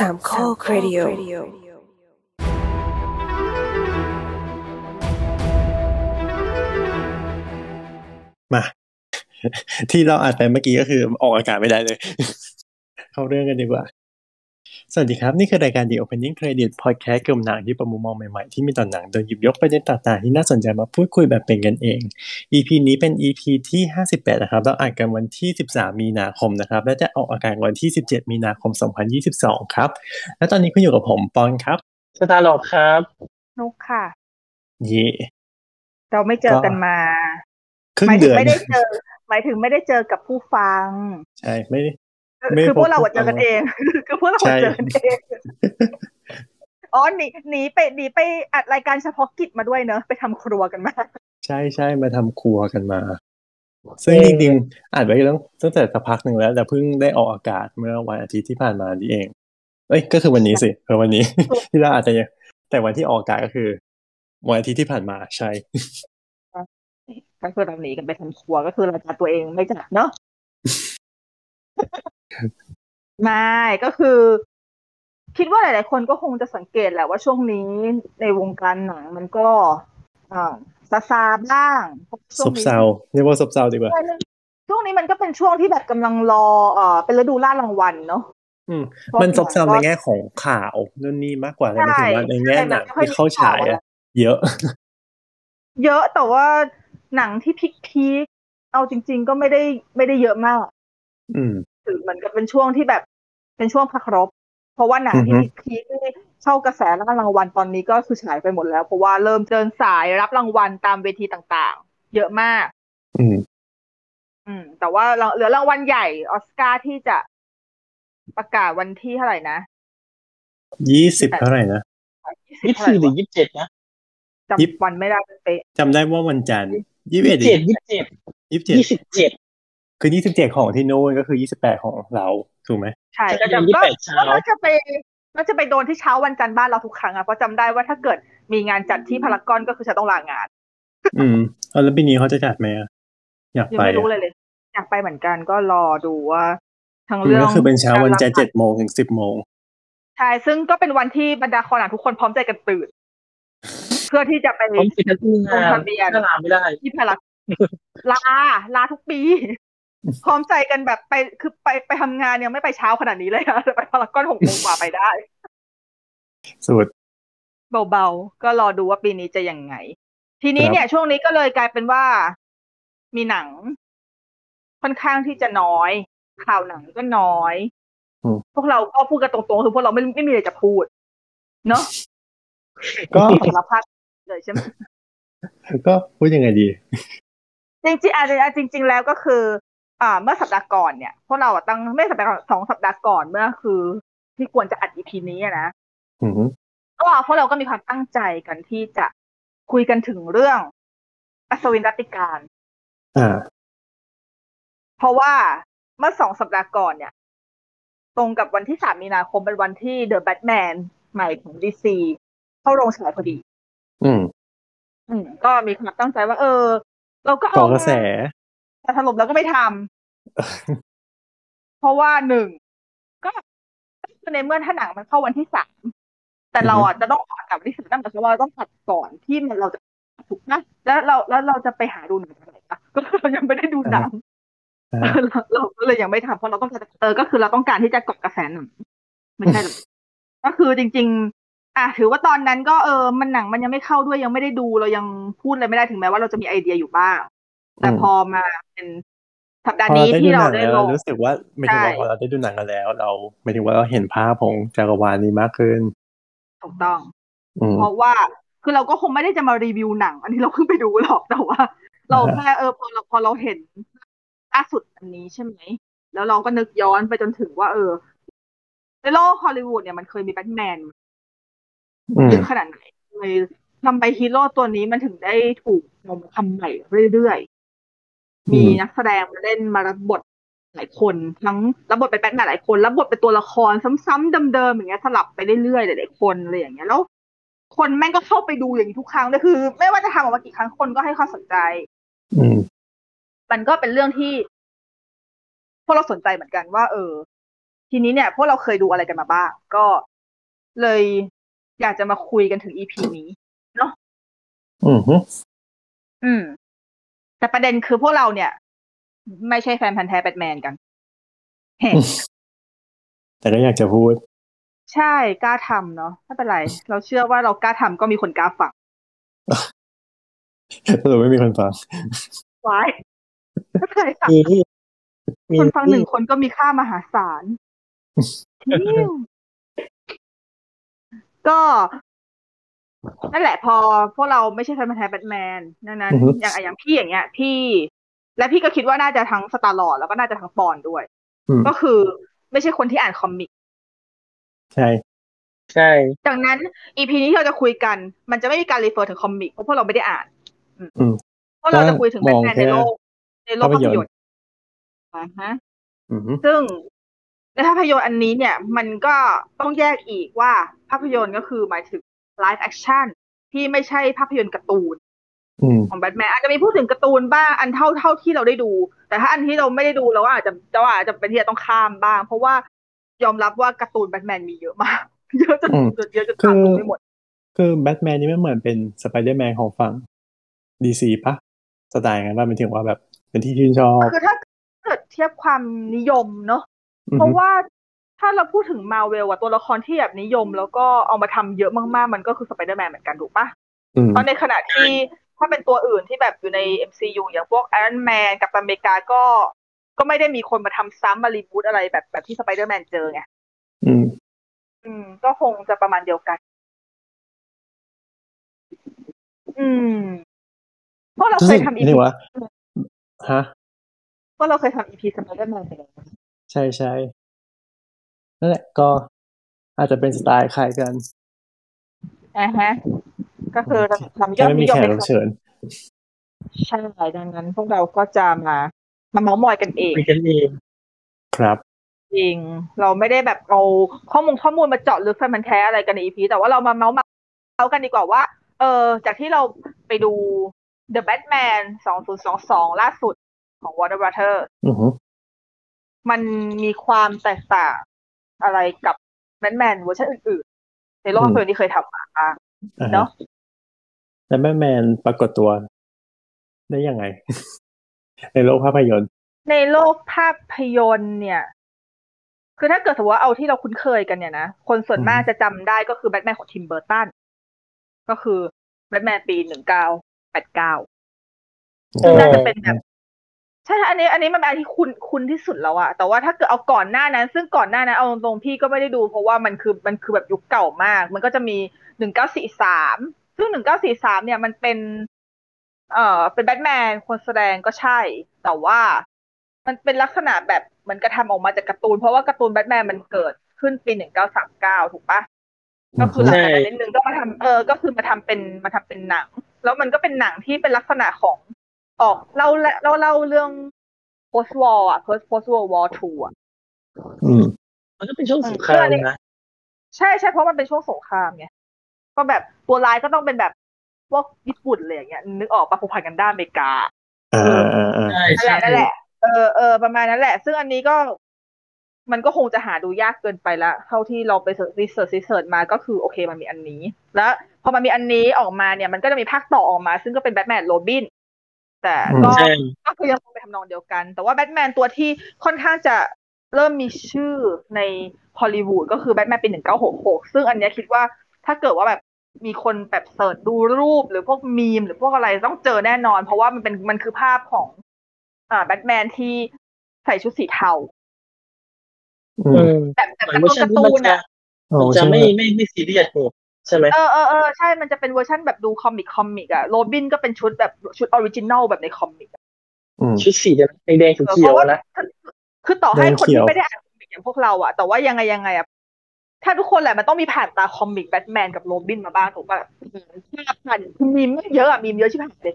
สามข้อครดิโอมา ที่เราอัดไปเมื่อกี้ก็คือออกอากาศไม่ได้เลย เข้าเรื่องกันดีกว่า สวัสดีครับ นี่คือรายการ The Opening Credit Podcast เกี่ยวกับหนังที่ประมุมมองใหม่ๆ ที่มีต่อหนังโดยหยิบยกประเด็นต่างๆ ที่น่าสนใจมาพูดคุยแบบเป็นกันเอง EP นี้เป็น EP ที่ 58 นะครับเราอัดกันวันที่ 13 มีนาคมนะครับ และจะออกอากาศวันที่ 17 มีนาคม 2022 ครับ และตอนนี้คุณอยู่กับผมปอนครับสตาร์ลอดครับ นุกค่ะ เย่เราไม่เจอกันมาครึ่หงมายถึเดืงอนไม่ได้เจอหมายถึงไม่ได้เจอกับผู้ฟัง ใช่ ไม่ได้ไม่ คือพวกเราพบอะเจอกันเอง คือพวกเราใช่อะเจอกันเองอ๋อหนีหนีไปหนีไปอัดรายการเฉพาะกิจมาด้วยเนอะไปทำครัวกันมา ใช่ใช่มาทำครัวกันมา ซึ่งจริงๆอ่านไว้ตั้งตั้งแต่สักพักหนึ่งแล้ว แต่เพิ่งได้ออกอากาศเมื่อวันอาทิตย์ที่ผ่านมานี่เอง เอ้ยก็คือวันนี้สิคือวันนี้ ที่เราอาจจะยังแต่วันที่ออกอากาศก็คือวันอาทิตย์ที่ผ่านมาใช่ก็คือเราหนีกันไปทำครัวก็คือเราจัดตัวเองไม่จัดเนอะ ไม่ก็คือ คิดว่าหลาย ๆ คนก็คงจะสังเกตแหละว่าช่วงนี้ในวงการหนังมันก็อ่าซาซาบ้างเพราะซช่วงบนี้เซาเรียกว่าซบเซาดีกว่าใช่ช่วงนี้มันก็เป็นช่วงที่แบบกำลังรอเอ่อเป็นฤดูล่ารางวัลเนาะอืมเพราะมันซบเซาหนัในงก็แง่ของข่าวนู่นนี่มากกว่าแต่หมายถึงว่าในใช่แง่หนังใช่มันไม่ค่อยที่เข้าฉายมีข่าวอะอะเยอะ เยอะแต่ว่าหนังที่พีคๆเอาจริง ๆ ก็ไม่ได้ไม่ได้เยอะมาก อืม ถือเหมือนกับเป็นช่วงที่แบบเป็นช่วงพักรบ เพราะว่าหนังที่อือฮึพีคๆที่เข้ากระแสแล้วก็รางวัลตอนนี้ก็คือฉายไปหมดแล้ว เพราะว่าเริ่มเดินสายรับรางวัลตามเวทีต่างๆ เยอะมาก อืม อืม แต่ว่าเหลือรางวัลใหญ่ออสการ์ที่จะประกาศวันที่เท่าไหร่นะยี่สิบเท่าไหร่นะยี่สิบสี่หรือยี่สิบเจ็ดนะยิบจำวันไม่ได้เป๊ะจำได้ว่าวันจันทร์ยี่สิบยี่เอ็ดสิบเจ็ดยี่สิบเจ็ดยี่สิบเจ็ดยี่สิบเจ็ด คือยี่สิบเจ็ดของที่โน่นก็คือยี่สิบแปดของเราถูกไหมใช่ใช่ก็จะยี่สิก็บแปดเช้าก็จะไปก็จะไปโดนที่เช้าวันจันทร์บ้านเราทุกครั้งอะเพราะจำได้ว่าถ้าเกิดมีงานจัดที่พารากอนก็คือฉันต้องลางาน อืมเอาแล้วปีนี้เขาจะจัดไหมอะอยากยังไปไม่รู้อะเลยเลยอยากไปเหมือนกันก็รอดูว่าทั้งอืมเรื่องก็คือเป็นเช้าวันจันทร์กรเจ็ดโมงถึงสิบโมงใช่ซึ่งก็เป็นวันที่บรรดาคอหนังทุกคนพร้อมใจกันตื่น เพื่อที่จะไปผมปิดทั้งงานลงทะเบียนถ้าลาไม่ได้ที่พารากลาลาทุกปี พร้อมใจกันแบบไปคือไปไปทำงานยังไม่ไปเช้าขนาดนี้เลยอะแต่ไปพารากอนหกโมงกว่าไปได้ สุดเบาๆ ก็รอดูว่าปีนี้จะยังไง ทีนี้ครับเนี่ย ช่วงนี้ก็เลยกลายเป็นว่ามีหนัง ค่อนข้างที่จะน้อย ข่าวหนังก็น้อยอืมพวกเราก็พูดกันตรงๆคือพวกเราไม่ไม่มีอะไรจะพูด เนาะก็สารพัดเลยใช่ไหมก็พูดยังไงดี จริงๆอะอะจริง ๆ แล้วก็คือ อ่า เมื่อสัปดาห์ก่อนเนี่ยพวกเราอะตั้งไม่สัปดาห์ก่อนสองสัปดาห์ก่อนเมื่อคือ ที่ควรจะอัดอีพีนี้อะนะอืมก็พวกเราก็มีความตั้งใจกันที่จะคุยกันถึงเรื่องอัศวินรัตติการอ่าเพราะว่าเมื่อสองสัปดาห์ก่อนเนี่ย ตรงกับวันที่สามมีนาคมเป็นวันที่เดอะแบทแมนใหม่ของดีซีเข้าโรงฉายพอดี อืม อืม ก็มีความตั้งใจว่า เออ เราก็ก่เอาอกระแส แต่สรุปแล้วก็ไม่ทำเพราะว่าหนึ่งก็ในเมื่อถ้าหนังมันเข้าวันที่สามแต่เราอะจะต้องออกอากาศวันที่สามนั่นหมายความว่าเราต้องตัดก่อนที่มันเราจะถูกนะแล้วเราแล้วเราจะไปหาดูหนังอะไรปะก็คือเรายังไม่ได้ดูหนังอ่าเราเราก็เลยยังไม่ทำเพราะเราต้องการเออก็คือเราต้องการที่จะเกาะกระแสหนังไม่ใช่หรอกก็คือจริง ๆ อะถือว่าตอนนั้นก็เออมันหนังมันยังไม่เข้าด้วยยังไม่ได้ดูเรายังพูดอะไรไม่ได้ถึงแม้ว่าเราจะมีไอเดียอยู่บ้าง แต่อืมพอมาเป็นสัปดาห์พอนี้เราได้ดูที่หเรานังได้แล้วลงรู้สึกว่าไม่ถึงว่าใช่พอเราได้ดูหนังกันแล้ว เราไม่ถึงว่าเราเห็นภาพของจักรวาลนี้มากขึ้นถูกต้องอืมเพราะว่าคือเราก็คงไม่ได้จะมารีวิวหนัง อันนี้เราเพิ่งไปดูหรอกแต่ว่า เราอ่าฮะแค่เออพอเราพอเราเห็นล่าสุดอันนี้ใช่ไหมแล้วเราก็นึกย้อนไปจนถึงว่า เออในโลกฮอลลีวูดเนี่ยมันเคยมีแบทแมนอืมเยอะขนาดไหนเลยทำไมฮีโร่ตัวนี้มันถึงได้ถูกนำมาทำใหม่เรื่อยๆ มีนักแสดงมาเล่นมารับบทหลายคน ทั้งรับบทเป็นแบทแมนหลายคนรับบทเป็นตัวละครซ้ำๆเดิมๆอย่างเงี้ยสลับไปเรื่อยๆหลายๆคนอะไรอย่างเงี้ยแล้ว คนแม่งก็เข้าไปดูอย่างนี้ทุกครั้งเลยคือ ไม่ว่าจะทำออกมากี่ครั้งคนก็ให้ความสนใจ อืมมันก็เป็นเรื่องที่พวกเราสนใจเหมือนกันว่า เออ ทีนี้เนี่ยพวกเราเคยดูอะไรกันมาบ้าง ก็เลยอยากจะมาคุยกันถึงอีพีนี้เนาะอือฮึอืม แต่ประเด็นคือพวกเราเนี่ย ไม่ใช่แฟนพันธ์แท้แบทแมนกันเห็นแต่ก็อยากจะพูด ใช่กล้าทำเนาะไม่เป็นไร เราเชื่อว่าเรากล้าทำก็มีคนกล้าฟังสรุปไม่มีคนฟังไว้ไม่เป็นไรค่ะมีมีคนฟังหนึ่งคนก็มีค่ามหาศาลทิวก็ นั่นแหละพอพวกเราไม่ใช่แฟนพันธ์แท้แบทแมนดังนั้นอือฮึอย่างอย่างพี่อย่างเงี้ย พี่ และพี่ก็คิดว่าน่าจะทั้งสตาร์ลอร์ดแล้วก็น่าจะทั้งปอนด้วยอืมก็คือไม่ใช่คนที่อ่าน comicใช่ใช่ดังนั้น EP นี้ที่เราจะคุยกัน มันจะไม่มีการ refer ถึง comic เพราะพวกเราไม่ได้อ่านอืมเพราะเราจะคุยถึงแบทแมนในโลกในโลกภาพยนตร์อ่าฮะอือฮึซึ่งในภาพยนตร์อันนี้เนี่ย มันก็ต้องแยกอีกว่าภาพยนตร์ก็คือหมายถึง live action ที่ไม่ใช่ภาพยนตร์การ์ตูนอืมของแบทแมนอาจจะมีพูดถึงการ์ตูนบ้างอันเท่าเท่าที่เราได้ดู แต่ถ้าอันที่เราไม่ได้ดูเราก็อาจจะเราอาจจะเป็นที่จะต้องข้ามบ้าง เพราะว่ายอมรับว่าการ์ตูนแบทแมนมีเยอะมากเยอะจนอืมเยอะจนตามดูไม่หมด คือแบทแมนนี่ไม่เหมือนเป็นสไปเดอร์แมนของฝั่ง DC ปะสไตล์งั้นว่ามันถึงว่าแบบเป็นที่ชื่นชอบคือถ้าเกิดเทียบความนิยมเนอะอือเพฮึราะว่า ถ้าเราพูดถึงมาเวลอะตัวละครที่แบบนิยม แล้วก็เอามาทำเยอะมากๆ มันก็คือสไปเดอร์แมนเหมือนกันถูกปะอืมเพราะในขณะที่ถ้าเป็นตัวอื่นที่แบบอยู่ใน MCU อย่างพวก Iron Man กัปตันอเมริกาก็ ก็ไม่ได้มีคนมาทำซ้ำมา reboot อะไรแบบแบบที่สไปเดอร์แมนเจอไงอืม อืม ก็คงจะประมาณเดียวกัน อืมเพราะเราเคยทำนี่ EP ถือว่าฮะเพราะเราเคยทำ EP สไปเดอร์แมนไปแล้วใช่ใช่ นั่นแหละก็อาจจะเป็นสไตล์คล้ายกันอ่าฮะ ก็คือทำยแค่อดไม่นิมียมแขกในรับเชิญใช่ดังนั้น พวกเราก็จะมามาเม้าท์มอยกันเองคุยกันเองครับจริง เราไม่ได้แบบเอาข้อมูลข้อมูลมาเจาะลึกแฟนพันธุ์แท้อะไรกันใน EP แต่ว่าเรามาเม้าท์มาเม้าท์กันดีกว่าว่า เออ จากที่เราไปดู The Batman 2022 ล่าสุดของ Warner Brothers อือฮึมันมีความแตกต่าง อะไรกับแบทแมนเวอร์ชันอื่นๆ ในโลกภาพยนตร์ที่เคยทำมาบ้างอ่าฮะเนาะแล้วแบทแมนปรากฏตัว ได้ยังไง ในโลกภาพยนตร์ ในโลกภาพยนตร์เนี่ย คือถ้าเกิดสมมติว่าเอาที่เราคุ้นเคยกันเนี่ยนะ คนส่วนมากจะจำได้ก็คือแบทแมนของทิมเบอร์ตันก็คือแบทแมนปีหนึ่งเก้าแปดเก้าซึ่งน่าจะเป็นแบบ ใช่อันนี้ อันนี้มันเป็นอันที่คุ้นคุ้นที่สุดแล้วอะแต่ว่าถ้าเกิดเอาก่อนหน้านั้น ซึ่งก่อนหน้านั้นเอาตรงๆพี่ก็ไม่ได้ดู เพราะว่ามันคือมันคือแบบยุคเก่ามาก มันก็จะมีหนึ่งเก้าสี่สามซึ่งหนึ่งเก้าสี่สามเนี่ยมันเป็น เอ่อเป็นแบทแมนคนแสดงก็ใช่ แต่ว่ามันเป็นลักษณะแบบเหมือนกระทำออกมาจากการ์ตูน เพราะว่าการ์ตูนแบทแมนมันเกิดขึ้นปีหนึ่งเก้าสามเก้าถูกปะก็คือหลังจากนั้นนิดนึงก็มาทำเออ ก็คือมาทำเป็นมาทำเป็นหนัง แล้วมันก็เป็นหนังที่เป็นลักษณะของ ออกเล่าเล่าเล่าเรื่อง post war อะ post post world war two อะอืมมันก็เป็นช่วงสงครามนะใช่ใช่เพราะมันเป็นช่วงสงครามไงก็แบบตัวร้ายก็ต้องเป็นแบบพวกญี่ปุ่นเลยอย่างเงี้ยนึกออกปะผูกพันกันด้านอเมริกาอ่าอ่าอ่าใช่นั่นแหละนั่นใช่แหละเออเออประมาณนั้นแหละ ซึ่งอันนี้ก็มันก็คงจะหาดูยากเกินไปละเท่าที่เราไป research research มาก็คือโอเคมันมีอันนี้ แล้วพอมันมีอันนี้ออกมาเนี่ยมันก็จะมีภาคต่อออกมา ซึ่งก็เป็นแบทแมนโรบิน แต่ก็ใช่ก็คือยังคงไปทำนองเดียวกัน แต่ว่าแบทแมนตัวที่ค่อนข้างจะเริ่มมีชื่อในฮอลลีวูดก็คือแบทแมนปีหนึ่งเก้าหกหกซึ่งอันเนี้ยคิดว่าถ้าเกิดว่าแบบมีคนแบบ search ดูรูปหรือพวกมีม หรือพวกอะไรต้องเจอแน่นอน เพราะว่ามันเป็นมันคือภาพของ อ่าแบทแมนที่ใส่ชุดสีเทาอือืมมแบบแบบเหมือนการ์เวอร์ชันที่มันอะจะโอ้มันจะใช่ไม่ไม่ไม่ซีเรียสเนี่ย ใช่ไหมเออเออเออใช่มันจะเป็นเวอร์ชันแบบดู comic comic อะโรบินก็เป็นชุดแบบชุด original แบบใน comic อะอืมชุดสีแดงแดงเขียวเออเพยวราะว่าๆนะคือต่อให้คนแดงเขียวที่ไม่ได้อ่าน comic อย่างพวกเราอะแต่ว่ายังไงยังไงอะถ้าทุกคนแหละมันต้องมีผ่านตา comic แบทแมนกับโรบินมาบ้างถูกป่ะถ้าผ่านคือมีมเยอะอะมีมเยอะชิบหายเลย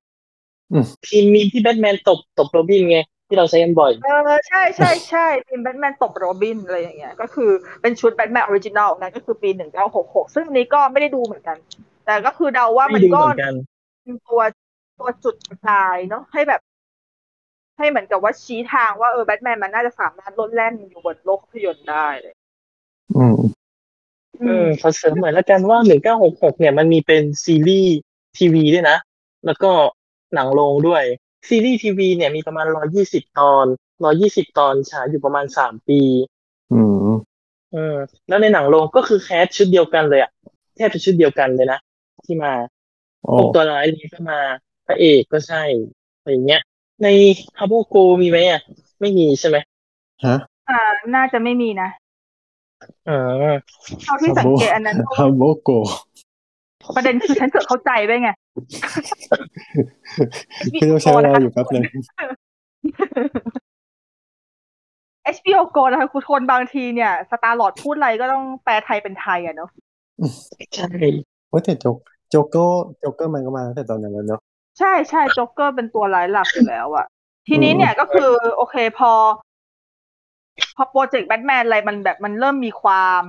ทีมมีที่แบทแมนตบตบโรบินไง ที่เราใช้กันบ่อย เออใช่ใช่ใช่เป็นแบทแมนตบโรบินอะไรอย่างเงี้ย ก็คือเป็นชุดแบทแมน original นั่นก็คือปีหนึ่งเก้าหกหกซึ่งอันนี้ก็ไม่ได้ดูเหมือนกัน แต่ก็คือเดาว่าไม่มันดูก็เหมือนกันเป็นตัวตัวจุดประกายเนาะให้แบบ ให้เหมือนกับว่าชี้ทางว่าเออแบทแมนมันน่าจะสามารถลดแล่นอยู่บนโลกภาพยนตร์ได้เลย อืมอืมขอเสริมหน่อยแล้วกันว่าหนึ่งเก้าหกหกเนี่ยมันมีเป็นซีรีส์ทีวีด้วยนะ แล้วก็หนังโรงด้วย ซีรีส์ทีวีเนี่ยมีประมาณร้อยี่สิบตอนร้อยี่สิบตอนฉายอยู่ประมาณสามปี อืมเออแล้วในหนังโรงก็คือแคสชุดเดียวกันเลยอะแทบจะชุดเดียวกันเลยนะที่มาโอ้พวกตัวร้ายนี้ก็มาพระเอกก็ใช่อะไรอย่างเงี้ย ในฮาโบโกมีไหมอะไม่มีใช่ไหมฮะอ่าน่าจะไม่มีนะอ่าเท่าที่สังเกตอันนั้นฮาโบโก ประเด็นคือฉันเกิดเข้าใจด้วยไงพี่ต้องใช้เวลาอยู่แป๊บนึง HBO Go นะคะทุกคนบางทีเนี่ย สตาร์ลอร์ดพูดอะไรก็ต้องแปลไทยเป็นไทยอะเนาะใช่ว่าแต่โจ๊กโจ๊กเกอร์โจ๊กเกอร์มันก็มาตั้งแต่ตอนนั้นแล้วเนาะใช่ใช่โจ๊กเกอร์เป็นตัวร้ายหลักอยู่แล้วอะทีนี้เนี่ยก็คือ โอเคพอ พอโปรเจกต์แบทแมนอะไรมันแบบมันเริ่มมีความ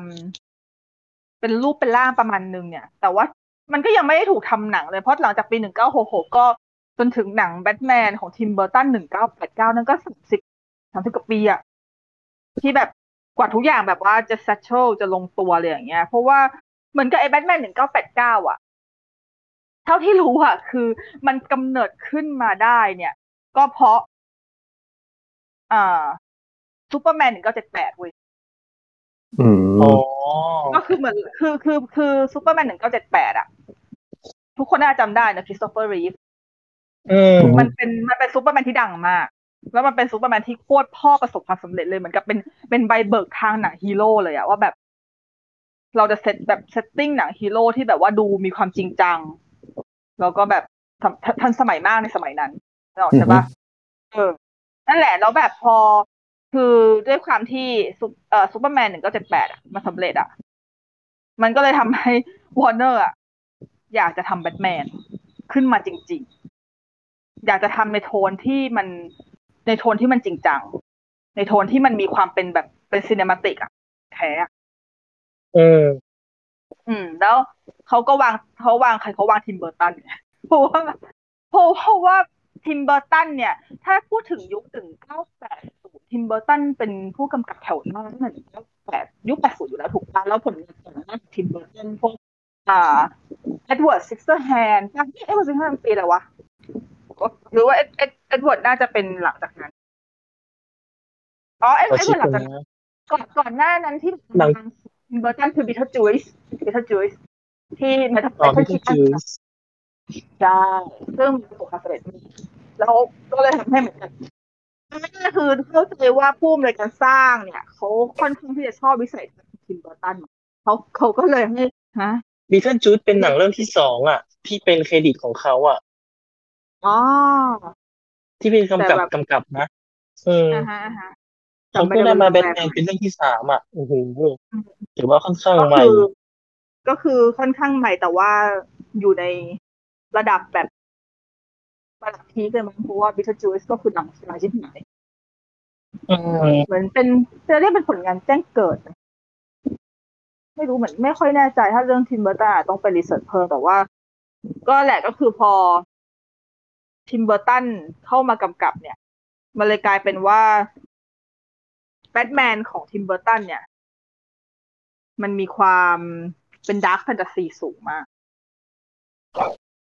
เป็นรูปเป็นร่างประมาณนึงเนี่ย แต่ว่า มันก็ยังไม่ได้ถูกทำหนังเลย เพราะหลังจากปีหนึ่งเก้าหกหกก็จนถึงหนังแบทแมนของทิมเบอร์ตันหนึ่งเก้าแปดเก้านั่นก็สามสิบสามสิบกว่าปีอะที่แบบกว่าทุกอย่างแบบว่าจะ s ซ t ช e จะลงตัวเลยอย่างเงี้ย เพราะว่าเหมือนกับไอ้แบทแมนหนึ่งเก้าแปดเก้าอะเท่าที่รู้อะคือมันกำเนิดขึ้นมาได้เนี่ย ก็เพราะอ่าซูเปอร์แมนหนึ่งเก้าเจ็ดแปดเว้ย อืมอ๋อก็คือเหมือนคือคือคือซูเปอร์แมนหนึ่งเก้าเจ็ดแปดอะทุกคนน่าจะจำได้นะคริสโตเฟอร์รีฟอืมมันเป็นมันเป็นซูเปอร์แมนที่ดังมาก แล้วมันเป็นซูเปอร์แมนที่โคตรพ่อประสบความสำเร็จเลยเหมือนกับเป็นเป็นใบเบิกทางหนังฮีโร่เลยอะว่าแบบ เราจะเซตแบบ setting หนังฮีโร่ที่แบบว่าดูมีความจริงจัง แล้วก็แบบทันทันสมัยมากในสมัยนั้นนึกออกใช่ปะเออนั่นแหละแล้วแบบพอ คือด้วยความที่ซุปเอ่อซูเปอร์แมนหนึ่งเก้าเจ็ดแปดอะมาสำเร็จอะมันก็เลยทำให้วอร์เนอร์อะอยากจะทำแบทแมนขึ้นมาจริง ๆ อยากจะทำในโทนที่มันในโทนที่มันจริงจัง ในโทนที่มันมีความเป็นแบบเป็น cinematic อะแท้อะอืมอืม แล้วเขาก็วางเขาวางใครเขาวางทิมเบอร์ตันเนี่ยเพราะว่าเพราะเพราะว่าทิมเบอร์ตันเนี่ย ถ้าพูดถึงยุคหนึ่งเก้าแปดศูนย์ ทิมเบอร์ตันเป็นผู้กำกับแถวหน้าตั้งแต่เก้าแปดยุคแปดศูนย์อยู่แล้วถูกปะแล้วผลงานก่อนหน้าทิมเบอร์ตันพวกอ่าเอ็ดเวิร์ดซิสเตอร์แฮนด์เอ็ดเวิร์ดซิสเตอร์แฮนด์ปีอะไรวะหรือว่าเอ็ดเอ็ดเอ็ดเวิร์ดน่าจะเป็นหลังจากนั้นอ๋อเอ็ดขอเอ็ดชิเวิปร์ดหลังจากนะก่อนก่อนหน้านั้นที่หนังทิมเบอร์ตันคือบิทเทิลจูสบิทเทิลจูสที่เมทัลอ๋อเมทัพี่ลจูคิดสใช่ซึ่งประสบความสำเร็จมากแล้วก็เลยทำให้เหมือนกั นนั่นก็คือเข้าใจว่าผู้อำนวยการสร้างเนี่ยเขาค่อนข้างที่จะชอบวิสัยทัศน์ของทิมเบอร์ตันเขาเขาก็เลยให้ฮะ Beetlejuice เป็นหนังเรื่องที่สองอะ ที่เป็นเครดิตของเขาอะอ๋อที่เป็นกำกับแต่แบบกำกับนะเอออ่าฮะอ่าฮะเขาก็ได้มาแบทแมนเป็นเรื่องที่สามอะโอ้โหถือว่าค่อนข้างก็ใหม่คือก็คือค่อนข้างใหม่แต่ว่าอยู่ในระดับแบบ ระดับ peak เลยมั้งเพราะว่า Beetlejuice ก็คือหนังสไตล์ชิบหายอืมเหมือนเป็นจะเรียกเป็นผลงานแจ้งเกิดไหมไม่รู้เหมือนไม่ค่อยแน่ใจ ถ้าเรื่องทิมเบอร์ตันต้องไป research เพิ่มแต่ว่า ก็แหละก็คือพอทิมเบอร์ตันเข้ามากำกับเนี่ย มันเลยกลายเป็นว่าแบทแมนของทิมเบอร์ตันเนี่ย มันมีความเป็น dark fantasy สูงมาก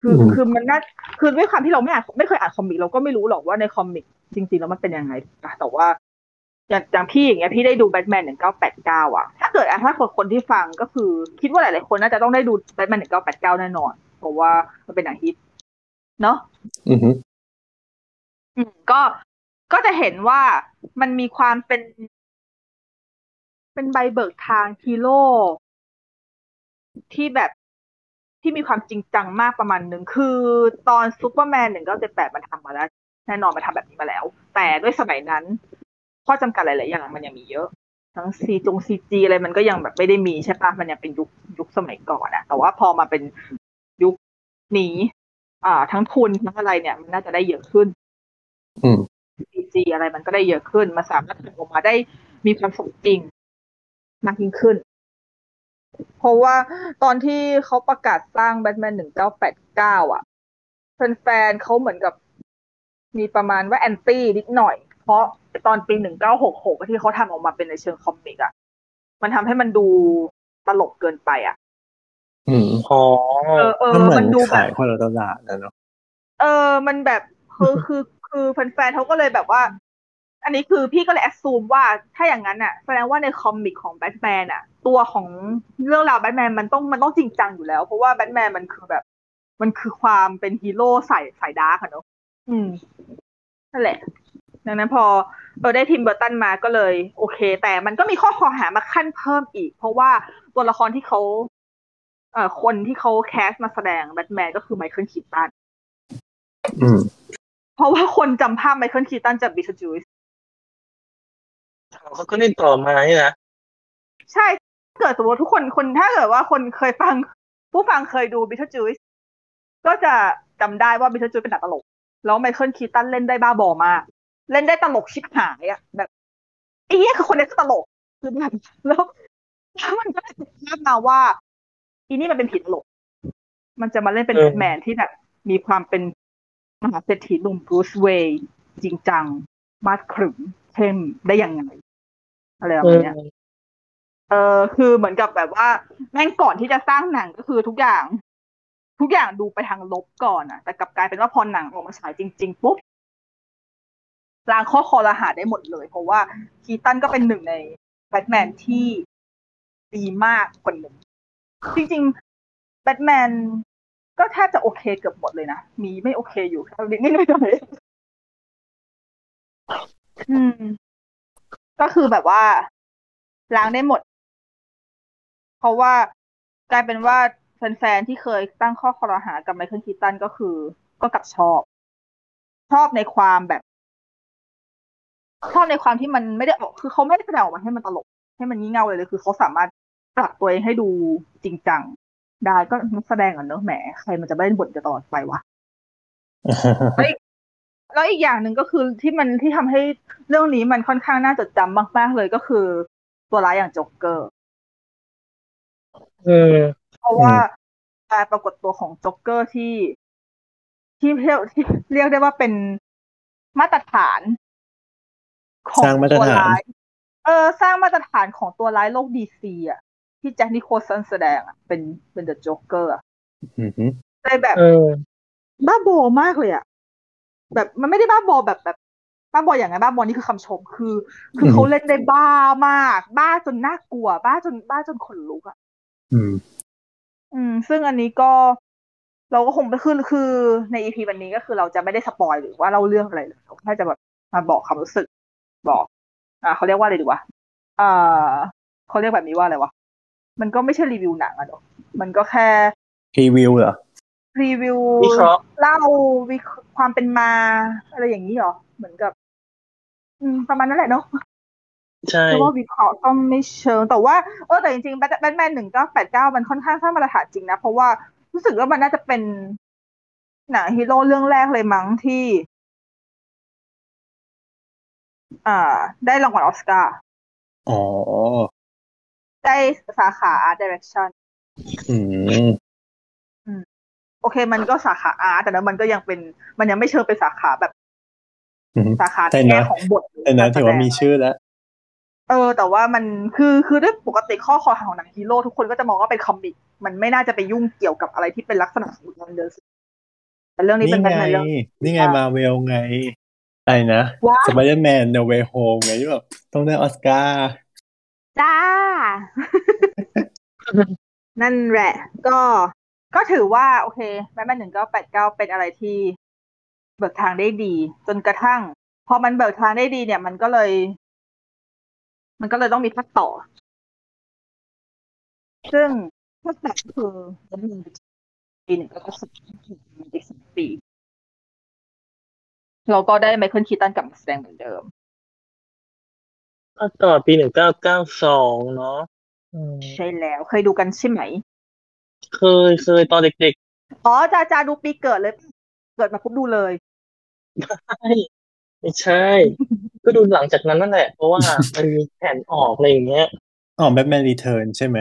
คืออืมคือมันน่าคือด้วยความที่เราไม่อ่านไม่เคยอ่าน comic เราก็ไม่รู้หรอกว่าใน comic จริงๆแล้วมันเป็นยังไงนะแต่ว่าอย่างอย่างพี่อย่างเงี้ยพี่ได้ดูแบทแมนหนึ่งเก้าแปดเก้าอะ ถ้าเกิดอะถ้าคนคนที่ฟังก็คือ คิดว่าหลายๆคนน่าจะต้องได้ดูแบทแมนหนึ่งเก้าแปดเก้าแน่นอนเพราะว่ามันเป็นหนังฮิตเนาะอือฮึอืมก็ก็จะเห็นว่ามันมีความเป็น เป็นใบเบิกทางฮีโร่ที่แบบ ที่มีความจริงจังมากประมาณหนึ่งคือตอนซูเปอร์แมนหนึ่งเก้าเจ็ดแปดมันทำมาแล้ว แน่นอนมันทำแบบนี้มาแล้ว แต่ด้วยสมัยนั้น ข้อจำกัดหลาย ๆ อย่างมันยังมีเยอะ ทั้งซีจง CG อะไรมันก็ยังแบบไม่ได้มีใช่ปะมันยังเป็นยุคยุคสมัยก่อนอะแต่ว่าพอมาเป็นยุคนี้ อ่า ทั้งทุนทั้งอะไรเนี่ย มันน่าจะได้เยอะขึ้น อืม CG อะไรมันก็ได้เยอะขึ้น มาสามารถทำออกมาได้มีความสมจริงมากยิ่งขึ้น เพราะว่าตอนที่เขาประกาศสร้างแบทแมนหนึ่งเก้าแปดเก้าอะแฟนๆเขาเหมือนกับมีประมาณว่าแอนตี้นิดหน่อย เพราะตอนปีหนึ่งเก้าหกหกที่เขาทำออกมาเป็นในเชิงคอมิกอะมันทำให้มันดูตลกเกินไปอะอืมอ๋อเออเออมันเหมือมันนดูแบขาบยคนละตลาดนะเนาะเออ มันแบบคือคือคือแฟนๆเขาก็เลยแบบว่า อันนี้คือพี่ก็เลยแอ s ซูมว่าถ้าอย่างนั้นอะ แสดงว่าใน comic ของแบทแมนอะ ตัวของเรื่องราวแบทแมนมันต้องมันต้องจริงจังอยู่แล้ว เพราะว่าแบทแมนมันคือแบบ มันคือความเป็นฮีโร่สายสาย dark อะเนาะอืมนั่นแหละ ดังนั้นพอเออได้ทิมเบอร์ตันมาก็เลย โอเค แต่มันก็มีข้อครหามาขั้นเพิ่มอีก เพราะว่าตัวละครที่เขาเอ่อคนที่เขา cast มาแสดงแบทแมนก็คือไมเคิลคีตันอืมเพราะว่าคนจำภาพไมเคิลคีตันจากบิชจูส เขาก็เล่นต่อมาเนี่ยนะใช่ถ้าเกิดสมมติทุกคนคนถ้าเกิดว่าคนเคยฟัง ผู้ฟังเคยดูบิชจูสก็จะจำได้ว่าบิชจูสเป็นหนังตลก แล้วไมเคิลคีตันเล่นได้บ้าบอมาก เล่นได้ตลกชิบหายอะแบบไอ้เหี้ยคือคนเล่นตลกคือแบบแล้วแล้วมันก็เลยภาพมาว่าอีนี่มันเป็นผีตลก มันจะมาเล่นเป็นแบทแมนที่แบบมีความเป็นมหาเศรษฐีหนุ่มบรูซเวย์จริงจังมาดขรึมเข้มได้ยังไง อะไรแบบเออเนี้ยเออคือเหมือนกับแบบว่า แม่งก่อนที่จะสร้างหนังก็คือทุกอย่าง ทุกอย่างดูไปทางลบก่อนอะแต่กลับกลายเป็นว่าพอหนังออกมาฉายจริง ๆ ปุ๊บล้างข้อคอรหาได้หมดเลย เพราะว่าคีตันก็เป็นหนึ่งในแบทแมนที่ดีมากคนหนึ่ง จริงๆแบทแมนก็แทบจะโอเคเกือบหมดเลยนะ มีไม่โอเคอยู่แค่นิดนิดหน่อยๆอืม ก็คือแบบว่าล้างได้หมด เพราะว่ากลายเป็นว่าแฟนๆที่เคยตั้งข้อคอรหากับไมเคิลคีตันก็คือ ก็กลับชอบ ชอบในความแบบ ชอบในความที่มันไม่ได้ออกคือเขาไม่ได้แสดงออกมาให้มันตลก ให้มันงี่เง่าเลยเลยคือเขาสามารถปรับตัวเองให้ดูจริงจังได้ก็แสดงอะเนอะแหมใครมันจะไม่เล่นบทจะตลอดไปวะ แล้วอีกอย่างหนึ่งก็คือที่มันที่ทำให้เรื่องนี้มันค่อนข้างน่าจดจำมาก ๆ เลยก็คือ ตัวร้ายอย่างโจ๊กเกอร์เออเพราะว่าการปรากฏตัวของโจ๊กเกอร์ที่ที่เรียกที่เรียกได้ว่าเป็นมาตรฐานของสร้างมาตรตัวฐานร้ายเออ สร้างมาตรฐานของตัวร้ายโลกดีซีอะ ที่แจ็คนิโคลสันแสดงอะเป็นเป็นเดอะโจ๊กเกอร์อือหือเลยแบบเออบ้าบอมากเลยอะ แบบมันไม่ได้บ้าบอแบบแบบบ้าบออย่างไงบ้าบอนี่คือคำชมคือ คือเขาเล่นได้บ้ามาก บ้าจนน่ากลัว บ้าจนบ้าจนขนลุกอะอืม อืม ซึ่งอันนี้ก็ เราก็คงคือคือในอีพีวันนี้ก็คือเราจะไม่ได้สปอยหรือว่าเล่าเรื่องอะไรเลยเราแค่จะแบบมาบอกความรู้สึก บอก อ่าเขาเรียกว่าอะไรดีวะอ่าเขาเรียกแบบนี้ว่าอะไรวะมันก็ไม่ใช่รีวิวหนังอะเนอะมันก็แค่รีวิวเหรอ รีวิววิเคราะห์ เล่าวิเคความเป็นมา อะไรอย่างนี้เหรอ เหมือนกับ อืม ประมาณนั้นแหละเนาะใช่ เพราะว่าวิเคราะห์ก็ไม่เชิง แต่ว่าเออแต่จริงๆแบทแบทแมนหนึ่งเก้าแปดเก้ามันค่อนข้างสร้างมาตรฐานจริงนะ เพราะว่ารู้สึกว่ามันน่าจะเป็นหนังฮีโร่เรื่องแรกเลยมั้งที่ อ่า ได้รางวัลออสการ์อ๋อ ได้สาขา Art Direction อืมโอเคมันก็สาขาอาร์ตแต่นั้นมันก็ยังเป็นมันยังไม่เชิงเป็นสาขาแบบอืมสาขาแต่แท้นะของบทหรือแต่นะกรแสดงถือว่ามีชื่อแล้วเออ แต่ว่ามันคือคือด้วยปกติข้อคอหาของหนังฮีโร่ทุกคนก็จะมองว่าเป็นคอมิกมันไม่น่าจะไปยุ่งเกี่ยวกับอะไรที่เป็นลักษณะของเดินแต่เรื่องนี้เป็นี่นแบไงทแมนเรื่องนี่ไงมาเวลไงอะไรนะว้าสไปเดอร์แมน No Way Home ไงที่แบบต้องได้ออสการ์จ้า นั่นแหละ ก็ ก็ถือว่าโอเคแบทแมนหนึ่งเก้าแปดเก้าเป็นอะไรที่เบิกทางได้ดี จนกระทั่ง พอมันเบิกทางได้ดีเนี่ย มันก็เลย มันก็เลยต้องมีภาคต่อ ซึ่งภาคต่อก็คือแบทแมนปีหนึ่งก็สิบอีกสิบปีเราก็ได้ไมเคิลคีตันกลับมาแสดงเหมือนเดิมก็ต่อปีหนึ่งเก้าเก้าสองเนาะอืมใช่แล้วเคยดูกันใช่ไหม เคยเคยตอนเด็กอ๋อจาจาดูปีเกิดเลย เกิดมาปุ๊บดูเลยๆใช่ไม่ใช่ ก็ดูหลังจากนั้นนั่นแหละ เพราะว่ามันมีแผนออกอะไรอย่างเงี้ยอ๋อแบทแมนรีเทิร์นใช่ไหม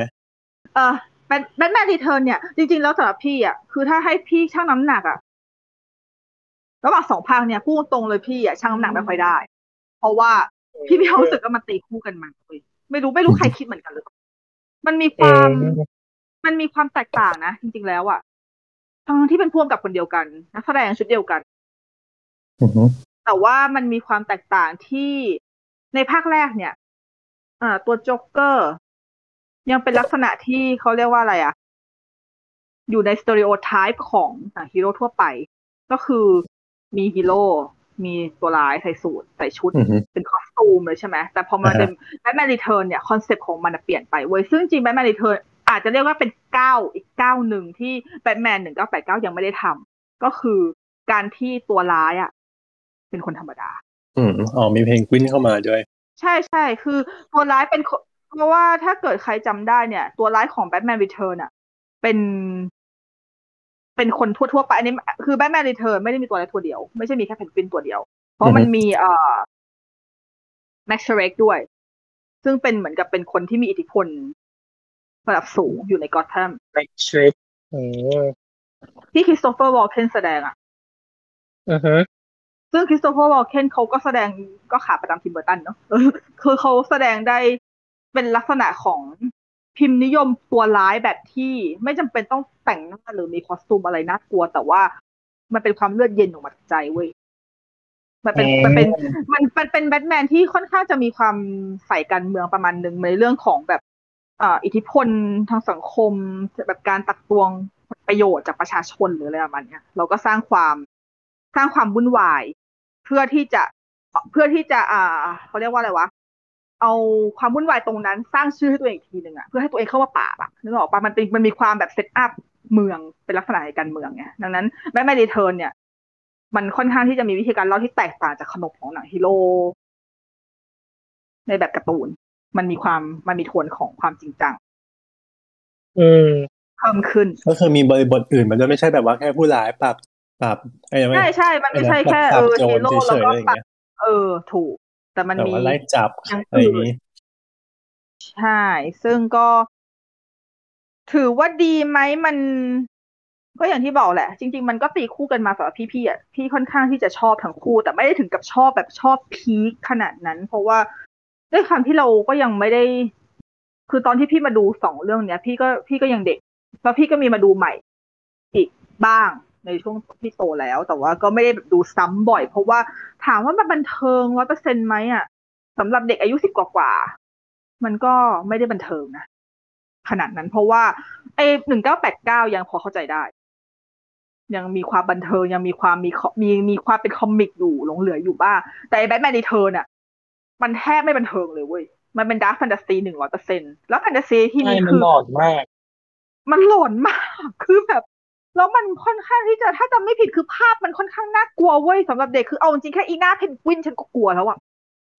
เออแบทแบทแมนรีเทิร์นเนี่ย จริง ๆ แล้วสำหรับพี่อะคือถ้าให้พี่ชั่งน้ำหนักอะ ระหว่างสองภาคเนี่ยพูดตรงเลยพี่อะชั่งน้ำหนักไม่ค่อยได้ เพราะว่าพี่พี่รู้สึกว่ามันตีคู่กันมาเลยไม่รู้ไม่รู้ใครคิดเหมือนกันหรือเปล่ามันมีความ มันมีความแตกต่างนะจริง ๆ แล้วอะทั้งที่เป็นผู้กำกับคนเดียวกันนักแสดงชุดเดียวกันอือฮึแต่ว่ามันมีความแตกต่างที่ในภาคแรกเนี่ยอ่าตัวโจ๊กเกอร์ ยังเป็นลักษณะที่เขาเรียกว่าอะไรอะอยู่ใน stereotype ของหนังฮีโร่ทั่วไป ก็คือมีฮีโร่มีตัวร้ายใส่สูทใส่ชุดอือฮึเป็น costume เลยใช่ไหมแต่พอมาอ่าฮะเป็นแบทแมนรีเทิร์นเนี่ย concept ของมันนะเปลี่ยนไปเว้ยซึ่งจริงแบทแมนรีเทิร์น อาจจะเรียกว่าเป็นก้าวอีกก้าวหนึ่งที่แบทแมนหนึ่งเก้าแปดเก้ายังไม่ได้ทำก็คือการที่ตัวร้ายอะ เป็นคนธรรมดา อืมอ๋อมีเพนกวินเข้ามาด้วย ใช่ใช่คือตัวร้ายเป็นคนเพราะว่าถ้าเกิดใครจำได้เนี่ย ตัวร้ายของแบทแมนรีเทิร์นอะ เป็นเป็นคนทั่วๆไปอันนี้คือแบทแมนรีเทิร์นไม่ได้มีตัวร้ายตัวเดียว ไม่ใช่มีแค่เพนกวินตัวเดียว เพราะมันมีเอ่อแม็กซ์ชเร็กด้วย ซึ่งเป็นเหมือนกับเป็นคนที่มีอิทธิพล ระดับสูงอยู่ในกอ t แ a มแบ็กเชรดอืมที่คริสโตเฟอร์วอลเคนแสดงอะอือฮึซึ่งคริสโตเฟอร์วอลเคนเขาก็แสดงก็ขาประจำทิมเบอร์ตันเนาะเออคือเขาแสดงได้เป็นลักษณะของพิมพ์นิยมตัวร้ายแบบที่ไม่จำเป็นต้องแต่งหน้าหรือมีคอสตูมอะไรน่ากลัว แต่ว่ามันเป็นความเลือดเย็นออกมาจากใจเว้ยมันเป็นมันเป็นมันมันเป็นแบทแมนที่ค่อนข้างจะมีความใส่การเมืองประมาณหนึ่งในเรื่องของแบบ อ่าอิทธิพลทางสังคม แบบการตักตวงประโยชน์จากประชาชนหรืออะไรประมาณนี้เราก็สร้างความสร้างความวุ่นวาย เพื่อที่จะเพื่อที่จะอ่าเขาเรียกว่าอะไรวะเอาความวุ่นวายตรงนั้นสร้างชื่อให้ตัวเองทีหนึ่งอะเพื่อให้ตัวเองเข้ามาปราบอะนึกออกปะมันเป็นมันมีความแบบ set up เมืองเป็นลักษณะการเมืองไงดังนั้นแบทแมนรีเทิร์นเนี่ย มันค่อนข้างที่จะมีวิธีการเล่าที่แตกต่างจากขนบของหนังฮีโร่ในแบบการ์ตูน มันมีความมันมีโทนของความจริงจังอืมเพิ่มขึ้น ก็คือมีบริบทอื่นมันจะไม่ใช่แบบว่าแค่ผู้ร้ายปราบปรับไอ้ไม่ใช่ใช่มันไม่ใช่แค่ปเอรับอโจฮีรโร่เฉแล้วยๆก็อะไรอย่างปัดเงี้ยเออ ถูก แต่มันแต่มีว่าไล่จับอย่างอะไรอย่างอื่นงี้ใช่ ซึ่งก็ ถือว่าดีไหมมัน ก็อย่างที่บอกแหละ จริง ๆ มันก็ตีคู่กันมาสำหรับพี่ๆอะพี่ค่อนข้างที่จะชอบทั้งคู่ แต่ไม่ได้ถึงกับชอบแบบชอบพีคขนาดนั้น เพราะว่า ด้วยความที่เราก็ยังไม่ได้ คือตอนที่พี่มาดูสองเรื่องเนี้ย พี่ก็พี่ก็ยังเด็กแล้วพี่ก็มีมาดูใหม่ อีกบ้างในช่วงที่โตแล้ว แต่ว่าก็ไม่ได้แบบดูซ้ำบ่อย เพราะว่าถามว่ามันบันเทิงร้อยเปอร์เซ็นต์ไหมอะสำหรับเด็กอายุสิบกว่าๆมันก็ไม่ได้บันเทิงนะขนาดนั้น เพราะว่าไอ้หนึ่งเก้าแปดเก้ายังพอเข้าใจได้ ยังมีความบันเทิงยังมีความมีมีมีความเป็น comic อยู่หลงเหลืออยู่บ้างแต่แบทแมนรีเทิร์นอะ มันแทบไม่บันเทิงเลยเว้ย มันเป็นดาร์ k แฟนตาซีหนึ่งร้อยเปอร์เซ็นแล้วแฟนตาซีที่ใช่นี่มันคือหลอดมาก มันหลอนมาก คือแบบ แล้วมันค่อนข้างที่จะถ้าจำไม่ผิดคือภาพมันค่อนข้างน่ากลัวเว้ยสำหรับเด็กคือเอาจริงๆแค่อีหน้าเพนกวินฉันก็กลัวแล้วอะ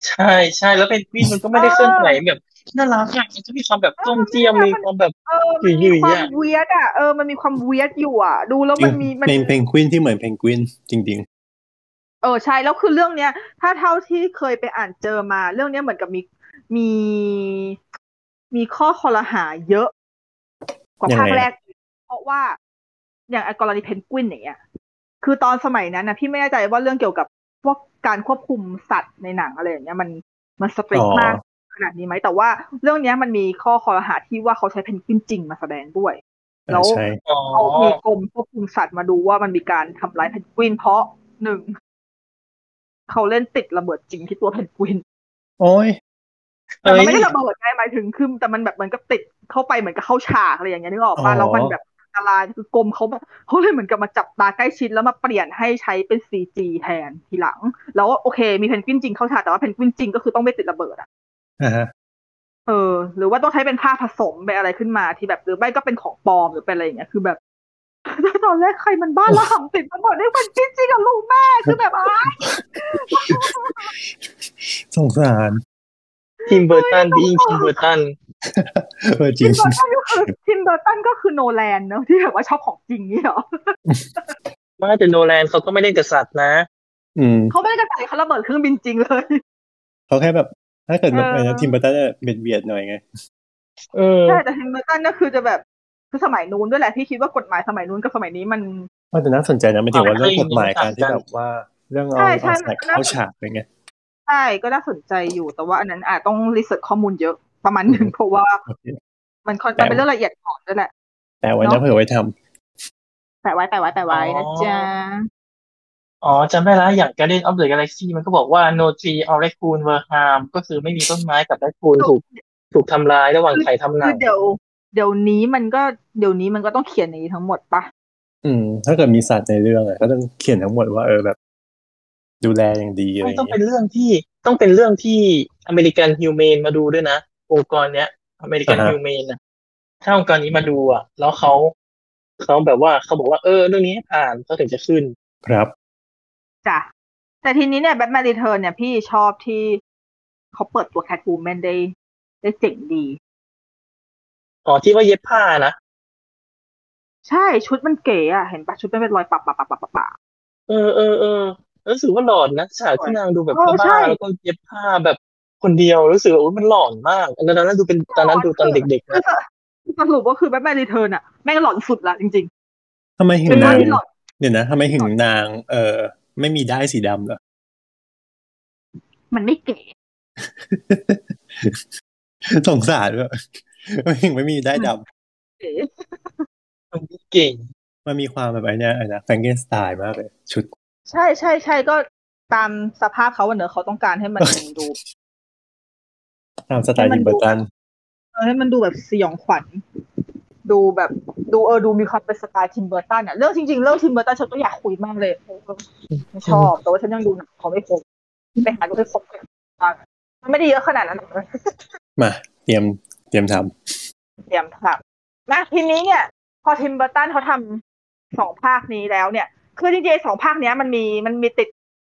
ใช่ใช่แล้วเป็นกวินมันก็ไม่ได้เคลื่อนไหวแบบน่ารักอะมันก็มีความแบบต้มเจียมมีความแบบเออมันหยุ่มียๆความอะเวียดอะเออมันมีความเวียดอยู่อะดูแล้วจริมังนมีมันเพลงเพลงกวินที่เหมือนเพลงกวินจริง เออใช่แล้วคือเรื่องเนี้ย ถ้าเท่าที่เคยไปอ่านเจอมา เรื่องเนี้ยเหมือนกับมีมีมีข้อคอรหาเยอะ กว่ายังไงภาคแรก เพราะว่าอย่างไอ้กรณีเพนกวินอย่างเงี้ยคือตอนสมัยนั้นนะพี่ไม่แน่ใจว่าเรื่องเกี่ยวกับพวกการควบคุมสัตว์ในหนังอะไรอย่างเงี้ยมันมันสตริกอ๋อมากขนาดนี้ไหมแต่ว่าเรื่องเนี้ยมันมีข้อคอรหาที่ว่าเขาใช้เพนกวินจริงมาแสดงด้วยๆแล้วอ่าใช่อ๋อเขามีกรมควบคุมสัตว์มาดูว่ามันมีการทำร้ายเพนกวินเพราะหนึ่ง เขาเล่นติดระเบิดจริงที่ตัวเพนกวิน โอ้ยแต่มันไม่เอ้ยได้ระเบิดไงหมายถึงคือแต่มันแบบเหมือนกับติดเข้าไปเหมือนกับเข้าฉากอะไรอย่างเงี้ยนึกออกป่ะอ๋อแล้วมันแบบอันตรายคือกรมเขาแบบเขาเลยเหมือนกับมาจับตาใกล้ชิดแล้วมาเปลี่ยนให้ใช้เป็น CG แทนทีหลัง แล้วโอเค มีเพนกวินจริงเข้าฉากแต่ว่าเพนกวินจริงก็คือต้องไม่ติดระเบิดอะอ่าฮะเออ หรือว่าต้องใช้เป็นผ้าผสมไปอะไรขึ้นมาที่แบบหรือไม่ก็เป็นของปลอมหรือเป็นอะไรอย่างเงี้ยคือแบบ ตอนแรกใครมันบ้าระห่ำติดระเบิดได้มันจริงๆกับลูกแม่คือแบบอ้ายสงสารทีมเบอร์ตันพี่อิงทีมเบอร์ตันเออจทิริงมเบอร์ตันก็คือทิมเบอร์ตันก็คือโนแลนเนอะที่แบบว่าชอบของจริงนี่เหรอไมาแต่โนแลนเขาก็ไม่เล่นกับสัตว์นะ อืมเขาไม่ได้กระใส่เขาระเบิดเครื่องบินจริงเลยเขาแค่แบบ ถ้าเกิดแบบเอออะไรนะทิมเบอร์ตันจะเบียดเบียดหน่อยไงเออใช่แต่ทิมเบอร์ตันก็คือจะแบบ คือสมัยนู้นด้วยแหละที่คิดว่ากฎหมายสมัยนู้นกับสมัยนี้มันว่าแต่น่าสนใจนะไม่ถึงว่าเรื่องกฎหมายต่างการที่กันแบบว่าเรื่องเอาใช่ใช่เอาแสกมันก็น่าเข้าฉากอะไรเงี้ยใช่ก็น่าสนใจอยู่แต่ว่าอันนั้นอาจต้อง research ข้อมูลเยอะประมาณหนึ่งอืมเพราะว่าโอเคมันค่อนแต่มันเป็นเรื่องละเอียดอ่อนด้วยแหละ แต่ไว้เนนะอะเผื่อไว้ทำแปะไว้แปะไว้แปะไว้นะจ๊ะอ๋อจำได้แล้วอย่าง Guardian of the Galaxy มันก็บอกว่า no tree or raccoon were harmed ก็คือไม่มีต้นไม้กับ raccoon ถูกถูกทำร้ายระหว่างถ่ายทำหนัคืองเดี๋ยว เดี๋ยวนี้มันก็เดี๋ยวนี้มันก็ต้องเขียนอย่างนี้ทั้งหมดปะอืม ถ้าเกิดมีสัตว์ในเรื่องอะก็ต้องเขียนทั้งหมดว่าเออแบบ ดูแลอย่างดีอะไรไม่ต้องเงี้เป็ยนเรื่องที่ต้องเป็นเรื่องที่อเมริกันฮิวแมนมาดูด้วยนะองค์กรเนี้ยอเมริกันอ่าฮะฮิวแมนนะถ้าองค์กรนี้มาดูอะ แล้วเขาเขาแบบว่าเขาบอกว่าเออ เรื่องนี้ให้ผ่านเขาถึงจะขึ้น ครับจ้ะแต่ทีนี้เนี่ยแบทแมนรีเทิร์นเนี่ยพี่ชอบที่เขาเปิดตัวแคทวูแมนได้ได้เจ๋งดี อ๋อที่ว่าเย็บผ้านะ ใช่ชุดมันเก๋อะเห็นปะชุดมันเป็นรอยปับปับปับปับปับปับเออเออเออรู้สึกว่าหลอนนะฉากที่นางดูแบบเออใช่บ้าๆแล้วก็เย็บผ้าแบบคนเดียวรู้สึกว่าอุ๊ยมันหลอนมากตอนนั้นดูเป็นตอนนั้นดูตอนเด็กๆคือนะสรุปก็คือแบทแมนรีเทิร์นอะแม่งหลอนสุดละจริงทำไมๆหึเป็งนนาภาพงที่หลอนเดี๋ยวนะทำไมหึงนาง เออไม่มีได้ายสีดำเหรอมันไม่เก๋สงสารแบบ ไม่หึงไม่มีได้ายดเก๋มันเก่งำมันมีความแบบไอ้เนี้ยไอ้นะแฟรงเกนสไตล์มากเลยชุด ใช่ใช่ใช่ก็ตามสภาพเขาอะเนอะเขาต้องการให้มันดู ตามสไตล์ให้มันดินมเบอร์ตันเออให้มันดูแบบสยองขวัญ ดูแบบดูเออดูมีความเป็นสไตล์ทิมเบอร์ตันอะเรื่องจริงๆเรื่องทิมเบอร์ตันฉันก็อยากคุยมากเลยไม่ชอบแต่ว่าฉันยังดูหนังเขาไม่ครบไปหาดูให้ครบเลยมันไม่ได้เยอะขนาดนั้นหรอกนะมา เตรียม เตรียมทเตรียมครับนะทีนี้เนี่ย พอทิมเบอร์ตันเขาทำสองภาคนี้แล้วเนี่ย คือจริงๆสองภาคเนี้ยมันมีมันมีติด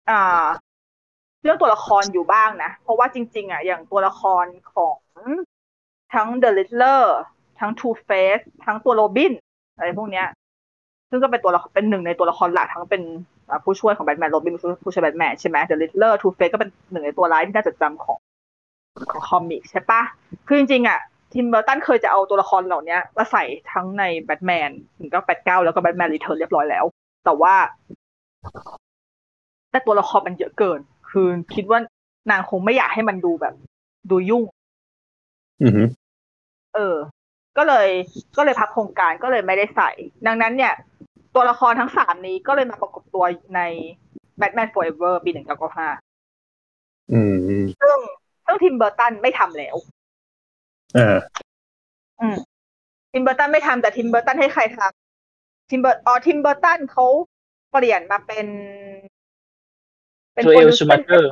อ่าเรื่องตัวละครอยู่บ้างนะ เพราะว่าจริง ๆ อะ อย่างตัวละครของทั้ง The Riddler ทั้ง Two-Face ทั้งตัวโรบินอะไรพวกเนี้ย ซึ่งก็เป็นตัวละครเป็นหนึ่งในตัวละครหลักทั้งเป็นผู้ช่วยของแบทแมนโรบินผู้ช่วยแบทแมนใช่ไหม The Riddler Two-Face ก็เป็นหนึ่งในตัวร้ายที่น่าจดจำของ ของ comic ใช่ปะคือจริงๆอะทิมเบอร์ตันเคยจะเอาตัวละครเหล่านี้มาใส่ทั้งในแบทแมนหนึ่งเก้าแปดเก้าแล้วก็ Batman Returns เรียบร้อยแล้ว แต่ว่า แต่ตัวละครมันเยอะเกิน คือคิดว่านางคงไม่อยากให้มันดูแบบ ดูยุ่งำอือหือเออ ก็เลย ก็เลยพักโครงการก็เลยไม่ได้ใส่ ดังนั้นเนี่ย ตัวละครทั้งสามนี้ก็เลยมาประกบตัวใน Batman Forever ปีหนึ่งเก้าเก้าห้าอืมอืมซึ่ง ซึ่งทิมเบอร์ตันไม่ทำแล้วอ่าอืมทิมเบอร์ตันไม่ทำแต่ทิมเบอร์ตันให้ใครทำทิมเบอร์อ๋อทิมเบอร์ตันเขาเปลี่ยนมาเป็นโจเอล producer ชูมาเกอร์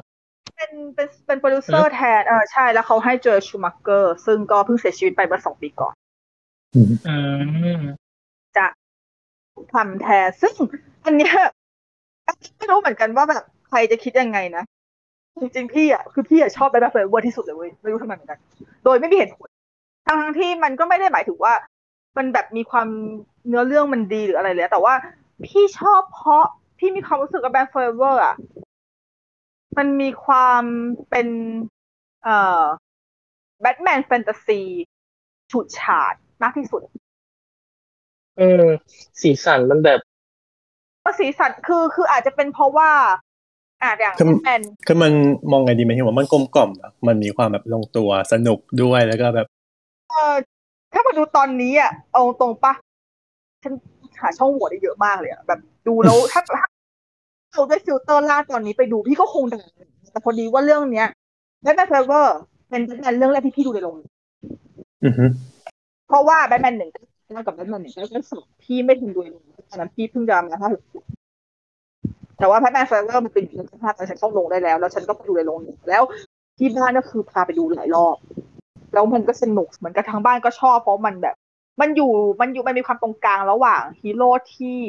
เป็นเป็นเป็นโปรดิวเซอร์แทนเออใช่แล้วเขาให้โจเอลชูมาเกอร์ ซึ่งก็เพิ่งเสียชีวิตไปเมื่อสองปีก่อนอืมจะทำแทนซึ่งอันเนี้ยไม่รู้เหมือนกันว่าแบบใครจะคิดยังไงนะ จริงๆพี่อะคือพี่อะชอบ Batman Forever ที่สุดเลยเว้ยไม่รู้ทำไมเหมือนกัน โดยไม่มีเหตุผลทั้งๆที่มันก็ไม่ได้หมายถึงว่า มันแบบมีความเนื้อเรื่องมันดีหรืออะไรเลยแต่ว่าพี่ชอบเพราะพี่มีความรู้สึกกับ Batman Forever อะมันมีความเป็นเอ่อแบทแมนแฟนตาซีฉูดฉาดมากที่สุด เออสีสันมันแบบก็สีสันคือคืออาจจะเป็นเพราะว่า อ่าอย่างคือแมนคือมันมองไงดีไหมที่ว่ามันกลมกล่อมอะมันมีความแบบลงตัวสนุกด้วยแล้วก็แบบเออถ้ามาดูตอนนี้อะเอาตรงปะฉันหาช่องโหว่ได้เยอะมากเลยอะแบบดูแล้วถ้าถ้าเราด้วยฟิลเตอร์ล่าตอนนี้ไปดูพี่ก็คงด่าแต่พอดีว่าเรื่องเนี้ย Batman Forever เป็นแบทแมนเรื่องแรกที่พี่ดูในโรงอือหือเพราะว่าแบทแมนหนึ่งกับแบทแมนหนึ่งแบทแมนสองพี่ไม่ถึงดูในโรงตอนนั้นพี่เพิ่งจะมาถ้า แต่ว่า Batman Forever มันเป็นอยู่ในสภาพตอนฉันเข้าโรงได้แล้ว แล้วฉันก็ไปดูในโรงแล้วที่บ้านก็คือพาไปดูหลายรอบ แล้วมันก็สนุกเหมือนกับทางบ้านก็ชอบเพราะมันแบบ มันอยู่มันอยู่มันมีความตรงกลางระหว่างฮีโร่ที่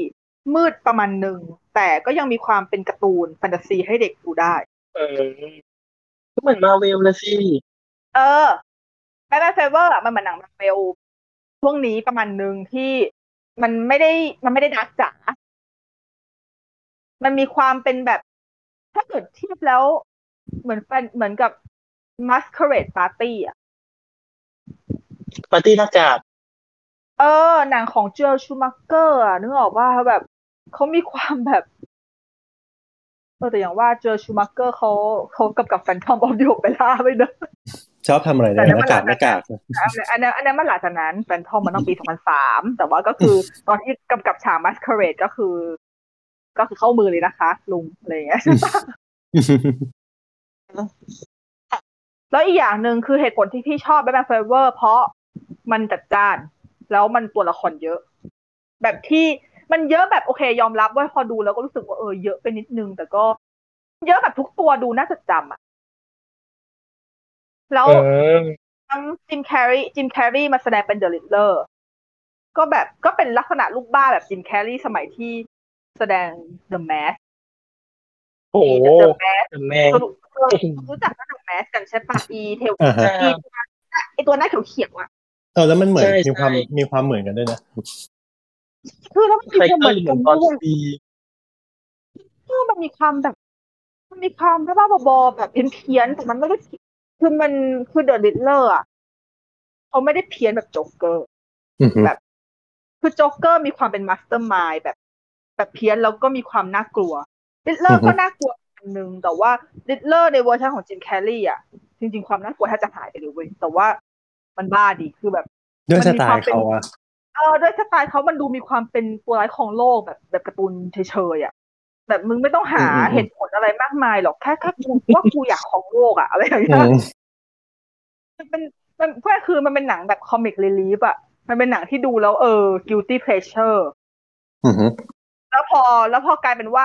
มืดประมาณหนึ่งแต่ก็ยังมีความเป็นการ์ตูนแฟนตาซีให้เด็กดูได้ เออก็เหมือนมาเวลละสิเออ Batman Forever มันเหมือนหนังมาเวลช่วงนี้ประมาณหนึ่งที่มันไม่ได้มันไม่ได้ dark จ๋า มันมีความเป็นแบบ ถ้าเกิดเทียบแล้ว เหมือนแฟนเหมือนกับ Masquerade Party อะปาร์ตี้หน้ากากเออ หนังของโจเอลชูมาเกอร์อะนึกออกว่าแบบเขามีความแบบเออแต่อย่างว่าโจเอลชูมาเกอร์เขาเขากับกับ Phantom of the Opera ไปเนอะชอบทำอะไรเนี่ยหน้ากากหน้ากากอันนั้นอันนั้นมันหลังจากนั้น Phantom มันต้องปีสองพันสามแต่ว่าก็คือตอนที่กำกับฉาก Masquerade ก็คือ ก็คือเข้ามือเลยนะคะลุงอะไรอย่างเงี้ยแล้วอีกอย่างหนึ่งคือเหตุผลที่พี่ชอบ Batman Forever เพราะมันจัดจ้าน แล้วมันตัวละครเยอะ แบบที่มันเยอะแบบโอเค ยอมรับว่าพอดูแล้วก็รู้สึกว่าเออเยอะไปนิดนึง แต่ก็ เยอะแบบทุกตัวดูน่าจดจำอะแล้วเออทั้งจิมแคร์รีจิมแคร์รีมาแสดงเป็นเดอะลิทเลอร์ก็แบบก็เป็นลักษณะลูกบ้าแบบจิมแคร์รีสมัยที่ แสดง The Mask โอ้โห The Mask แต่แม่รู้รู้จัก The Mask กันใช่ปะอีเทลอ่าฮะอีไอตัวหน้าเขียวๆอะเออแล้วมันเหมือนใช่มีความใช่มีความเหมือนกันด้วยนะคือแล้วมันใครมีความก็เหมือนเหมืกัอนนบอสด้วยบีคือมันมีความแบบ มันมีความบ้าๆบอๆแบบเพี้ยนๆแต่มันไม่ได้คือมันคือ The Riddler อะเขาไม่ได้เพี้ยนแบบโจ๊กเกอร์อือฮึแบบ คือโจ๊กเกอร์มีความเป็น mastermind แบบ แบบเพี้ยนแล้วก็มีความน่ากลัว Riddler ก็น่ากลัวอันนึงแต่ว่า Riddler ในเวอร์ชันของจิมแคร์รีอะจริง ๆ ความน่ากลัวแทบจะหายไปเลยเว้ยแต่ว่ามันบ้าดีคือแบบด้วยสไตล์มันมีความเป็นเขาอะเออด้วยสไตล์เขามันดูมีความเป็นตัวร้ายของโลกแบบแบบการ์ตูนเฉยๆอะแบบมึงไม่ต้องหาเหตุผลอะไรมากมายหรอกแค่แค่กูว่ากูอยากครองโลกอะอะไรอย่างเงี้ย อืมันเป็นมันเพื่อคือมันเป็นหนังแบบ comic relief อะมันเป็นหนังที่ดูแล้วเออ guilty pleasure อือฮึ แล้วพอแล้วพอกลายเป็นว่า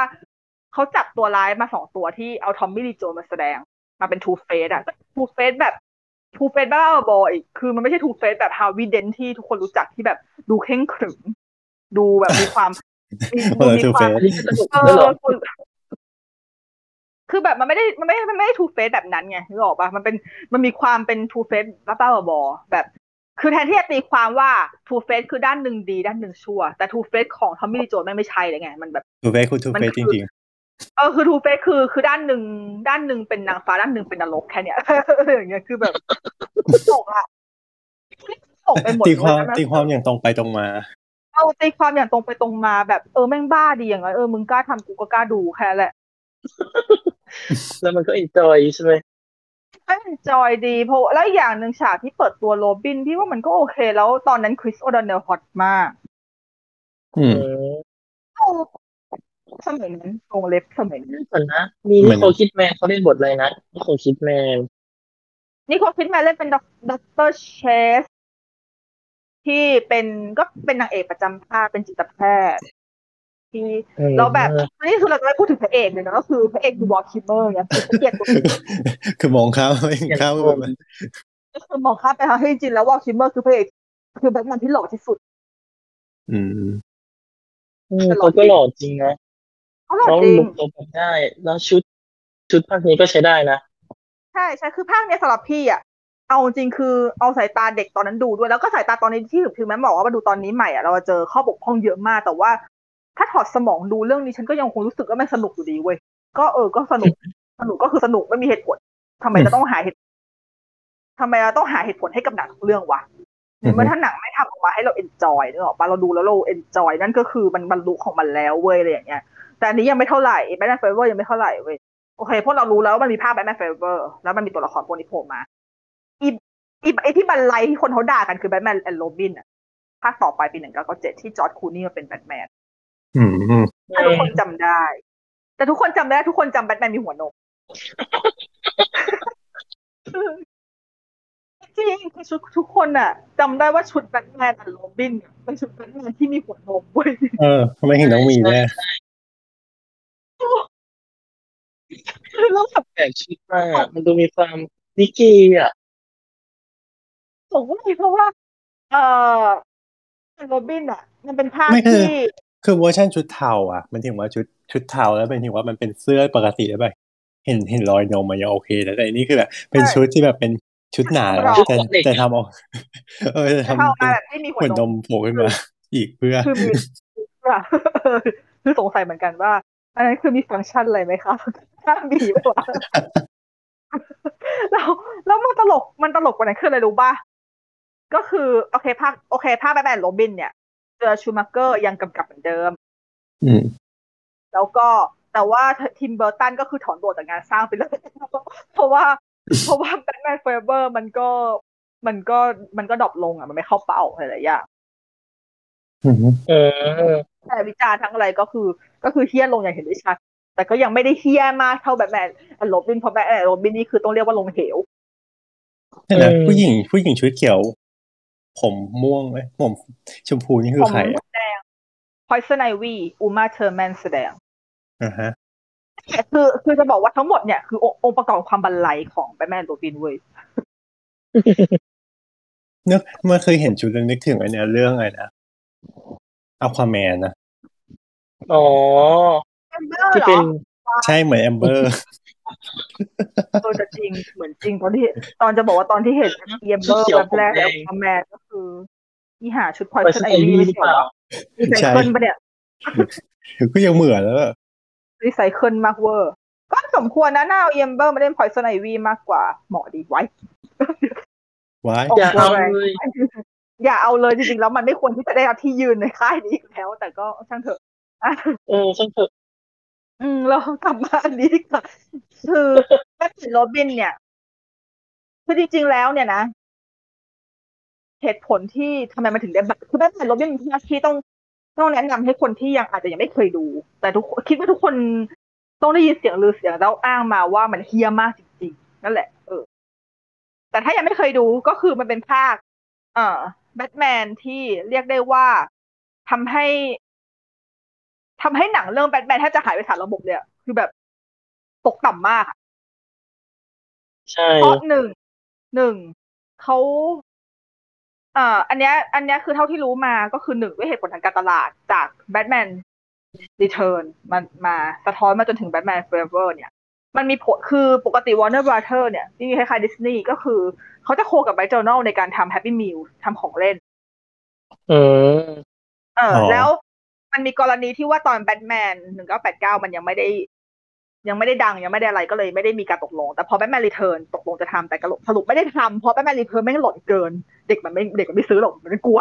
เขาจับตัวร้ายมาสองตัวที่เอาทอมมี่ลีโจนมาแสดง มาเป็นทูเฟสอะทูเฟสแบบทูเฟสบ้าบออีกคือมันไม่ใช่ทูเฟสแบบฮาวิเดนที่ทุกคนรู้จักที่แบบดูเข่งขรึมดูแบบมีความมีเออมีทูคเฟวามสอันนี้ก็สนุกเอด้วยเหรออคุณคือแบบมันไม่ได้มันไม่มันไม่ได้ทูเฟสแบบนั้นไงนึกออกปะมันเป็นมันมีความเป็นทูเฟสบ้าบ้าๆบอๆแบบ คือแทนที่จะตีความว่าทูเฟสคือด้านหนึ่งดีด้านหนึ่งชั่ว แต่ทูเฟสของทอมมี่ลีโจนไม่งไม่ใช่เลยไง มันแบบทูเฟสคือทูมันเฟสคืจอริงเออคือทูเฟสคือคือด้านหนึ่งด้านหนึ่งเป็นนางฟ้าด้านหนึ่งเป็นนรกแค่เนี้ยอย่างเงี้ยคือแบบตกอะตกไปหมดๆตีความเลยนะตีความอย่างตรงไปตรงมาเอาตีความอย่างตรงไปตรงมาแบบเออแม่งบ้าดีอย่างเงี้ยเออมึงกล้าทำกูก็กล้าดูแค่นั้นแหละแล้วมันก็ enjoy ใช่ไหม ก็ enjoy ดีเพราะแล้วอีกอย่างหนึ่งฉากที่เปิดตัวโรบิน พี่ว่ามันก็โอเค แล้วตอนนั้นคริสโอดอนเนลฮอตมาก อืมเออสมัยนั้นวงเล็บสมัยนั้นก่อนนะเหมืนิอนโคลคิดแมนเขาเล่นบทอะไรนะนิโคลคิดแมนนี่เขาคิดมาเล่นเป็นด็อกเตอร์เชสที่เป็นก็เป็นนางเอกประจำภาคเป็นจิตแพทย์ ที่เออเราแบบอันนี้คือเราจะไม่พูดถึงพระเอกเลยนะก็คือพระเอกคือวาลคิลเมอร์เนี่ยคือเกลียดตัวคือมองข้ามไม่ข้ามไปแบบก็คือมองข้ามไปทางที่จริงๆแล้ววาลคิลเมอร์คือพระเอกคือแบทแมนที่หล่อที่สุด อืมอืมเขาก็หล่อจริงนะเขาหล่อเขาจริงลุกเขาแบบได้ แล้วชุดชุดภาคนี้ก็ใช้ได้นะ ใช่ใช่คือภาคเนี้ยสำหรับพี่อะเอาจริงคือเอาสายตาเด็กตอนนั้นดูด้วยแล้วก็สายตาตอนนี้ที่ถึงแม้บอกว่ามาดูตอนนี้ใหม่อะเราจะเจอข้อบกพร่องเยอะมาก แต่ว่า ถ้าถอดสมองดูเรื่องนี้ฉันก็ยังคงรู้สึกว่ามันสนุกอยู่ดีเว้ยก็เออก็สนุกสนุกก็คือสนุกไม่มีเหตุผลทำไมจะต้องหาเหตุทำไมเราต้องหาเหตุผลให้กับหนังทุกเรื่องวะในเมื่อถ้าหนังไม่ทำออกมาให้เรา enjoy นึกออกปะเราดูแล้วเรา enjoy นั่นก็คือมันบรรลุของมันแล้วเว้ยอะไรอย่างเงี้ยแต่อันนี้ยังไม่เท่าไหร่แบทแมนฟอร์เอเวอร์ยังไม่เท่าไหร่เว้ยโอเคพวกเรารู้แล้วว่ามันมีภาพแบทแมนฟอร์เอเวอร์แล้วมันมีตัวละครพวกนี้โผล่มาอีอีไอที่บรรลัยที่คนเขาด่ากันคือแบทแมนแอนด์โรบินอะภาคต่อไปปีหนึ่งเก้าเก้าเจ็ดที่จอร์จ คลูนีย์มาเป็นแบทแมนอืมอืม ถ้าทุกคนจำได้ แต่ทุกคนจำได้ ทุกคนจำแบทแมนมีหัวนมจริงคือชุดทุกคนอะจำได้ว่าชุดแบทแมนกับโรบินอะเป็นชุดแบทแมนที่มีหัวนมเว้ยเออทำไมถึงต้องมีเนี่ยคือเราแบบแปลกชุดมากมันดูมีความนิกกี้อะสงสัยเพราะว่า เออโรบินอะมันเป็นภาพไม่คือที่ คือเวอร์ชันชุดเทาอะ มันถึงว่าชุดชุดเทาแล้วเป็นถึงว่ามันเป็นเสื้อปกติแล้วแบบเห็นเห็นรอยนมมันยังโอเคแต่แต่อันนี้คือแบบเป็นชุดที่แบบเป็นชุดหนาแล้วแต่แต่ทำออกเออจะจะทำเข้าเป็มานแบบไม่มีหัวหัวนนมมโผล่ขึ้นมา อีกเพื่อคือมีคือสงสัยเหมือนกันว่า อันนั้นคือมีฟังก์ชันอะไรไหมคะถ้ามีไหมวะแล้วแล้วมันตลกมันตลกกว่านั้นคืออะไรรู้ป่ะก็คือโอเคภาคโอเคภาคแบทแมนโรบินเนี่ยเจอชูมาเกอร์ยังกำกับเหมือนเดิม อืม แล้วก็แต่ว่าทิมเบอร์ตันก็คือถอนตัวจากงานสร้างไปเลยเพราะว่า เพราะว่าแบทแมนฟอร์เอเวอร์มันก็มันก็มันก็ drop ลงอะ มันไม่เข้าเป้าอะไรหลายอย่างอืมเออ แต่วิจารณ์ทั้งอะไรก็คือ ก็คือเหี้ยลงอย่างเห็นได้ชัด แต่ก็ยังไม่ได้เหี้ยมากเท่าแบทแมนโรบินเพราะแบทแมนโรบินนี่คือต้องเรียกว่าลงเหวนั่นนะอืมผู้หญิงผู้หญิงชุดเขียว ผมม่วงไหมผมชมพูนี่คือผมใครอะแดง Poison Ivy อูมาเทอร์แมนแสดงอ่าฮะคือคือจะบอกว่าทั้งหมดเนี่ยคือองค์องค์ประกอบความบันไลของแบทแมนโรบินเว้ยนึกเมื่อเคยเห็นชุดแล้วนึกถึงไอ้เนี่ยเรื่องอะไรนะอควาแมนนะอ๋อแอมเบอร์ที่เหรเป็อนใช่เหมือนแอมเบอร์ เออจะจริงเหมือนจริงตอนที่ตอนจะบอกว่าตอนที่เห็นเอมเบอร์แบบแรกแล้วแมนก็คือที่หาชุดพอยไปซ์สไนไอวีวีไม่หรือใช่เปเหรล่าอรีไซเคิลปะเนี่ยก็ยังเหมือนแล้วอะรีไซเคิลมากเวอร์ ก็สมควรนะน่าเอาเอมเบอร์มาเล่น Poison Ivy มากกว่าเหมาะดีไว้ว้ายอย่าเอาเลยอย่าเอาเลยจริงๆแล้วมันไม่ควรที่จะได้รับที่ยืนในค่ายนี้อีกแล้ว แต่ก็ช่างเถอะอะเออช่างเถอะ อืมเรากลับมาอันนี้ดีกว่าคือแบทแมนโรบิน เนี่ยคือจริงๆแล้วเนี่ยนะเหตุผลที่ทำไมมันถึงได้แบบคือแบทแมนโรบินเป็นภาคที่ต้องต้องแนะนำให้คนที่ยังอาจจะยังไม่เคยดู แต่ทุกคิดว่าทุกคนต้องได้ยินเสียงลือเสียงแล้วอ้างมาว่ามันเฮี้ยมากจริงๆนั่นแหละ เออ แต่ถ้ายังไม่เคยดูก็คือมันเป็นภาค เอ่อแบทแมนที่เรียกได้ว่าทำให้ ทำให้หนังเรื่องแบทแมนแทบจะหายไปจากระบบเลยอะคือแบบตกต่ำมากอะใช่เพราะหนึ่งหนึ่งเขาเอ่ออันเนี้ย อันเนี้ยคือเท่าที่รู้มาก็คือหนึ่งด้วยเหตุผลทางการตลาดจากแบทแมนรีเทิร์นมันมาสะท้อนมาจนถึงแบทแมนฟอร์เอเวอร์เนี่ย มันมีผลคือปกติ Warner Brother เนี่ยที่คล้ายๆดิสนีย์ก็คือ เขาจะโคกับไบจอร์นลในการทำ Happy Meal ทำของเล่นอืมเออ แล้ว มันมีกรณีที่ว่าตอนแบทแมนหนึ่งเก้าแปดเก้ามันยังไม่ได้ ยังไม่ได้ดังยังไม่ได้อะไรก็เลยไม่ได้มีการตกลง แต่พอแบทแมนรีเทิร์นตกลงจะทำแต่กระโหลกสรุปไม่ได้ทำเพราะแบทแมนรีเทิร์นไม่งหล่นเกิน เด็กมันไม่เด็กมันไม่ซื้อหรอกมันกลัว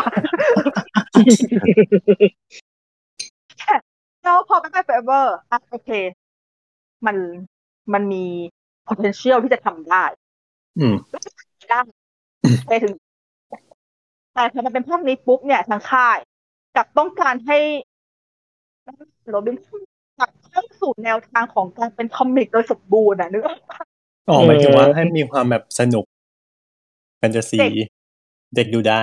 แล้วพอแบทแมนเฟเวอร์อะโอเค มันมันมี potential ที่จะทำได้ อืมได้ไปถึงแต่พอมันเป็นภาคนี้ปุ๊บเนี่ยทางค่ายกลับต้องการให้ โรบินกลับเข้าสู่แนวทางของการเป็น comic โดยสมบูรณ์อะนึกออกปะอ๋อหมายถึงว่าให้มีความแบบสนุกแฟนตาซีเด็กเด็กดูได้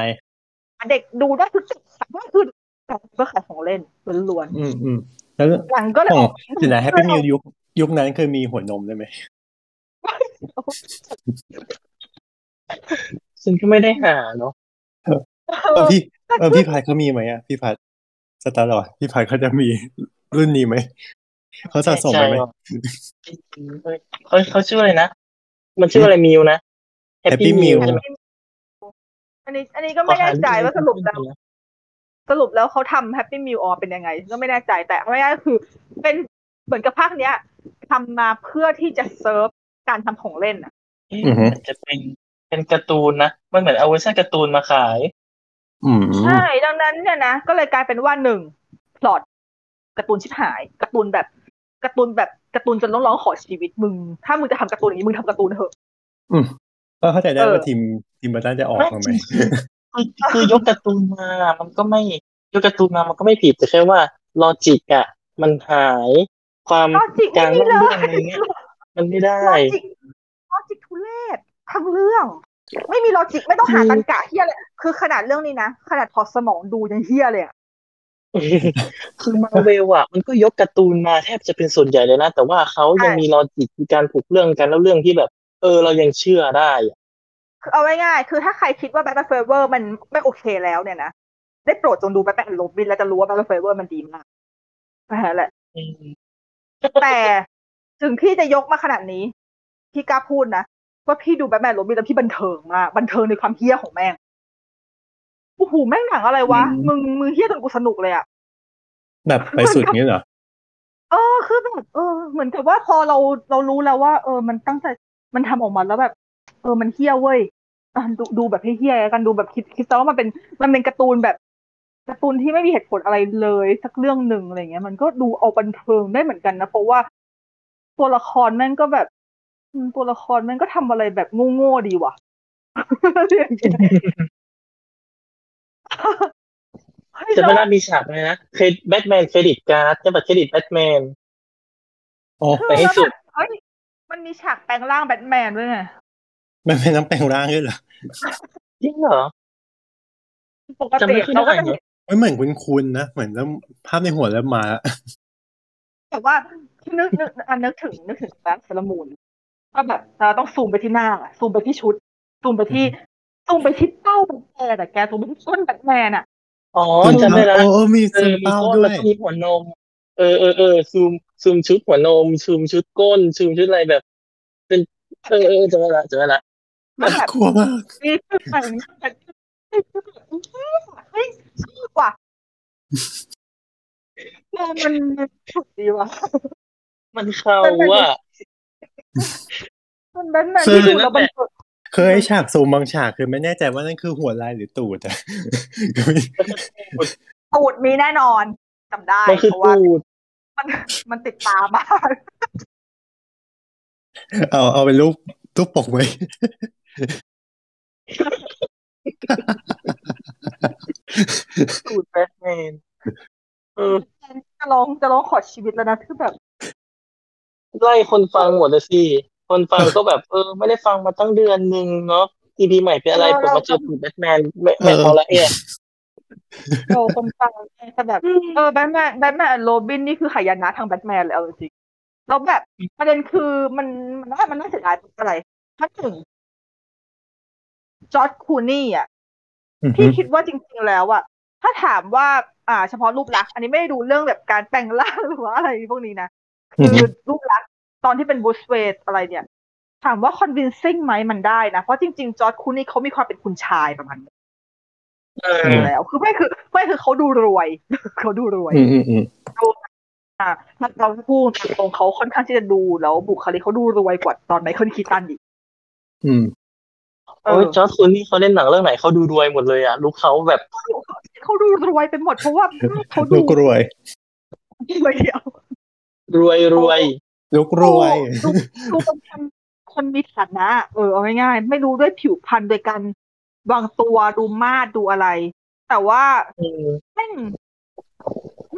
เด็กดูได้ทุกสิ่งก็คือแบบเพื่อขายของเล่นล้วนอืมอืมแล้วๆหลังก็เลยของออกเดี๋ยวนะ Happy Meal ยุคยุคนั้นเคยมีหัวนมได้ไหมซึ่งก็ไม่ได้หาเนาะเออพี่เออพี่พัดเขามีไหมอะพี่พัด สตาร์ลอร์ดพี่พัดเขาจะมีรุ่นนี้ไหมเขาสะสมไปไหมเขาเขาชื่ออะไรนะ มันชื่ออะไรมิวนะ Happy Meal Meal ใช่ไหมอันนี้ อันนี้ก็ไม่แน่ใจว่าสรุปแล้วสรุปแล้วเขาทำ Happy Meal ออเป็นยังไง ก็ไม่แน่ใจแต่ไม่ได้คือ เป็นเหมือนกับภาคเนี้ยทำมาเพื่อที่จะเซิร์ฟการทำของเล่นอะเอ๊ะอือฮึมันจะเป็นเป็นการ์ตูนนะ มันเหมือนเอาเวอร์ชันการ์ตูนมาขายอืม ใช่ ดังนั้นเนี่ยนะ ก็เลยกลายเป็นว่าหนึ่งพล็อตการ์ตูนชิบหายการ์ตูนแบบการ์ตูนแบบการ์ตูนจนต้องร้องขอชีวิตมึง ถ้ามึงจะทำการ์ตูนอย่างนี้มึงทำการ์ตูนเถอะอืมก็เข้าใจได้เออว่าทิมทิม เบอร์ตันจะออกไม่มาไหมจริงคือคือยกการ์ตูนมา มันก็ไม่ยกการ์ตูนมามันก็ไม่ผิดแต่แค่ว่า logic อะมันหายความ logic กาไม่รมีเล่าเลเรื่องอะไรยเงี้ยมันไม่ได้ logic logic ทุเรศทั้งเรื่อง ไม่มี logic ไม่ต้องหาตรรกะเหี้ยเลยคือขนาดเรื่องนี้นะ ขนาดถอดสมองดูยังเหี้ยเลยอะคือมาเวลอะมันก็ยกการ์ตูนมาแทบจะเป็นส่วนใหญ่เลยนะ แต่ว่าเขายังมี logic มีการผูกเรื่องกันแล้วเรื่องที่แบบ เออ เรายังเชื่อได้อะคือเอาง่ายๆคือถ้าใครคิดว่า Batman Forever มันไม่โอเคแล้วเนี่ยนะได้โปรดจงดูแบทแมนโรบินแล้วจะรู้ว่า Batman Forever มันดีมากแค่นั้นแหละอืมแต่ถึงพี่จะยกมาขนาดนี้ พี่กล้าพูดนะ ว่าพี่ดูแบทแมนโรบินแล้วพี่บันเทิงมากบันเทิงในความเฮี้ยของแม่งโอ้โหแม่งหนังอะไรวะ มึงมึงเฮี้ยจนกูสนุกเลยอะแบบไปสุดนี้เหรอเออคือแบบเออ เหมือนกับว่าพอเราเรารู้แล้วว่า เออ มันตั้งใจมันทำออกมาแล้วแบบ เออมันเฮี้ยเว้ยอะดูดูแบบเฮี้ยๆกันดูแบบคิดคิดซะว่ามันเป็น มันเป็นการ์ตูนแบบการ์ตูนที่ไม่มีเหตุผลอะไรเลยสักเรื่องหนึ่งอะไรเงี้ย มันก็ดูเอาบันเทิงได้เหมือนกันนะเพราะว่าตัวละครแม่งก็แบบอืม ตัวละครแม่งก็ทำอะไรแบบโง่ๆดีว่ะเฮ้ยจะแล้วไม่น่ามีฉากเลยนะเครดิตแบทแมนเครดิตการ์ดจะบัตรเครดิตแบทแมนอ๋อไปให้สุดเฮ้ยมันมีฉากแปลงร่างแบทแมนด้วยไงมันเป็นน้ำแปลงร่างด้วยเหรอจริงเหรอปกจำติไม่ค่อยเราก็ได้จะเนเห็อะนไม่เหมือนคุณคุณนะเหมือนแล้วภาพในหัวแล้วมาแล้วแบบว่านึกนึกอันนึกถึงนึกถึงแบทเซลมูน ก็แบบเราต้องซูมไปที่หน้าอะซูมไปที่ชุด ซูมไปที่ซูมไปที่เป้าแบทแมนแต่แกซูมไปที่ก้นแบทแมนอะอ๋อจำได้แล้วโอ้โอ้มีเอซึอมมีเป้าก้นด้วแล้วยก็มีหัวนม เออเออเออซูมซูมชุดหัวนมซูมชุดก้นซูมชุดอะไรแบบ เป็นเออเออจำได้ละจำได้ละมันแบบกลัวมากนี่คือแต่งแบบเฮ้ยชอบว่ะเออมันมันสุดดีว่ะมันเขาอะ มันแบทแมนที่ดูแล้วมันเคยฉากซูมบางฉากคือไม่แน่ใจว่านั่นคือหัวลายหรือตูดอะตูดมีแน่นอนจำได้มันคือเพราะว่าตูดมันมันติดตามมากเอาเอาเป็นรูปรูปปกไว้ตูดแบทแมนเออจะลองจะลองขอชีวิตแล้วนะคือแบบ ไล่คนฟังหมดเลยสิ คนฟังก็แบบเออ ไม่ได้ฟังมาตั้งเดือนหนึ่งเนาะ EP ใหม่เป็นอะไรผมมาเจอตูดแบทแมนไม่ไม่พอละเอ๊ะโอ้คนฟังแต่แบบเออแบทแมนแบทแมนโรบินนี่คือหายนะทางแบทแมนเลยเอาจริงๆแล้วแบบประเด็นคือมันมันน่ามันน่าเสียดายตรงอะไรถ้าถึงจอร์จ คลูนีย์อะพี่คิดว่าจริง ๆ แล้วอะถ้าถามว่า อ่า เฉพาะรูปลักษณ์อันนี้ไม่ได้ดูเรื่องแบบการแปลงร่างหรือว่าอะไรพวกนี้นะอื คืออฮึรูปลักษณ์ตอนที่เป็นบูสเวตอะไรเนี่ย ถามว่า convincing ไหมมันได้นะ เพราะจริง ๆ จอร์จ คลูนีย์เขามีความเป็นคุณชายประมาณนี้เออมแล้วคือไม่คือไม่คือเขาดูรวยเขาดูรวยอืมอืมอืมอ่าถ้าเราพูดตรงๆเขาค่อนข้างที่จะดูแล้วบุคลิกเขาดูรวยกว่าตอนไมเคิลคีตันอีกอืมเอโอ้อยจอร์จคลูนี่เขาเล่นหนังเรื่องไหนเขาดูรวยหมดเลยอะลุคเขาแบบเขาดูรวยไปหมดเพราะว่าเขาดูลูกรวยรวยเดียว รวยรวยลูกรวยดูดูเป็นคนคนมีฐานะเออเอาง่ายๆไม่รู้ด้วยผิวพรรณโดยการวางตัวดูมาดดูอะไร แต่ว่าอืมแม่ง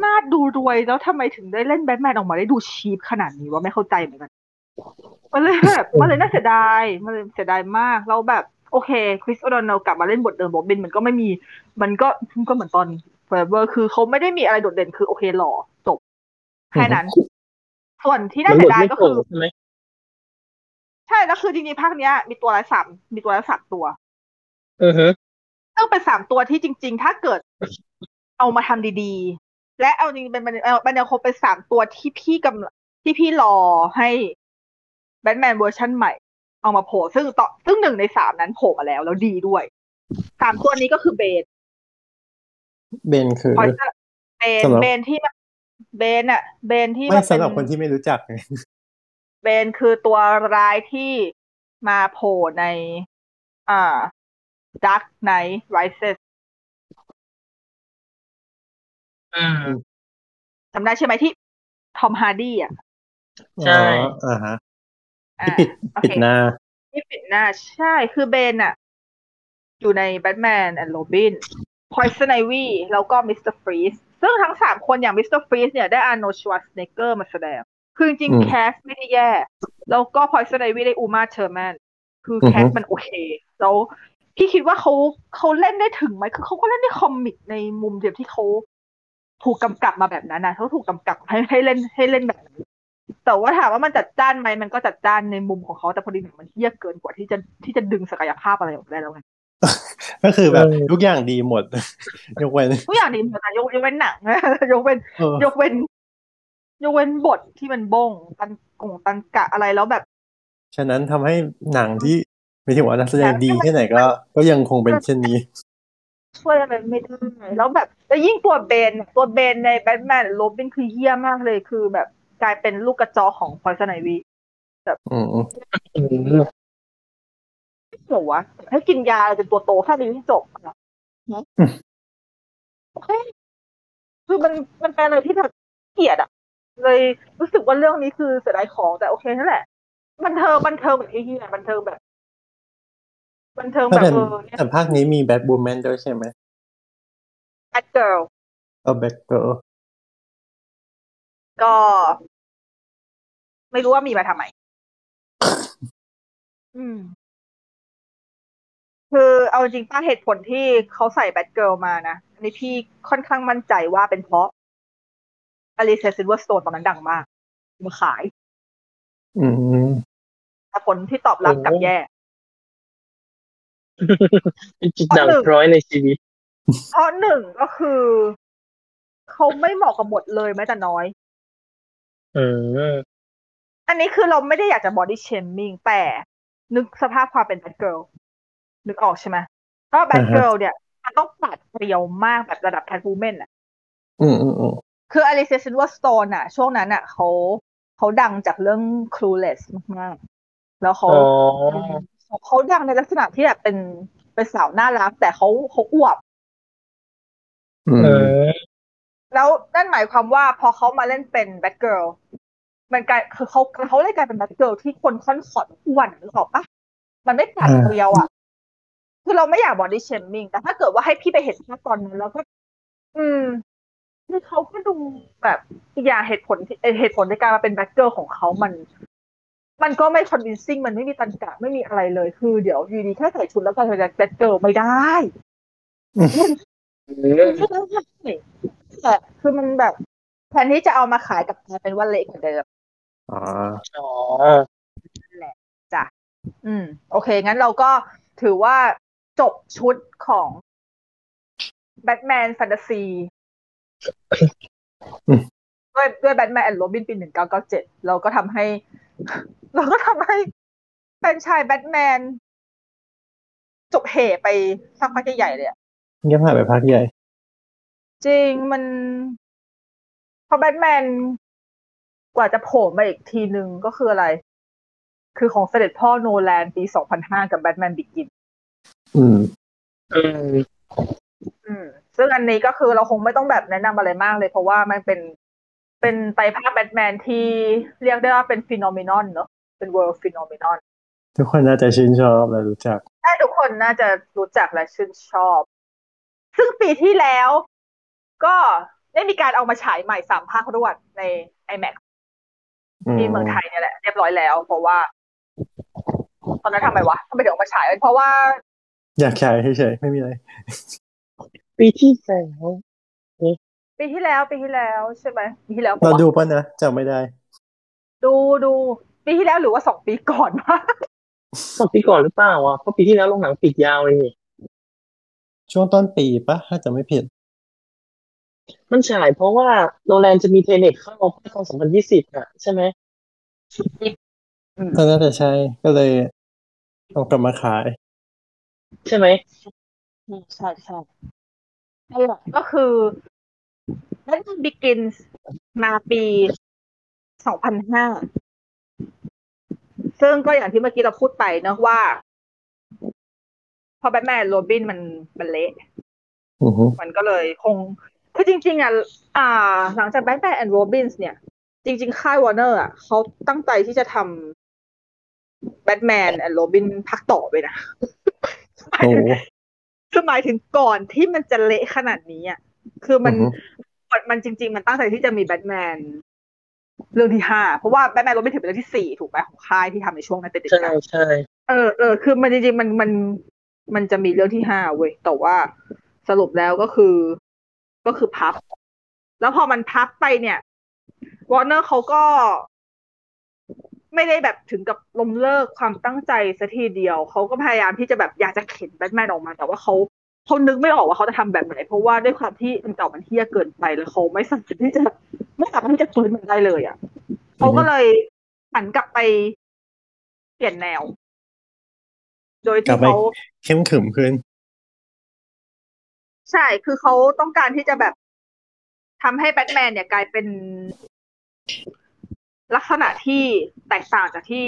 มาดดูรวยแล้วทำไมถึงได้เล่นแบทแมนออกมาได้ดู cheap ขนาดนี้วะไม่เข้าใจเหมือนกันมันเลยแบบมันเลยน่าเสียดายมันเลยเสียดายมากแล้วแบบโอเคคริสโอดอนเนลล์กลับมาเล่นบทเดิมโรบินมันก็ไม่มี มันก็ก็เหมือนตอน Forever คือเขาไม่ได้มีอะไรโดดเด่นคือโอเคหล่อจบแค่นั้น ส่วนที่มัน่านบเสีทยดายไม่ก็โผล่คือใช่ไหมใช่แล้วคือจริงๆภาคเนี้ย มีตัวละสามมีตัวละสามตัวอือฮึซึ่งเป็นสามตัวที่จริง ๆ ถ้าเกิดเอามาทำดีๆ และเอาจริงๆเป็นมันมันยังคงเป็นสามตัวที่พี่กำลังที่พี่รอให้แบทแมนเวอร์ชันใหม่ เอามาโผล่ซึ่งต่อซึ่งหนึ่งในสามนั้นโผล่มาแล้ว แล้วดีด้วยสามตัวนี้ก็คือเบนเบนคือพอยเบนสำหรับเบนที่มัน เบนอะเบนที่ไม่มันเป็สำหรับคนที่ไม่รู้จักไงเบนคือตัวร้ายที่มาโผล่ใน อ่า Dark Knight Rises อืมจำได้ใช่ไหมที่ทอมฮาร์ดี้อะ ใช่อ๋ออ่าฮะอ่าที่ปิดโอเคปิดหน้าที่ปิดหน้า ใช่คือเบนอะอยู่ในแบทแมนแอนด์โรบิน Poison Ivy แล้วก็ Mr. Freeze ซึ่งทั้งสามคนอย่าง Mr. Freeze เนี่ยได้อาร์โนชวัสเนเกอร์มาแสดง คือจริงอืมๆแคสไม่ได้แย่ แล้วก็ Poison Ivy ได้อูมาเธอร์แมนคือ cast อือฮึมันโอเค แล้วพี่คิดว่าเขาเขาเล่นได้ถึงไหม คือเขาก็เล่นใน comic ในมุมเดียวที่เขาถูกกำกับมาแบบนั้นนะเขาถูกกำกับให้ให้เล่นให้เล่นแบบนั้นแต่ว่าถามว่ามันจัดจ้านไหมมันก็จัดจ้านในมุมของเขาแต่พอดีหนังมันเหี้ยเกินกว่าที่จะที่จะดึงศักยภาพอะไรออกมาได้แล้วไง ก็คือแบบเออทุกอย่างดีหมด ยกเว้นทุกอย่างดีหมดนะยกยกเว้นหนังยกเว้นเออยกเว้น ยกเว้นบทที่มันบงตันกงตันกะอะไรแล้วแบบ ฉะนั้นทำให้หนังที่ไม่ถึงว่านักแสดงดีแค่ไหนก็ ก็ยังคงเป็นเช่นนี้ ช่วยอะไรไม่ได้แล้วแบบแล้วยิ่งตัวเบนตัวเบนในแบทแมนโรบินคือเฮี้ยมากเลยคือแบบกลายเป็นลูกกระจอกของพอยส์ไนวีอืมอืมเหรอวะให้กินยาจนตัวโตแค่นี้ที่จบอะโอเคคือมันมันเป็นอะไรที่แบบเกลียดอะเลยรู้สึกว่าเรื่องนี้คือเสียดายของแต่โอเคนั่นแหละบันเทิงบันเทิงแบบไอ้เหี้ยบันเทิงแบบบันเทิงแบบแต่เออเนี่ยแต่ภาคนี้มี Batwoman ด้วยใช่ไหม Batgirl เออ Batgirlก็ ไม่รู้ว่ามีมาทำไม อืม คือเอาจริงปะเหตุผลที่เขาใส่ Batgirl มานะอันนี้พี่ค่อนข้างมั่นใจว่าเป็นเพราะอลิเซียซิลเวอร์สโตนตอนนั้นดังมากมาขาย อืมแต่ผลที่ตอบรับกลับแย่เป็นจุดด่างพร้อยในชีวิต เพราะหนึ่งก็คือ เขาไม่เหมาะกับบทเลยแม้แต่น้อยอืมอันนี้คือเราไม่ได้อยากจะ body shaming แต่นึกสภาพความเป็น bad girl นึกออกใช่ไหมเพราะ bad อ่าฮะ girl เนี่ย มันต้องปาดเปรียวมากแบบระดับ Catwoman อะ อืมอืมอืมคือ Alicia Silverstone อะ ช่วงนั้นอะเขาเขาดังจากเรื่อง Clueless มากๆ แล้วเขาอ๋อเขาดังในลักษณะที่แบบเป็นเป็นสาวน่ารัก แต่เขาเขาอวบอืมเออแล้วนั่นหมายความว่าพอเขามาเล่นเป็น bad girl มันกลายคือเขาเขาเลยกลายเป็น bad girl ที่คนค่อนขอดอ้วนนึกออกปะมันไม่ปาดเปรียวอะ คือเราไม่อยาก body shaming แต่ถ้าเกิดว่าให้พี่ไปเห็นภาพตอนนั้นแล้วก็ อืมคือเขาก็ดูแบบอีกอย่างเหตุผลที่เอ่อเหตุผลในการมาเป็น bad girl ของเขามัน มันก็ไม่ convincing มันไม่มีตันกะไม่มีอะไรเลย คือเดี๋ยวอยู่ดีแค่ใส่ชุดแล้วก็เป็น bad girl ไม่ได้แต่คือมันแบบแทนที่จะเอามาขายกับกลายเป็นว่าเละกว่าเดิมอ๋ออ๋อจ้ะอืม โอเค งั้นเราก็ถือว่า จบชุดของแบทแมนแฟนตาซีอืมด้วยด้วยแบทแมนแอนด์โรบินปีหนึ่งเก้าเก้าเจ็ดเราก็ทำให้ เราก็ทำให้แฟรนไชส์แบทแมนจบเห่ไปสักพักใหญ่ๆเลยอะเงียบหายไปพักใหญ่ จริงมันเพราะแบทแมนกว่าจะโผล่มาอีกทีหนึ่งก็คืออะไร คือของเสด็จพ่อโนแลนปี2005กับ Batman Begins อืมอืมอืมซึ่งอันนี้ก็คือเราคงไม่ต้องแบบแนะนำอะไรมากเลย เพราะว่ามันเป็นเป็นไตรภาคแบทแมนที่เรียกได้ว่าเป็นฟีโนเมนอนเนอะเป็น world phenomenon ทุกคนน่าจะชื่นชอบและรู้จักถ้าทุกคนน่าจะรู้จักและชื่นชอบ ซึ่งปีที่แล้ว ก็ได้มีการเอามาฉายใหม่สามภาครวดใน iMac อืมที่เมืองไทยเนี่ยแหละ เรียบร้อยแล้ว เพราะว่า ตอนนั้นทำไมวะทำไมถึงเอามาฉาย เพราะว่า อยากฉายเฉยๆไม่มีอะไร ปีที่แล้วปีที่แล้วปีที่แล้วใช่ไหมปีที่แล้วปะเราวะดูป่ะนะจำไม่ได้ ดูดูปีที่แล้วหรือว่าสองปีก่อนวะสองปีก่อนหรือเปล่าวะเพราะปีที่แล้วโรงหนังปิดยาวเลยนี่ช่วงต้นปีป่ะถ้าจะไม่ผิด มันฉายเพราะว่าโนแลนจะมีเทเน็ตเข้าปีคสองพันยี่สิบอะใช่ไหมอืมก็น่าจะใช่ก็เลยเอากลับมาขาย ใช่ไหมใช่ใช่นั่นแหละก็คือ Batman Begins มาปีสองพันห้าซึ่งก็อย่างที่เมื่อกี้เราพูดไปเนอะว่า พอแบทแมนโรบินมันมันเละอือฮึมันก็เลยคง คือจริง ๆอะอ่า หลังจากแบทแมนแอนด์โรบินส์เนี่ย จริง ๆ ค่ายวอร์เนอร์อะเขาตั้งใจที่จะทำแบทแมนแอนด์โรบินภาคต่อไปนะ โอ้โหคือหมายถึงก่อนที่มันจะเละขนาดนี้อะคือมันอือฮึมันจริง ๆ มันตั้งใจที่จะมีแบทแมนเรื่องที่ห้าเพราะว่าแบทแมนโรบินถือเป็นเรื่องที่สี่ถูกไหมของค่ายที่ทำในช่วงนั้นติดๆใช่กันใช่เออเออคือมันจริงๆมันมันมันจะมีเรื่องที่ห้าเว้ยแต่ว่าสรุปแล้วก็คือ ก็คือพับ แล้วพอมันพับไปเนี่ย วอร์เนอร์เขาก็ ไม่ได้แบบถึงกับล้มเลิกความตั้งใจสัทีเดียว เขาก็พยายามที่จะแบบอยากจะเข็นแบทแมนออกมา แต่ว่าเขาเขานึกไม่ออกว่าเขาจะทำแบบไหน เพราะว่าด้วยความที่มันเก่ามันเที่ยเกินไปแล้วเขาไม่สามารถที่จะไม่สามารถที่จะฟื้นมันได้เลยอะเขาก็เลยหันกลับไปเปลี่ยนแนว โดยกลัที่บไปเขาเข้มขรึมขึ้น ใช่คือเขาต้องการที่จะแบบทำให้แบทแมนเนี่ยกลายเป็น ลักษณะที่แตกต่างจากที่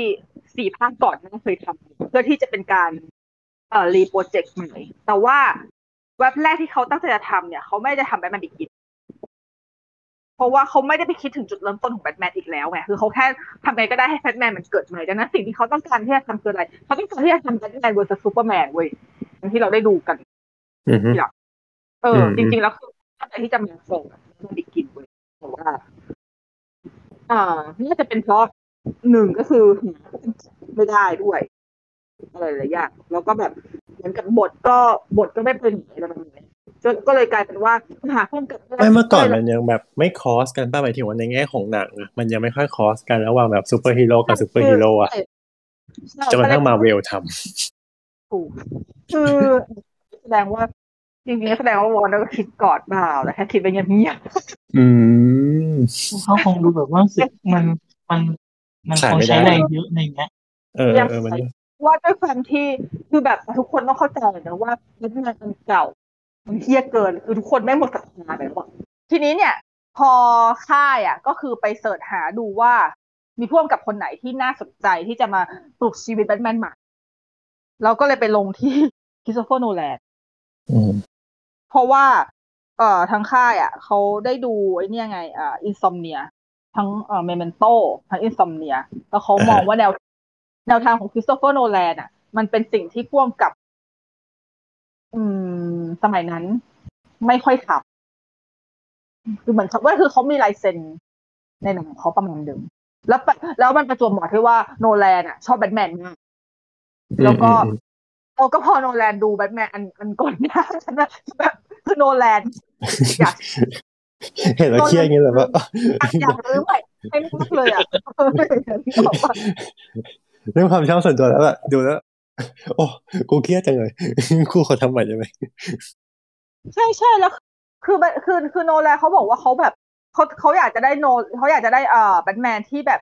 สี่ภาคก่อนนั้นเคยทำเพื่อที่จะเป็นการเอ่อ reproject ใหม่แต่ว่าเว็บแรกที่เขาตั้งใจจะทำเนี่ยเขาไม่ได้ทำแบทแมน Begins เพราะว่าเขาไม่ได้ไปคิดถึงจุดเริ่มต้นของแบทแมนอีกแล้วไงคือเขาแค่ทำไงก็ได้ให้แบทแมนมันเกิดใหม่ดังนั้นสิ่งที่เขาต้องการที่จะทำคืออะไรเขาต้องการที่จะทำแบทแมน versus ซูเปอร์แมนเว้ยอย่างที่เราได้ดูกันอือฮึเอออมจริง ๆ แล้วคือตั้งใจที่จะมาส่งมันบิกินเว้ยแต่ว่า อ่าน่าจะเป็นเพราะหนึ่งก็คือหาไม่ได้ด้วยอะไรหลายอย่างแล้วก็แบบเหมือนกับบทก็บทก็ไม่เป็นอะไรแบบนี้จนก็เลยกลายเป็นว่าหาเพิ่มกับไม่เมื่อก่อนมันยังแบบไม่คอสกันป้าหมายถึงว่าในแง่ของหนังอะมันยังไม่ค่อยคอสกันระหว่างแบบซูเปอร์ฮีโร่กับซูเปอร์ฮีโร่อะใช่จนกระทั่งมาเวลทถูกคือแสดงว่า จริงๆแสดงว่าวอร์นก็คิดก่อนเปล่าแต่แค่คิดไปเงียบำอืมเขาคงดูแบบว่ารู้สึกมันมันมันขายคงไม่ได้ใช้แรงเยอะในเงี้ยเออเออมันๆว่าด้วยความที่คือแบบทุกคนต้องเข้าใจนะว่าแบทแมนอันเก่า มันเฮี้ยเกินคือทุกคนไม่งหมดศรัทธาไปแล้วอะทีนี้เนี่ย พอค่ายอะ ก็คือไปเสิร์ชหาดูว่า มีพ่วงกับคนไหนที่น่าสนใจที่จะมาปลุกชีวิตแบทแมนใหม่เราก็เลยไปลงที่คริสโตเฟอร์โนแลนอืม เพราะว่าเอ่อทางค่ายอะเขาได้ดูไอ้นี่ยไงอ่า Insomnia ทั้งเอ่อ Memento ทั้ง Insomnia แล้วเขามองว่าแนวแนวทางของคริสโตเฟอร์โนแลนอะ มันเป็นสิ่งที่พ่วงกับ อืม สมัยนั้น ไม่ค่อยขับ คือเหมือนว่าคือเขามีลายเซ็นในหนังของเขาประมาณหนึ่งแล้วแล้วมันประจวบเหมาะที่ว่าโนแลนอะ ชอบแบทแมนมากแล้วก็ เราก็พอโนแลนดูแบทแมนอันอันก่อนหน้าฉันนะแบบคือโนแลนอยากเห็นแล้วเครียดอย่างเงี้ยเลยว่าอยากรื้อใหม่ให้มากเลยอะเอออย่างที่บอกว่าเรื่องความชอบส่วนตัวแล้วแบบดูแล้วโอ้กูเครียดจังเลยกูขอทำใหม่ได้ไหมใช่ใช่แล้ว คือแบบคือคือโนแลนเขาบอกว่าเขาแบบเขาเขาอยากจะได้โนเขาอยากจะได้เอ่อแบทแมนที่แบบ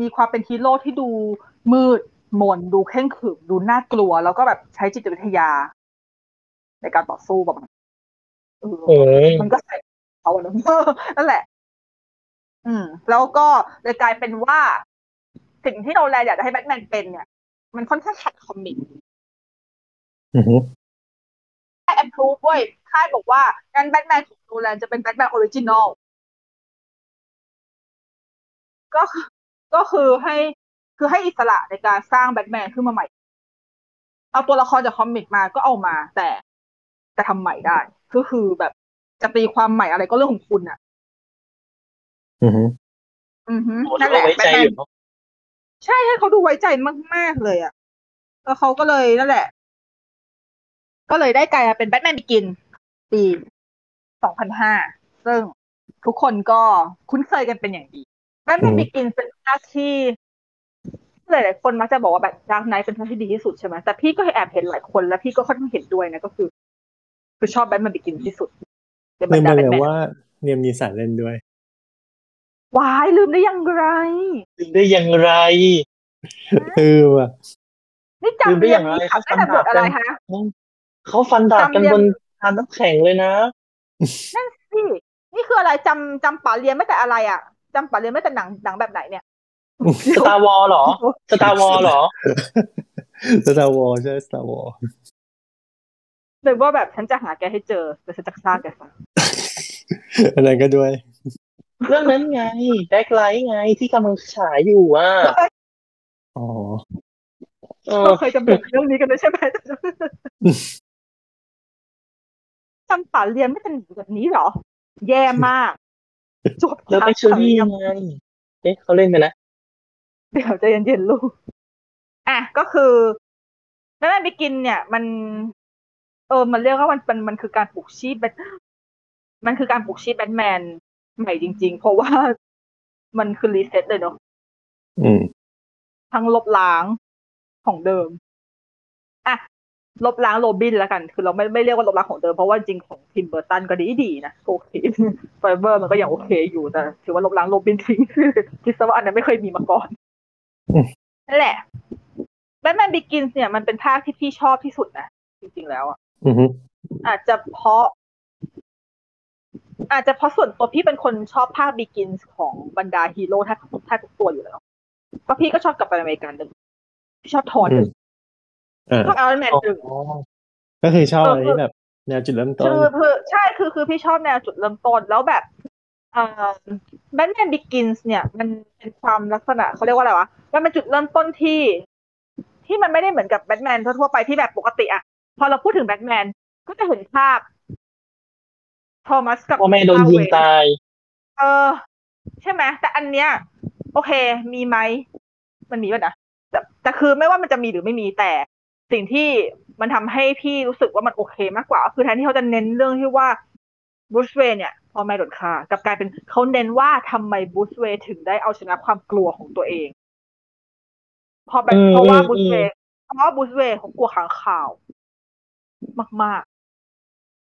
มีความเป็นฮีโร่ที่ดูมืด มนดูเข่งขรึมดูน่ากลัว แล้วก็แบบใช้จิตวิทยา ในการต่อสู้ประมาณเออโอ้ยมันก็ใส่เขาอะเนอะนั่นแหละ อืม แล้วก็เลยกลายเป็นว่า สิ่งที่โนแลนอยากจะให้แบทแมนเป็นเนี่ย มันค่อนข้างขัด comic อือฮึค่าย approve เว้ยค่ายบอกว่างั้นแบทแมนของโนแลนจะเป็นแบทแมน originalก็คือก็คือให้ คือให้อิสระในการสร้างแบทแมนขึ้นมาใหม่ เอาตัวละครจาก comic มาก็เอามา แต่จะทำใหม่ได้ ก็คือแบบจะตีความใหม่อะไรก็เรื่องของคุณอะอือฮึอือฮึโอ้นั่นแหเราละไว้แบใจทแมอนยู่เนอะใช่ให้เขาดูไว้ใจมาก ๆ เลยอะแล้วเขาก็เลยนั่นแหละ ก็เลยได้กลายมาเป็นแบทแมน Begins ปี2005ซึ่งทุกคนก็คุ้นเคยกันเป็นอย่างดีแบทแมน Begins เป็นภาคที่ หลายๆคนมักจะบอกว่าแบบ Dark Knight เป็นภาคที่ดีที่สุดใช่ไหมแต่พี่ก็แอบเห็นหลายคนแล้วพี่ก็ค่อนข้างเห็นด้วยนะก็คือ คือชอบแบทแมน Begins ที่สุดในบรลืมรไปดาแบเลทยแมนว่าเนียมนีสายเล่นด้วยวายลืมได้ยังไงลืมได้อย่างไรเออว่ะนี่ลืมจำได้เรีอยย่านงไรนี้เขาขับได้ฟันแต่บดาบทอะกัไรนคะเขาฟันดาบกันจำเรียนบนทานน้ำแข็งเลยนะนี่นี่คืออะไรจำจำป่าเรียนไม่แต่อะไรอะจำป่าเรียนไม่แต่หนังหนังแบบไหนเนี่ย สตาร์วอลเหรอสตาร์วอลเหรอสตาร์วอลใช่สตาร์วอลเลยว่าแบบฉันจะหาแกให้เจอแต่ฉันจะฆ่าแกซะอันนั้นก็ด้วย เรื่องนั้นไงแบ็คไลท์ไงที่กำลังฉายอยู่อะอ๋อเออเราเคยจะเบิกเรื่องนี้กันด้วยใช่ไหมจำป่าเรียนไม่แต่หนังแบบนี้เหรอ แย่มากจบแล้วไปเชอรี่ไงเอ๊ะเขาเล่นไปนะ เดี๋ยวใจะเย็นๆลูก อะก็คือแบทแมน Begins เนี่ย มัน เออ มันเรียกว่ามันมันมันคือการปลุกชีพแบทมันคือการปลุกชีพแบทแมนใหม่จริง ๆ เพราะว่ามันคือ reset เลยเนาะอืมทั้งลบล้างของเดิมอะลบล้างโรบินแล้วกัน คือเราไม่ไม่เรียกว่าลบล้างของเดิมเพราะว่าจริงของทิมเบอร์ตันก็ดีดีๆนะโอเค Forever มันก็ยังโอเคอยู่แต่ถือว่าลบล้างโรบินทิ้งคิดซะว่าอันนั้นไม่เคยมีมาก่อนอืม นั่นแหละแบทแมน Begins เนี่ยมันเป็นภาคที่พี่ชอบที่สุดนะ จริงๆแล้วอะอือฮึอาจจะเพราะ อาจจะเพราะส่วนตัวพี่เป็นคนชอบภาค begins ของบรรดาฮีโร่แทบแทบทุกตัวอยู่แล้วเพราะพี่ก็ชอบกัปตันอเมริกาหนึ่งพี่ชอบทอนหนึ่งอ่าชอบไอรอนแมนอ๋อหนึ่งก็คือชอบเอออะไรที่แบบแนวจุดเริ่มต้นคือคือใช่คือคือพี่ชอบแนวจุดเริ่มต้นแล้วแบบ เอ่อแบทแมนบิกกินส์เนี่ย มันเป็นความลักษณะเขาเรียกว่าอะไรวะมันเป็นจุดเริ่มต้นที่ ที่มันไม่ได้เหมือนกับแบทแมนทั่วๆไปที่แบบปกติอะพอเราพูดถึงแบทแมนก็จะเห็นภาพโทมัสกับพ่อแม่โดนยิงตาย เออ ใช่ไหมแต่อันเนี้ย โอเค มีไหมมันมีป่ะนะแต่แต่คือไม่ว่ามันจะมีหรือไม่มีแต่ สิ่งที่มันทำให้พี่รู้สึกว่ามันโอเคมากกว่า คือแทนที่เขาจะเน้นเรื่องที่ว่าบูสเวย์เนี่ย พอไม่โดนฆ่ากลับกลายเป็นเขาเน้นว่าทำไมบูสเวย์ถึงได้เอาชนะความกลัวของตัวเองเพราะแบบอืมเพราะว่าอืมบูสเวย์เพราะว่าบูสเวย์เขากลัวขังข่าว มาก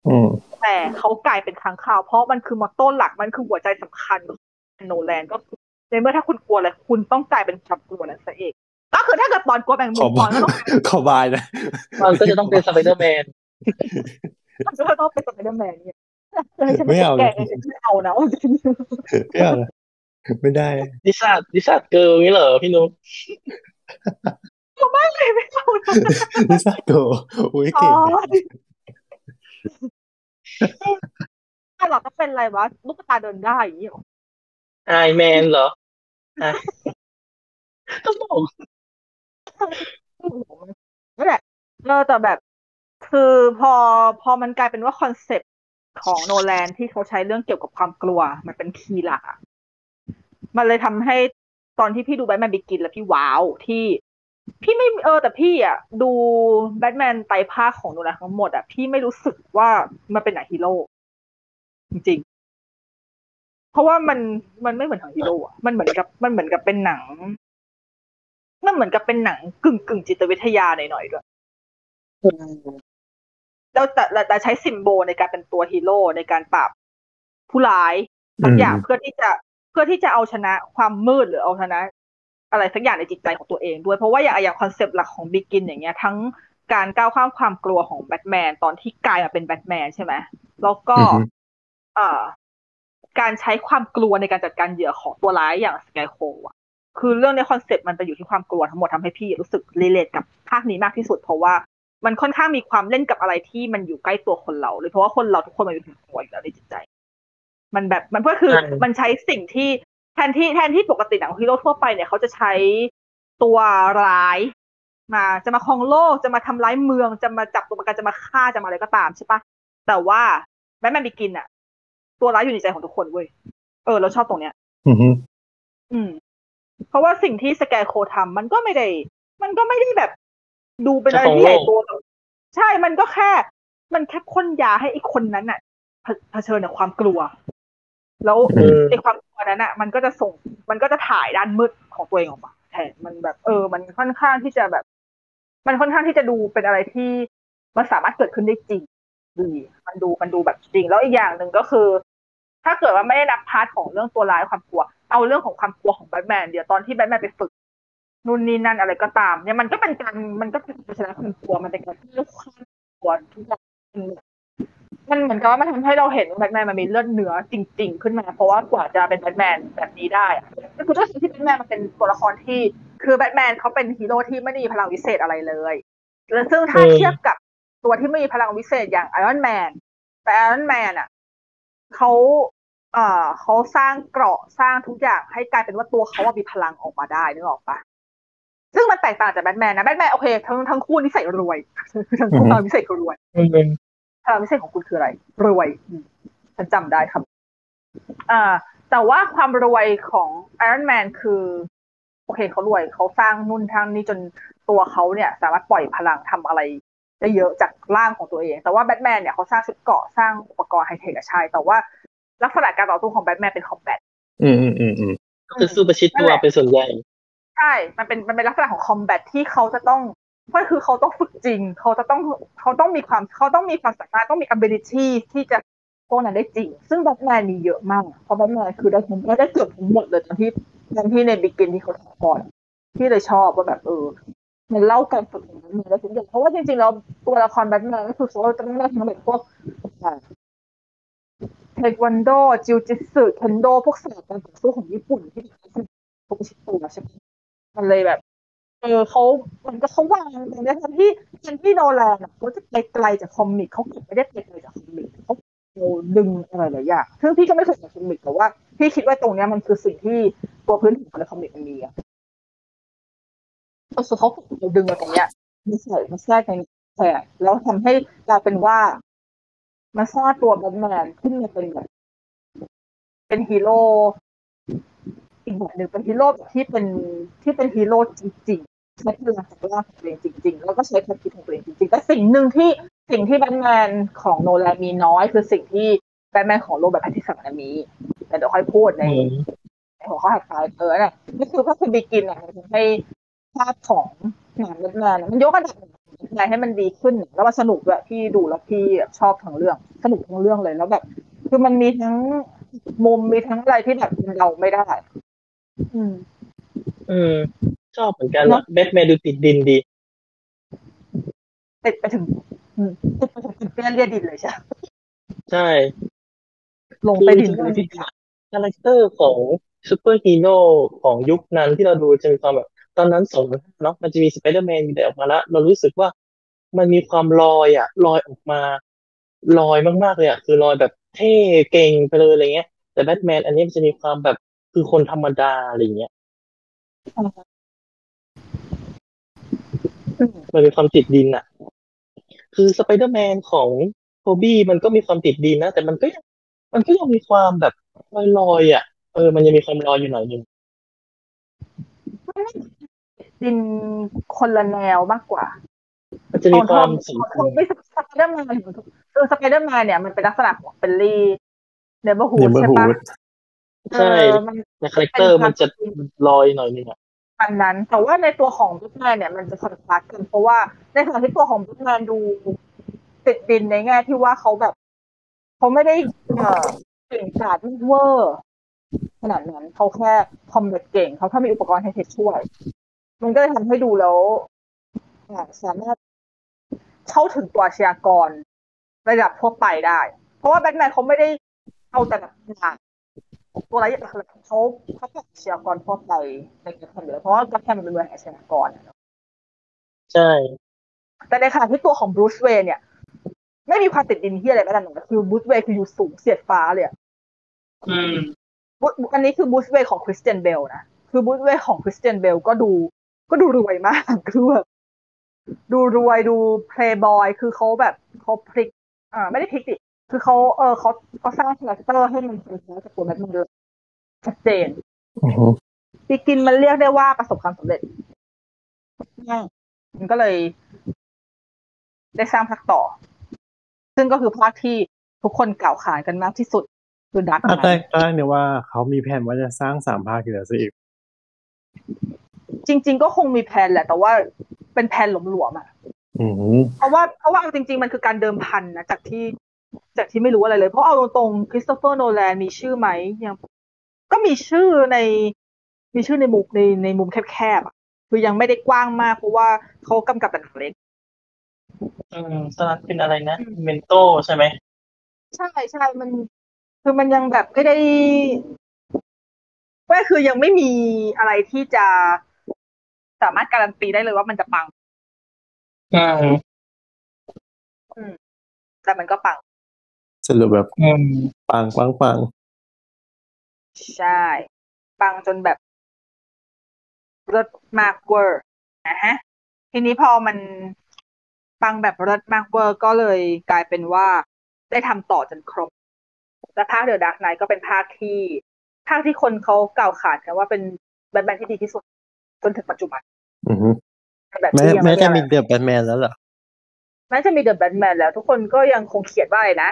อืมๆแต่เขากลายเป็นขังข่าว เพราะมันคือมอตโต้หลักมันคือหัวใจสำคัญของโนแลนก็คือในเมื่อถ้าคุณกลัวอะไรคุณต้องกลายเป็นความกลัวนั้นซะเองก็คือถ้าเกิดปอนกลัวแมงมุขอมบปอนก็ต้องขอบายนะมันก็จะต้องเป็นสไปเดอร์แมนมันก็ต้องเป็นสไปเดอร์แมนเนี่ยจะให้ ฉันไม่เอาแกเองไม่เอานะไม่เอานะไม่ได้ดิซาดิซาเกิร์ลนี่เหรอพี่นุ๊กไม่ไม่เอานะลิซ่าโกอุ้ยอ๋เก่องถ้าเราก็เป็นอะไรวะลูกตาเดินได้อย่างนี้หรอไอแมนเหรออะก็บอกนั่นแหละเออแต่แบบ คือพอพอมันกลายเป็นว่า concept ของโนแลนที่เขาใช้เรื่องเกี่ยวกับความกลัว มันเป็น key หลักอะมันเลยทำให้ตอนที่พี่ดูแบทแมน Begins แล้วพี่ wow ที่ พี่ไม่เออ แต่พี่อะดูแบทแมนไตรภาคของโนแลนทั้งหมดอะพี่ไม่รู้สึกว่ามันเป็นหนังฮีโร่จริงๆ เพราะว่ามันมันไม่เหมือนหนังฮีโร่อะมันเหมือนกับมันเหมือนกับเป็นหนังมันเหมือนกับเป็นหนังกึ่งกึ่งจิตวิทยาหน่อยๆด้วย แล้วแต่แต่แต่ใช้ symbol ในการเป็นตัวฮีโร่ในการปราบผู้ร้ายสักอย่างเพื่อที่จะเพื่อที่จะเอาชนะความมืดหรือเอาชนะ อะไรสักอย่างในจิตใจของตัวเองด้วยเพราะว่าอย่างอย่าง concept หลักของ Begins อย่างเงี้ยทั้งการก้าวข้ามความกลัวของแบทแมนตอนที่กลายมาเป็นแบทแมนใช่ไหมแล้วก็อือฮึเอ่อ การใช้ความกลัวในการจัดการเหยื่อของตัวร้ายอย่าง Scarecrow อะคือเรื่องใน concept มันไปอยู่ที่ความกลัวทั้งหมดทำให้พี่รู้สึก relate กับภาคนี้มากที่สุด เพราะว่า มันค่อนข้างมีความเล่นกับอะไรที่มันอยู่ใกล้ตัวคนเราเลยเพราะว่าคนเราทุกคนมันมีความกลัวอยู่แล้วในจิตใจ มันแบบมันก็คือใช่มันใช้สิ่งที่แทนที่แทนที่ปกติหนังฮีโร่ทั่วไปเนี่ยเขาจะใช้ตัวร้ายมาจะมาครองโลกจะมาทำร้ายเมืองจะมาจับตัวประกันจะมาฆ่าจะมาอะไรก็ตามใช่ปะแต่ว่าแบทแมนบิกินอะตัวร้ายอยู่ในใจของทุกคนเว้ยเออเราชอบตรงเนี้ย อือฮึอืมเพราะว่าสิ่งที่สแกร์โคทำมันก็ไม่ได้ มันก็ไม่ได้แบบ ดูเป็นอะไรที่ใหญ่โตหรอกใช่มันก็แค่ มันแค่พ่นยาให้ไอ้คนนั้นน่ะเผเผชิญกับความกลัว แล้วอืมไอ้ความกลัวนั้นน่ะมันก็จะส่ง มันก็จะถ่ายด้านมืดของตัวเองออกมาแทนมันแบบ เออ มันค่อนข้างที่จะแบบ มันค่อนข้างที่จะดูเป็นอะไรที่มันสามารถเกิดขึ้นได้จริงดีมันดูมันดูแบบจริง แล้วอีกอย่างหนึ่งก็คือ ถ้าเกิดว่าไม่ได้นับ part ของเรื่องตัวร้ายความกลัว เอาเรื่องของความกลัวของแบทแมนเดี๋ยวตอนที่แบทแมนไปฝึก นู่นนี่นั่นอะไรก็ตาม เนี่ยมันก็เป็นการมันก็เป็นการชนะความกลัวมันเป็นการเลือกความกลัวทุกอย่างมันเหมือนกับว่ามันทำให้เราเห็นแบทแมนมันมีเลือดเนื้อจริง ๆ ขึ้นมา เพราะว่ากว่าจะเป็นแบทแมนแบบนี้ได้ก็คือด้วยที่แบทแมนมันเป็นตัวละครที่ คือแบทแมนเขาเป็นฮีโร่ที่ไม่ได้มีพลังวิเศษอะไรเลยแล้วซึ่งถ้าเทียบกับตัวที่ไม่มีพลังวิเศษอย่างไอรอนแมนแต่ไอรอนแมนอะเขาเอ่อเขาสร้างเกราะสร้างทุกอย่างให้กลายเป็นว่าตัวเขาอะมีพลังออกมาได้นึกออกปะ ซึ่งมันแตกต่างจากแบทแมนนะแบทแมนโอเคทั้งทั้งคู่นิสัยรวยทั้งคู่พลังวิเศษคือรวยอืมพลังวิเศษของคุณคืออะไร รวยอืมฉันจำได้ครับอ่าแต่ว่าความรวยของไอรอนแมนคือ โอเคเขารวยเขาสร้างนู่นสร้างนี่จนตัวเขาเนี่ย สามารถปล่อยพลังทำอะไรได้เยอะจากร่างของตัวเอง แต่ว่าแบทแมนเนี่ยเขาสร้างชุดเกราะสร้างอุปกรณ์ไฮเทคอะใช่แต่ว่าลักษณะการต่อสู้ของแบทแมนเป็น combatอืมอืมอืมอืมก็คือสู้ประชิดตัวเป็นส่วนใหญ่ ใช่ มันเป็นมันเป็นลักษณะของ combat ที่เขาจะต้องก็คือเขาต้องฝึกจริง เขาจะต้องเขาต้องมีความเขาต้องมีความสามารถต้องมี ability ที่จะพวกนั้นได้จริง ซึ่งแบทแมนมีเยอะมาก เพราะแบทแมนคือได้ทั้งได้เกือบทั้งหมดเลยตอนที่ตอนที่ในบิ๊กเกนที่เขาทำก่อนที่เลยชอบว่าแบบเออ มันเล่าการฝึกของแบทแมนได้ทุกอย่างเพราะว่าจริงๆแล้วตัวละครแบทแมนก็คือเขาจะต้องได้ทั้งแบบพวกเทควันโดจิวจิสึเคนโดพวกศาสตร์การต่อสู้ของญี่ปุ่นที่เป็นพวกชิโตัวใช่ไหม มันเลยแบบ เออเขามันก็เขาวางตรงนี้ทั้งที่ทั้งที่โนแลนอะเขาจะไปไกลจากคอมิกเขาเก็บไม่ได้ไปไกลจากคอมิกเขาดึงอะไรหลายอย่างซึ่งพี่ก็ไม่เคยอ่านคอมิกแต่ว่าพี่คิดว่าตรงเนี้ยมันคือสิ่งที่ตัวพื้นฐานในคอมิกมันมีอะก็คือเขาดึงมาตรงเนี้ยมาใส่มาแทรกในแทนแล้วทำให้กลายเป็นว่ามาสร้างตัวแบทแมนขึ้นมาเป็นแบบเป็นฮีโร่ อีกแบบหนึ่งเป็นฮีโร่แบบที่เป็นที่เป็นฮีโร่จริงๆใช้พลังจากร่างของตัวเองจริง ๆ แล้วก็ใช้ความคิดของตัวเองจริงๆแต่สิ่งหนึ่งที่สิ่งที่แบทแมนของโนแลนมีน้อยคือสิ่งที่แบทแมนของโรเบิร์ตแพตติสันมีแต่เดี๋ยวค่อยพูดในอืมในหัวข้อถัดไปเออเนี่ยนี่คือก็คือ Begin อะมันทำให้ภาพของหนังแบทแมนอะมันยกระดับอะไรให้มันดีขึ้น แล้วมันสนุกด้วยพี่ดูแล้วพี่ชอบทั้งเรื่อง สนุกทั้งเรื่องเลยแล้วแบบ คือมันมีทั้งมุมมีทั้งอะไรที่แบบเราไม่ได้ อืมอืมชอบเหมือนกันอะแบทแมนดูติดดินดี ติดไปถึงอืมติดไปถึงเปี้ยนเรียดินเลยใช่ไหมใช่ ลงคือไปดินจะมีคาแรคเตอร์ของซูเปอร์ฮีโร่ของยุคนั้นที่เราดูจะมีความแบบ ตอนนั้นสองเนาะมันจะมีสไปเดอร์แมนมีแต่ออกมาแล้ว เรารู้สึกว่ามันมีความลอยอะลอยออกมา ลอยมากๆเลยอะคือลอยแบบเท่เก่งไปเลยอะไรเงี้ย แต่แบทแมนอันนี้มันจะมีความแบบ คือคนธรรมดาอะไรเงี้ยอืมมันมีความติดดินอะคือสไปเดอร์แมนของโทบี้มันก็มีความติดดินนะ แต่มันก็ยังมันก็ยังมีความแบบลอยๆอะ เออ มันยังมีความลอยอยู่หน่อยนึงดินคนละแนวมากกว่า มันจะมีความขสีองทอมไม่สไปเดอร์แมนคือสไปเดอร์แมนเนี่ยมันเป็นลักษณะของเฟลลี่เนเบอร์ฮูเนดเบอร์ใช่ฮูปะด ใช่เออมันในคาแรคเตอร์มันจะลอยหน่อยนึงอะอันนั้น แต่ว่าในตัวของบิ๊กแมนเนี่ยมันจะคอนทราสต์กันเพราะว่าในขณะที่ตัวของบิ๊กแมนดูติดดินในแง่ที่ว่าเขาแบบเขาไม่ได้เอ่อเก่งกาจเวอร์ขนาดนั้นเขาแค่คอมเบทเก่งเขาแค่มีอุปกรณ์ให้เทคช่วย มันก็เลยทำให้ดูแล้วอ่าสามารถเข้าถึงตัวอาชญากรระดับทั่วไปได้ เพราะว่าแบทแมนเขาไม่ได้เอาแต่แบบหนัก ตัวอะไรอย่างเขาเขาแบบอาชญากรทั่วไปในกระทำเลยเพราะว่ากระทำมันเป็นเมืองอาชญากรอะเนอะใช่ แต่ในขณะที่ตัวของบรูซเวย์เนี่ย ไม่มีความติดดินที่อะไรแม้แต่หนึ่งคือบรูซเวย์คืออยู่สูงเสียดฟ้าเลยอะอืมบูอันนี้คือบรูซเวย์นของคริสเตียนเบลนะ คือบรูซเวย์นของคริสเตียนเบลก็ดู ก็ดูรวยมากคือแบบดูรวยดูเพลย์บอยคือเขาแบบเขาพลิกอ่าไม่ได้พลิกดิ คือเขาเออเขาเขาสร้าง character ให้มันเป็นคล้ายกับตัวแบทแมนเลยชัดเจนอือฮึ Begin มันเรียกได้ว่าประสบความสำเร็จมากมันก็เลย ได้สร้างภาคต่อ ซึ่งก็คือภาคที่ทุกคนกล่าวขานกันมากที่สุดคือดักอะแต่ตอนแรกเนี่ยว่าเขามีแผนว่าจะสร้างสามภาคอยู่แล้วซะอีก จริง ๆ ก็คงมีแผนแหละ แต่ว่าเป็นแผนหลวมๆอะอืมเพราะว่าเพราะว่าเอาจริง ๆ มันคือการเดิมพันนะจากที่ จากที่ไม่รู้อะไรเลย เพราะเอาตรงๆคริสโตเฟอร์โนแลนมีชื่อไหมยังก็มีชื่อในมีชื่อในมุมในในมุมแคบๆอะคือยังไม่ได้กว้างมากเพราะว่าเขากำกับแต่หนังเล็กอืมตอนนั้นเป็นอะไรนะเมนโตใช่ไหมใช่ใช่มัน คือมันยังแบบไม่ได้ก็คือยังไม่มีอะไรที่จะสามารถการันตีได้เลยว่ามันจะปังอืมแต่มันก็ปัง สรุปแบบอืมปังปังปังใช่ ปังจนแบบเลิศมากเวอร์นะฮะ ทีนี้พอมันปังแบบเลิศมากเวอร์ก็เลยกลายเป็นว่าได้ทำต่อจนครบ และภาค The Dark Knight ก็เป็นภาคที่ ภาคที่คนเขากล่าวขานกันว่าเป็นแบทแมนที่ดีที่สุด จนถึงปัจจุบันอือฮึแบบแม้ที่ยังแม้ไม่จะได้มี The Batman แล้วเหรอแม้จะมี The Batman แล้ว ทุกคนก็ยังคงเขียนว่าอะไรนะ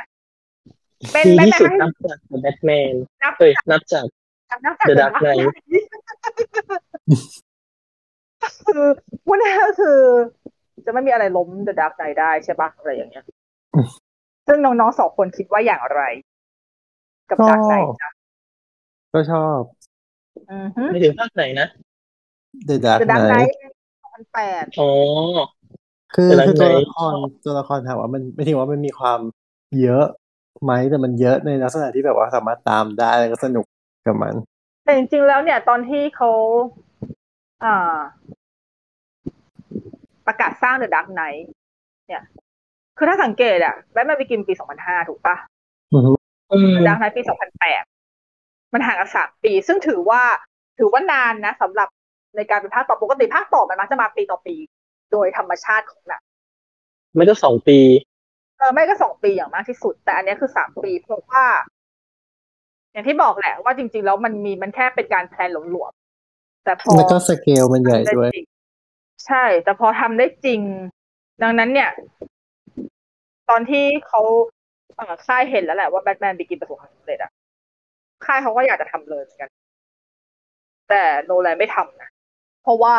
เป็นดีแบทที่แมสุดนนับจากแบทแมนนับเอ้ยนับจากนับจาก The The Dark Dark Knight Knight คือพูดง่ายๆก็คือ จะไม่มีอะไรล้ม The Dark Knight ได้ใช่ปะอะไรอย่างเงี้ยอืมซึ่งน้องๆสองคนคิดว่าอย่างไร กับก็ Dark Knight จ้ะก็ชอบอือฮึไม่ถึงภาคไหนนะ The Dark The Dark Knight Knight 2008อ๋อคือ The Dark คือตัว Knight ละครตัวละครถามว่ามันไม่ถึงว่ามันมีความเยอะ ไหมแต่มันเยอะในลักษณะที่แบบว่าสามารถตามได้แล้วก็สนุกกับมัน แต่จริงๆแล้วเนี่ย ตอนที่เขาอ่า ประกาศสร้าง The Dark Knight เนี่ย คือถ้าสังเกตอะแบทแมนไปกินปี2005ถูกปะอือฮึอืม The Dark Knight ปี2008มันห่างกันสามปี ซึ่งถือว่าถือว่านานนะสำหรับในการเป็นภาคต่อปกติภาคต่อมันมักจะมาปีต่อปี โดยธรรมชาติของหนังไม่ก็สองปี เออไม่ก็สองปีอย่างมากที่สุด แต่อันเนี้ยคือสามปีเพราะว่า อย่างที่บอกแหละว่าจริง ๆ แล้วมันมีมันแค่เป็นการแพลนหลวมๆแต่พอแล้วก็สเกลมันใหญ่ด้วยทำไจริงใช่ แต่พอทำได้จริง ดังนั้นเนี่ย ตอนที่เขาเอ่อค่ายเห็นแล้วแหละว่าแบทแมนบิกินประสบความสำเร็จอะค่ายเขาก็อยากจะทำเลยเหมือนกัน แต่โนแลนไม่ทำนะเพราะว่า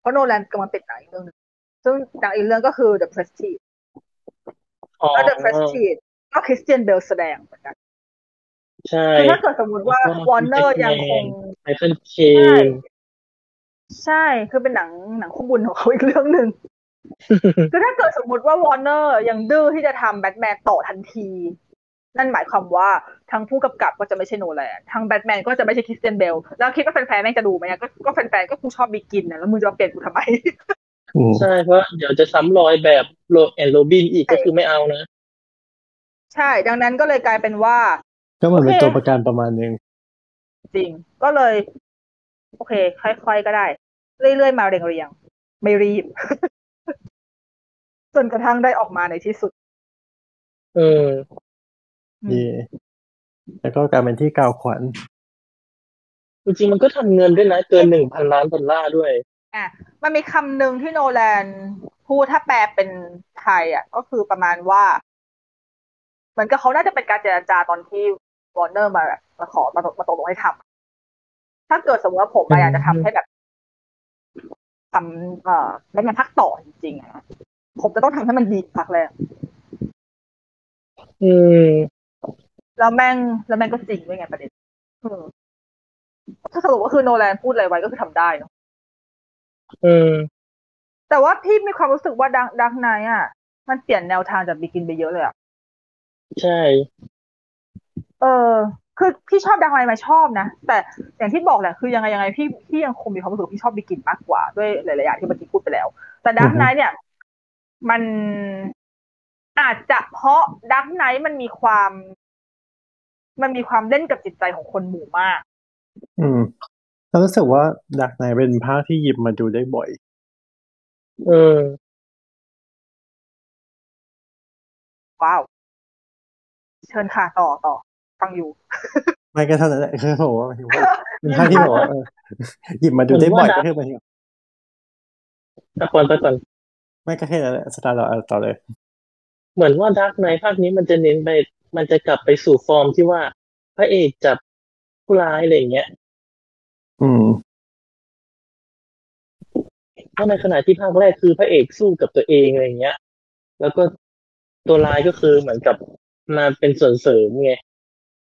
เพราะโนแลนกำลังปิดหนังอีกเรื่องหนึงซึ่งหนังอีกเรื่องก็คือ The Prestige อ๋อแล้ว The Prestige ก็คริสเตียนเบลแสดงเหมือนกันใช่คือถ้าเกิดสมมติว่าแล้วก็วอร์เนอร์ยังคงไมเคิลเคนใช่ใช่คือเป็นหนังหนังคู่บุญของเขาอีกเรื่องหนึ่งคือถ้าเกิดสมมติว่าวอร์เนอร์ยังดื้อที่จะทำแบทแมนต่อทันที นั่นหมายความว่าทั้งผู้กำกับก็จะไม่ใช่โนแลนทั้งแบทแมนก็จะไม่ใช่คริสเตียนเบล แล้วคิดว่าแฟนๆแม่งจะดูไหมอะก็ก็แฟนๆก็คงชอบบิกินนะแล้วมึงจะมาเปลี่ยนกูทำไมอืม ใช่เพราะเดี๋ยวจะซ้ำรอยแบบโรแอนโรบินอีกก็คือไม่เอานะ ใช่ ดังนั้นก็เลยกลายเป็นว่า ก็เหมือนเป็นโอเคตัวประกันประมาณนึงจริง ก็เลย โอเค ค่อยๆก็ได้ เรื่อยๆมาเรียงๆไม่รีบ จนกระทั่งได้ออกมาในที่สุด เอออืมดีแล้วก็กลายเป็นที่กล่าวขวัญจริงๆมันก็ทำเงินด้วยนะ เกินหนึ่งพันล้านดอลลาร์ด้วย อะมันมีคำหนึ่งที่โนแลนพูดถ้าแปลเป็นไทยอะ ก็คือประมาณว่า เหมือนกับเขาน่าจะเป็นการเจรจาตอนที่วอร์เนอร์มามาขอมาตกมาตกลงให้ทำถ้าเกิดสมมติว่าผมอะอยากจะทำให้แบบทำเอ่อแบทแมนภาคต่อจริงๆอะผมจะต้องทำให้มันดีภาคแรกอืมแล้วแม่งแล้วแม่งก็จริงด้วยไงประเด็นเออถ้าสรุปก็คือโนแลนพูดอะไรไว้ก็คือทำได้เนาะ อืมแต่ว่าพี่มีความรู้สึกว่าดังดังไนอะ มันเปลี่ยนแนวทางจากบิกินไปเยอะเลยอะ ใช่ เออ คือพี่ชอบดังไนมาชอบนะ แต่อย่างที่บอกแหละคือยังไงยังไงพี่พี่ยังคงมีความรู้สึกพี่ชอบบิกินมากกว่าด้วยหลายๆอย่างที่เมื่อกี้พูดไปแล้ว แต่ดังไนเนี่ย มันอาจจะเพราะดักไนมันมีความ มันมีความเล่นกับจิตใจของคนหมู่มากอืม เรารู้สึกว่าดักไนเป็นภาคที่หยิบมาดูได้บ่อย เออ ว้าว เชิญค่ะต่อต่อ ฟังอยู่ ไม่ก็เท่านั้นแหละคือผมว่าหมายถึงว่าเป็นภาคที่แบบว่าเออหยิบมาดูได้บ่อยก็คือหมายถึงตะก่อนตะก่อนไม่ก็แค่นั้นแหละสตาร์ต่อต่อเลย เหมือนว่า Dark Knight ภาคนี้มันจะเน้นไป มันจะกลับไปสู่ฟอร์มที่ว่า พระเอกจับผู้ร้ายอะไรอย่างเงี้ย อืมเพราะในขณะที่ภาคแรกคือพระเอกสู้กับตัวเองอะไรอย่างเงี้ย แล้วก็ตัวร้ายก็คือเหมือนกับมาเป็นส่วนเสริมไง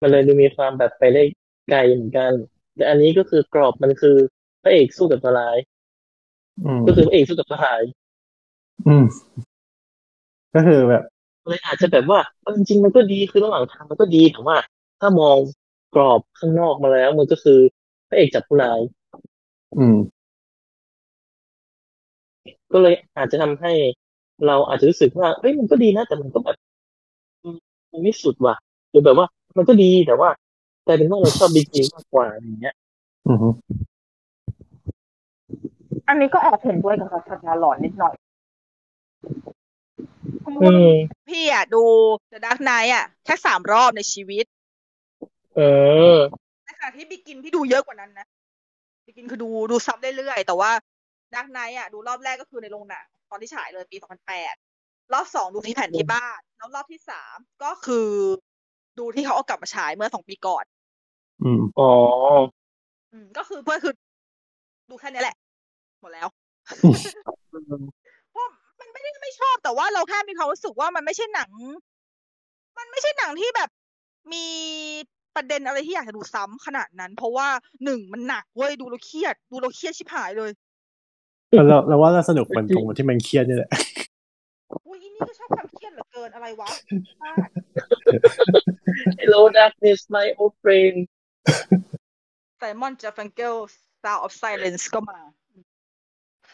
มันเลยดูมีความแบบไปได้ไกลเหมือนกัน แต่อันนี้ก็คือกรอบมันคือพระเอกสู้กับตัวร้ายอืมก็คือพระเอกสู้กับตัวร้าย อืม ก็คือแบบเลยอาจจะแบบว่าเออจริงๆมันก็ดีคือระหว่างทางมันก็ดีแต่ว่า ถ้ามองกรอบข้างนอกมาแล้วมันก็คือ พระเอกจับผู้ร้าย อืม ก็เลยอาจจะทำให้เราอาจจะรู้สึกว่าเฮ้ยมันก็ดีนะแต่มันก็แบบอืมมันไม่สุดว่ะหรือแบบว่า มันก็ดีแต่ว่ากลายเป็นว่าเราชอบบิ๊กจิมากกว่าอย่างเงี้ย อืมอันนี้ก็แอบเห็นด้วยกับศาสนาหลอนนิดหน่อยอืมพี่อะ ดู The Dark Knight อะ แค่สามรอบในชีวิต เออใน ขณะที่บิกินพี่ดูเยอะกว่านั้นนะบิกินคือดูดูซ้ำเรื่อยๆแต่ว่า Dark Knight อะ ดูรอบแรกก็คือในโรงหนังตอนที่ฉายเลยปี2008รอบสองดูที่แผ่นที่บ้าน แล้วรอบที่สามก็คือดูที่เขาเอากลับมาฉายเมื่อสองปีก่อน อืมอ๋ออืมก็คือเพื่อคือ ดูแค่นี้แหละ หมดแล้วเพราะมันไม่ได้ไม่ชอบแต่ว่าเราแค่มีความรู้สึกว่ามันไม่ใช่หนัง มันไม่ใช่หนังที่แบบมี ประเด็นอะไรที่อยากจะดูซ้ำขนาดนั้น เพราะว่าหนึ่งมันหนักเว้ยดูแล้วเครียด ดูแล้วเครียดชิบหายเลยเราเราว่าเราสนุกมันตรงที่มันเครียดนี่แหละอุ้ยอีนี่ก็ชอบความเครียดเหลือเกินอะไรวะ Hello darkness my old friend ไซมอนจาฟังเกล Sound of Silence ก็มา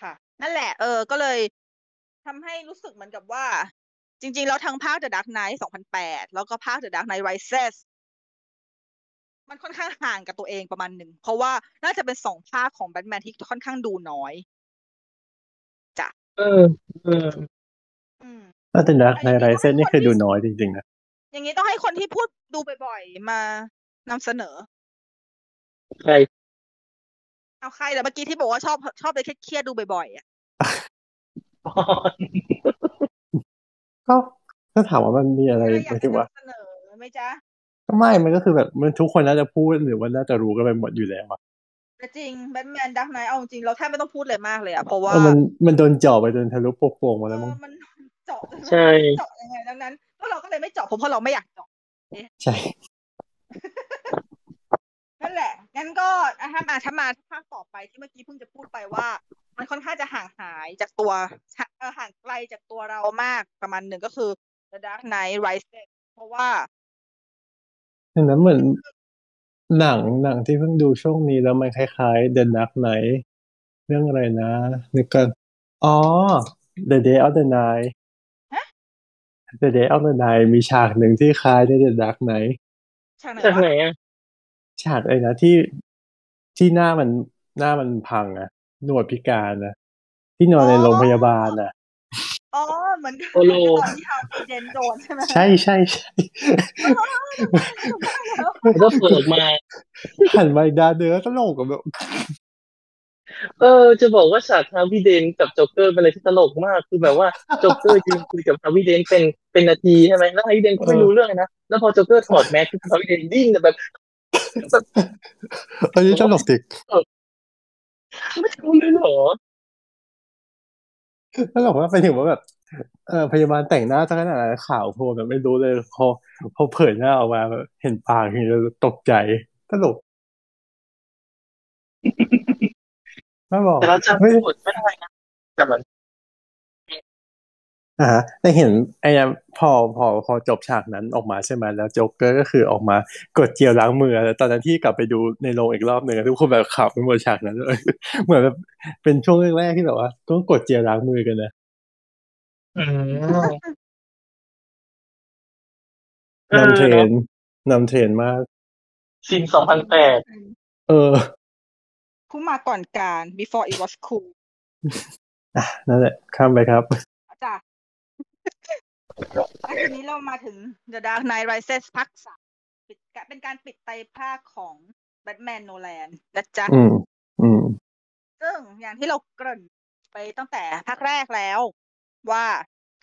ค่ะ นั่นแหละ เออ ก็เลยทำให้รู้สึกเหมือนกับว่า จริง ๆ แล้วทั้งภาค The Dark Knight 2008 แล้วก็ภาค The Dark Knight Rises มันค่อนข้างห่างกับตัวเองประมาณหนึ่ง เพราะว่าน่าจะเป็นสองภาคของแบทแมนที่ค่อนข้างดูน้อยเออเอออืมถ้าเป็นดักในไรเซนนี่คือดูน้อยจริงๆนะอย่างนี้ต้องให้คนที่พูดดูบ่อยๆมานำเสนอใครเอาใครแต่เมื่อกี้ที่บอกว่าชอบชอบเลยเครียดๆดูบ่อยๆอะก็ถ้าถามว่ามันมีอะไรใครอหยากมายจะถึงว่านำเสนอไหมจ๊ะ ก็ไม่มันก็คือแบบมันทุกคนน่าจะพูดหรือว่าน่าจะรู้กันไปหมดอยู่แล้วอะแต่จริงแบทแมนดักไนเอาจริงเราแทบไม่ต้องพูดเลยมากเลยอะเพราะว่าเออมันมันโดนเจาะไปจนทะลุโป่งๆมาเอแล้วมั้งอมันเจาะจนใช่เจาะยังไงดังนั้นพวกเราก็เลยไม่เจาะเพราะเราไม่อยากเจาะใช่นั่นแหละงั้นก็อะถ้ามาถ้ามาภาคต่อไปที่เมื่อกี้เพิ่งจะพูดไปว่า มันค่อนข้างจะห่างหายจากตัวเออห่างไกลจากตัวเรามากประมาณหนึ่งก็คือ The Dark Knight Rises เพราะว่า ดังนั้นเหมือนหนังหนังที่เพิ่งดูช่วงนี้แล้วมันคล้ายๆ The Dark Knight เรื่องอะไรนะนึกกันอ๋อ The Day of the Night ฮะ The Day of the Night มีฉากหนึ่งที่คล้ายใน The Dark Knight ฉากไหนจากไหนวะอะฉากอะไรนะที่ที่หน้ามันหน้ามันพังอะหนวดพิการนะที่นอนในโรงพยาบาลน่ะ อ๋อเหมือนกับโอโลตอนที่ฮาวพีเดนโดนใช่ไหมใช่ใช่ใช่ก็เปิดออกมาหันมาอีกด้านเนื้อตลกกับแบบเออ จะบอกว่าฉากฮาวิเดนกับโจ๊กเกอร์เป็นอะไรที่ตลกมากคือแบบว่าโจ๊กเกอร์ยืนคุยกับฮาวิเดนเป็นเป็นนาทีใช่ไหมแล้วฮาวิเดนก็ไม่รู้เรื่องนะแล้วพอโจ๊กเกอร์ถอดแมสคือฮาวิเดนดิ้นแบบแบบอันนี้ตลกจริงไม่รู้เลยเหรอ ตลกว่าไปถึงว่าแบบเออพยาบาลแต่งหน้าซะขนาดนั้นข่าวโพลแบบไม่รู้เลยพอพอเผยหน้าออกมาแบบเห็นปากอย่างนี้แล้วตกใจตลกไม่บอกแต่เราจำไม่บทไม่ได้นะแต่มัน อ่าฮะแต่เห็นไอ้เนี่ยพอพอพอจบฉากนั้นออกมาใช่ไหมแล้วโจ๊กเกอร์ก็คือออกมากดเจียวล้างมือแล้วตอนนั้นที่กลับไปดูในโรงอีกรอบหนึ่งอะทุกคนแบบขับไปหมดฉากนั้นเลยเหมือนแบบเป็นช่วงแรกๆที่แบบว่า ต้องกดเจียวล้างมือกันนะอืมนำเทรนนำเทรนมากซีนสองพันแปดเออผู้มาก่อนการ before it was cool อะนั่นแหละข้ามไปครับจ้ะแล้ว ทีนี้เรามาถึง The Dark Knight Rises ภาคสามปิดกะเป็นการปิดไตรภาคของแบทแมนโนแลนนะจ๊ะอืมอืมซึ่งอย่างที่เราเกริ่นไปตั้งแต่ภาคแรกแล้ว ว่า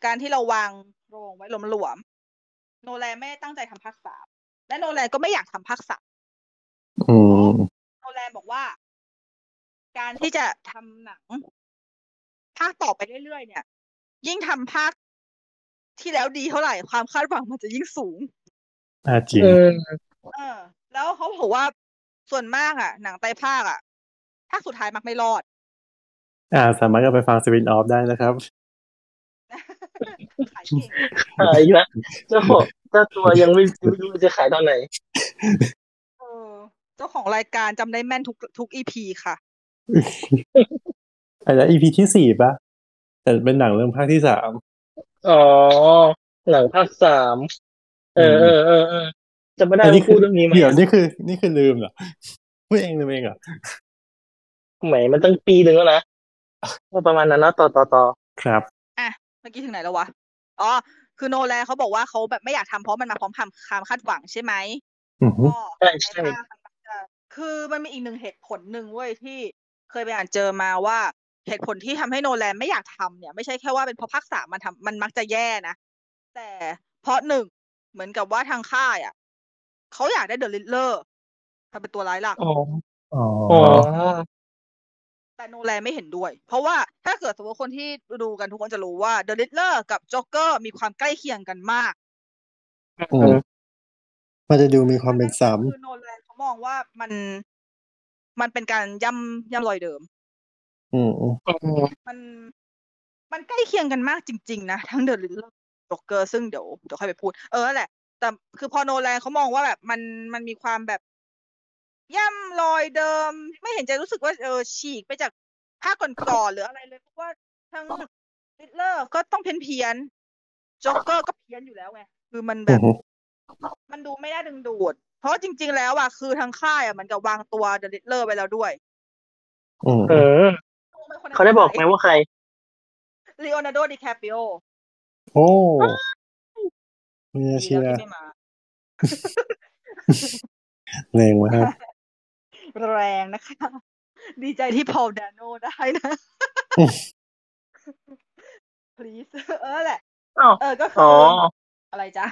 การที่เราวางโรงไว้หลวมๆโนแลนไม่ได้ตั้งใจทำภาคสามและโนแลนก็ไม่อยากทำภาคสามอืมโนแลนบอกว่า การที่จะทำหนังภาคต่อไปเรื่อยๆเนี่ย ยิ่งทำภาค ที่แล้วดีเท่าไหร่ความคาดหวังมันจะยิ่งสูงอ่าจริงเออเออแล้วเขาบอกว่าส่วนมากอะ หนังไตรภาคอะภาคสุดท้ายมักไม่รอด อ่า สามารถก็ไปฟังสปินออฟได้นะครับขายเก่งขายอีกแล้วเจ้าของเจ้าตัวยังไม่ไม่รู้จะขายตอนไหนเออเจ้าของรายการจำได้แม่นทุกทุกอีพีค่ะอันนั้น EP ที่สี่ปะแต่เป็นหนังเรื่องภาคที่สาม อ๋อ หลังภาคสามเออเออเออเออจะไม่ได้อันนี้ว่าคืพูดเรื่องนี้ไหมเดี๋ยวนี่คือ นี่คือลืมเหรอพูดเองลืมเองเหรอแหมมันตั้งปีหนึ่งแล้วนะก็ประมาณนั้นนะต่อต่อต่อครับอะเมื่อกี้ถึงไหนแล้ววะอ๋อคือโนแลนเขาบอกว่าเขาแบบไม่อยากทำเพราะมันมาพร้อมความความคาดหวังใช่ไหมอือฮึก็ใช่ใช่ในภาคมันมักจะคือมันมีอีกหนึ่งเหตุผลหนึ่งเว้ยที่เคยไปอ่านเจอมาว่า เหตุผลที่ทำให้โนแลนไม่อยากทำเนี่ย ไม่ใช่แค่ว่าเป็นเพราะภาคสามมันทำมันมักจะแย่นะ แต่เพราะหนึ่งเหมือนกับว่าทางค่ายอะเขาอยากได้ The Riddler ทำเป็นตัวร้ายหลักอ๋ออ๋ออ๋อแต่โนแลนไม่เห็นด้วย เพราะว่าถ้าเกิดสมมติคนที่ดูกันทุกคนจะรู้ว่า The Riddler กับจ็อกเกอร์มีความใกล้เคียงกันมากอืมมันจะดูมีความเป็นซ้ำคือโนแลนเขามองว่ามันมันเป็นการย่ำย่ำรอยเดิม อืมมันมันใกล้เคียงกันมากจริง ๆ นะ ทั้ง The Riddler Joker ซึ่งเดี๋ยวเดี๋ยวค่อยไปพูด เออนั่นแหละ แต่คือพอโนแลนเขามองว่าแบบมันมันมีความแบบ ย่ำรอยเดิม ไม่เห็นจะรู้สึกว่าเออฉีกไปจากภาคก่อนๆหรืออะไรเลยเพราะว่าทั้งใน Riddler ก็ต้องเพี้ยนเพี้ยนจ็อกเกอร์ก็เพี้ยนอยู่แล้วไงคือมันแบอืบอฮึมันดูไม่น่าดึงดูด เพราะจริง ๆ แล้วอะคือทางค่ายอะเหมันกับวางตัว The Riddler ไปแล้วด้วยอืมเออ เขาได้บอกไหมว่าใคร Leonardo DiCaprioโอ้ไม่น่าดีเชื่แล้วอที่ไม่มาแรงมากแรงนะคะ ดีใจที่พอลดานโนได้นะอืม please เออแหละอ้าวเออก็คือ๋ออะไรจ๊ะ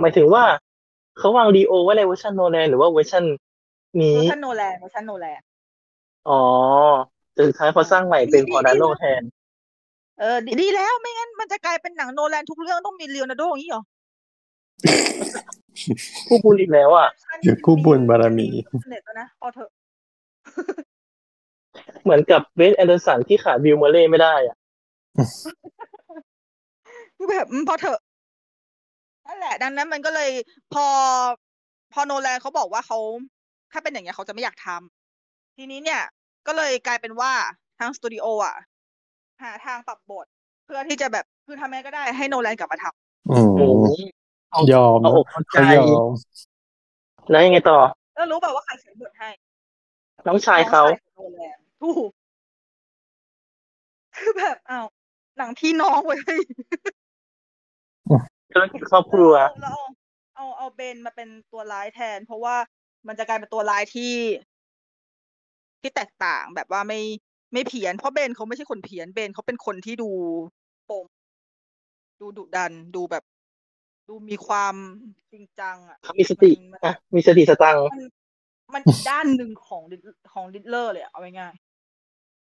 หมายถึงว่า เขาวางดีโอไว้ในเวอร์ชันโนแลนหรือว่าเวอร์ชันเวนี้อร์ชันโนแลนเวอร์ชันโนแลนอ๋อ แต่สุดท้ายพอสร้างใหม่เป็นพอร์ดาโนแทน เออดีดีแล้วไม่งั้นมันจะกลายเป็นหนังโนแลนทุกเรื่องต้องมีเลโอนาร์โดอย่างนี้เหรอคู่บุญอีกแล้วอะเดี๋ยวคู่บุญบารมีเน็ตแล้วนะพอเถอะ เหมือนกับ Wes Anderson ที่ขาด Bill Murray ไม่ได้อะคือแบบอืมพอเถอะนั่นแหละ ดังนั้นมันก็เลยพอพอโนแลนเขาบอกว่าเขาถ้าเป็นอย่างเงี้ยเขาจะไม่อยากทำทีนี้เนี่ย ก็เลยกลายเป็นว่าทางสตูดิโออะหาทางปรับบท เพื่อที่จะแบบคือทำยังไงก็ได้ให้โนแลนกลับมาทอืมโอ้โหเอายอมเอาอกเอาใจ เขายอมแล้วยังไงต่อำแล้วรู้เปล่าว่าใครเขียนบทให้น้องชายเขา น้องชของโนแลนถูกคือแบบอ้าวหนังพี่น้องเว้ย ธุรกิจครอบครัว แล้วเอาเอาเอาเบนมาเป็นตัวร้ายแทน เพราะว่ามันจะกลายเป็นตัวร้ายที่ ที่แตกต่างแบบว่าไม่ไม่เพี้ยน เพราะเบนเขาไม่ใช่คนเพี้ยนเบนเขาเป็นคนที่ดูปมดูดุดันดูแบบ ดูมีความจริงจัง อะเขามีสติมันอะมีสติสตังค์มันมันอีกด้านหนึ่งของลิของ Riddler เลยอะเอาง่าย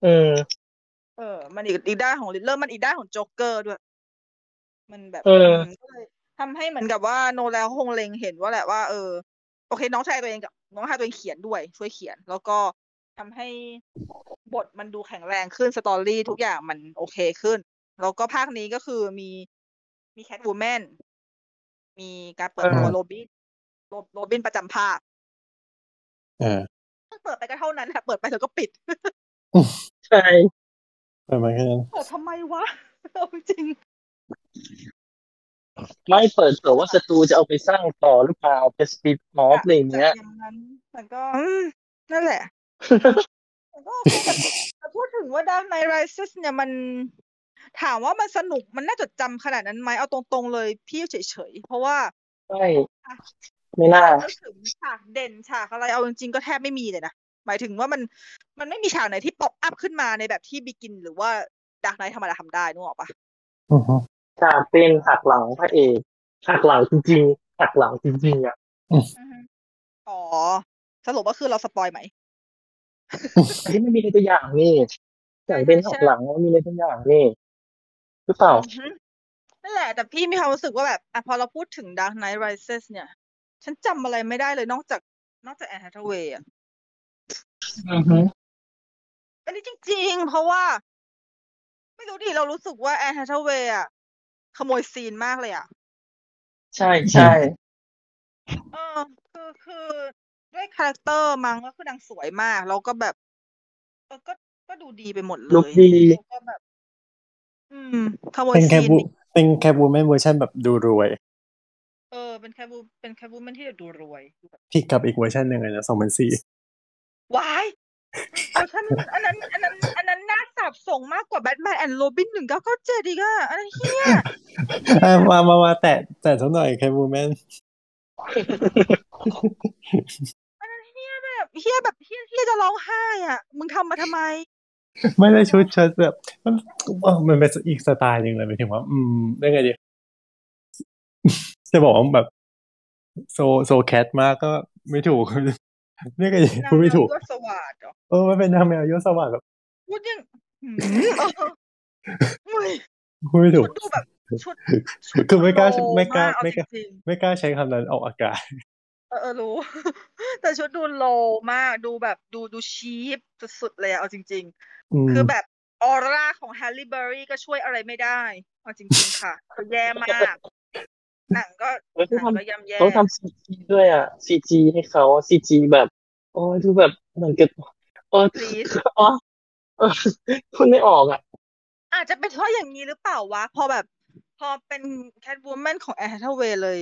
อืมๆเออ มันอีกอีกด้านของ Riddler มันอีกด้านของโจ๊กเกอร์ด้วย มันแบบเออมันก็เลยทำให้เหมือนกับว่าโนแลนเขาคงเล็งเห็นว่าแหละว่าเออโอเค น้องชายตัวเองกับน้องชายตัวเองเขียนด้วย ช่วยเขียน แล้วก็ ทำให้บทมันดูแข็งแรงขึ้น story ทุกอย่างมันโอเคขึ้น แล้วก็ภาคนี้ก็คือมีมี Catwoman มีการเปิดตัวเออโรบินโรโรบินประจำภาคอ่าเปิดไปก็เท่านั้นค่ะเปิดไปแล้วก็ปิด ใช่ประมาณแค่นั้นเปิดทำไมวะเอาจริง ไม่เปิดเผยว่าศัตรูจะเอาไปสร้างต่อหรือเปล่าเป็นสปีดมอฟอะไรอย่างเงี้ยจากอย่างนั้นแต่ก็อืมนั่นแหละ แต่ก็โอเคแต่แต่พูดถึงว่า Dark Knight Rises เนี่ยมันถามว่ามันสนุกมันน่าจดจำขนาดนั้นไหมเอาตรงๆเลยพี่เฉยๆ เพราะว่าใช่ไม่น่านึกถึงฉากเด่นฉากอะไรเอาจริงๆก็แทบไม่มีเลยนะหมายถึงว่ามันมันไม่มีฉากไหนที่ pop up ขึ้นมาในแบบที่ Begins หรือว่า Dark Knight ธรรมดาทำได้นึกออกปะอือฮึจะเป็นหักหลังพระเอกหักหลังจริงๆหักหลังจริงๆอะอือฮึอ๋อสรุปว่าคือเรา spoil ไหม อันนี้ไม่มีในตัวอย่างนี่อย่างเป็นหักหลังมันมีในตัวอย่างนี่หรือเปล่าอือฮึนั่นแหละ แต่พี่มีความรู้สึกว่าแบบอะพอเราพูดถึง Dark Knight Rises เนี่ย ฉันจำอะไรไม่ได้เลยนอกจาก นอกจากแอน h ฮ t เวย์อะอือฮึอันนี้จริง ๆ เพราะว่า ไม่รู้ดิเรารู้สึกว่าแอน h ฮ t เวย์อะขโมยซีนมากเลยอะ ใช่ใช่เออคือคือ ด้วย character มั้งก็คือนางสวยมาก แล้วก็แบบเออก็ก็ดูดีไปหมดแล้ว look ดีแล้วก็แบบ อืมขโมยเป็นแค่ซีนบูอีกเป็นแค่บูแมนเวอร์ชันแบบดูรวย เออ เป็นแคบูเป็นแคบูแมนที่ดูรวยดูแบบผิดกับอีกเวอร์ชันหนึ่งเลยนะสองพันสี่วายเวอร์ชันอันนั้นอันนั้นอันนั้นน่าสับส่งมากกว่าแบทแมนแอนด์โรบินหนึ่งเก้าเก้าเจ็ดอีกอะอันนั้นเฮียมามามาแตะแตะสักหน่อยแค่บูแมนอันนั้น เฮียแบบเฮียแบบเฮียเฮียจะร้องไห้อะ มึงทำมาทำไม ไม่ได้ชุดชุดแบบมันเออมันเป็นอีกสไตล์หนึ่งเลยหมายถึงว่า อืม ได้ไงดีจะบอกว่าแบบ โซโซแคทมากก็ไม่ถูกเรียกไงดีนางพูดแมไม่วถูกยศสวัสดเหรอเออมันเป็นนางแมวยศสวัสดิ์แบบพูดยังหืมเออเฮ้ยพูดไม่ถูชุกดดูแบบชุดชุดคือไม่กล้าโลไม่กล้าเอไม่กล้าจริงไม่กล้าใช้คำนั้นออกอากาศๆเออเออรู้ แต่ชุดดู low มากดูแบบดูดู cheap สุดๆเลยอะเอาจริงอืมๆคือแบบออร่าของ Halle Berry ก็ช่วยอะไรไม่ได้ เอาจริง ๆ ค่ะคือแย่มากหนังก็เออหนังเขาทำก็ย่ำแย่เขาทำซีจีด้วยอะซีจีให้เขาซีจีแบบโอ้ยดูแบบเหมือนกับโอ้ Please อ๋อเออพูดไม่ออกอะ อาจจะเป็นเพราะอย่างนี้หรือเปล่าวะ พอแบบ พอเป็น Catwoman ของ Anne Hathaway เลย